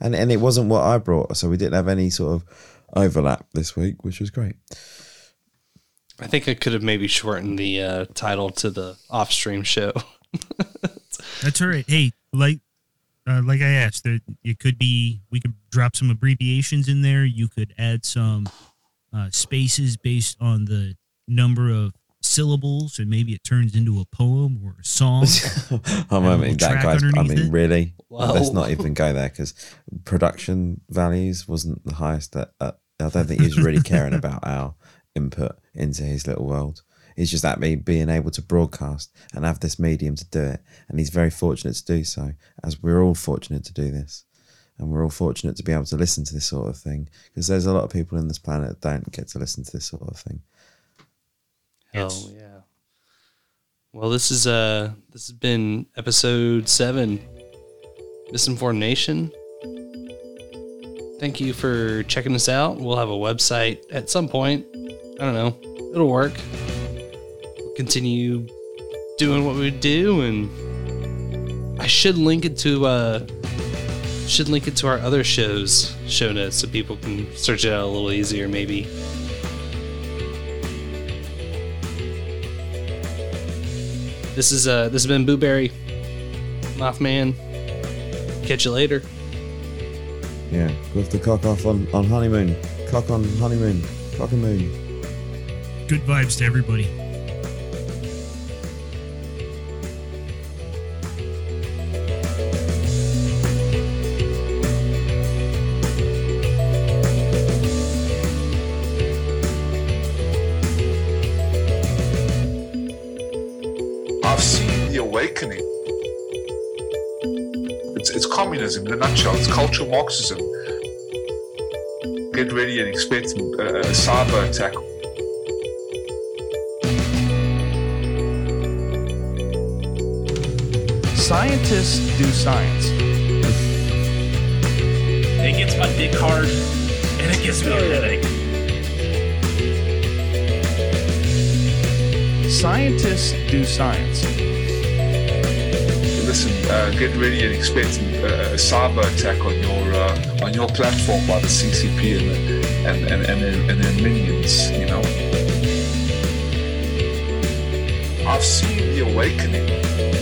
and and it wasn't what I brought, so we didn't have any sort of overlap this week, which was great. I think I could have maybe shortened the uh, title to the off stream show. [laughs] That's all right. Hey, like uh, like I asked, there it could be we could drop some abbreviations in there. You could add some uh, spaces based on the number of syllables, and maybe it turns into a poem or a song. [laughs] I And a mean, little that guy's. I mean, it. really. Wow. Let's not even go there because production values wasn't the highest. That uh, I don't think he's really caring about our input into his little world. He's just at me being able to broadcast and have this medium to do it, and he's very fortunate to do so. As we're all fortunate to do this, and we're all fortunate to be able to listen to this sort of thing because there's a lot of people in this planet that don't get to listen to this sort of thing. Hell yeah. Well, this is uh this has been episode seven, Misinformed Nation. Thank you for checking us out. We'll have a website at some point. I don't know. It'll work. We'll continue doing what we do, and I should link it to uh should link it to our other shows show notes so people can search it out a little easier maybe. This is uh this has been Booberry, Mothman. Catch you later. Yeah, with the cock off on, on honeymoon, cock on honeymoon, cock and moon. Good vibes to everybody. It's cultural Marxism. Get ready and expect a, a cyber attack. Scientists do science. It gets my dick hard, and it gives me a headache. Scientists do science. Listen, uh, get ready and expect a, a cyber attack on your uh, on your platform by the CCP and and, and, and, their, and their minions. You know, I've seen the awakening.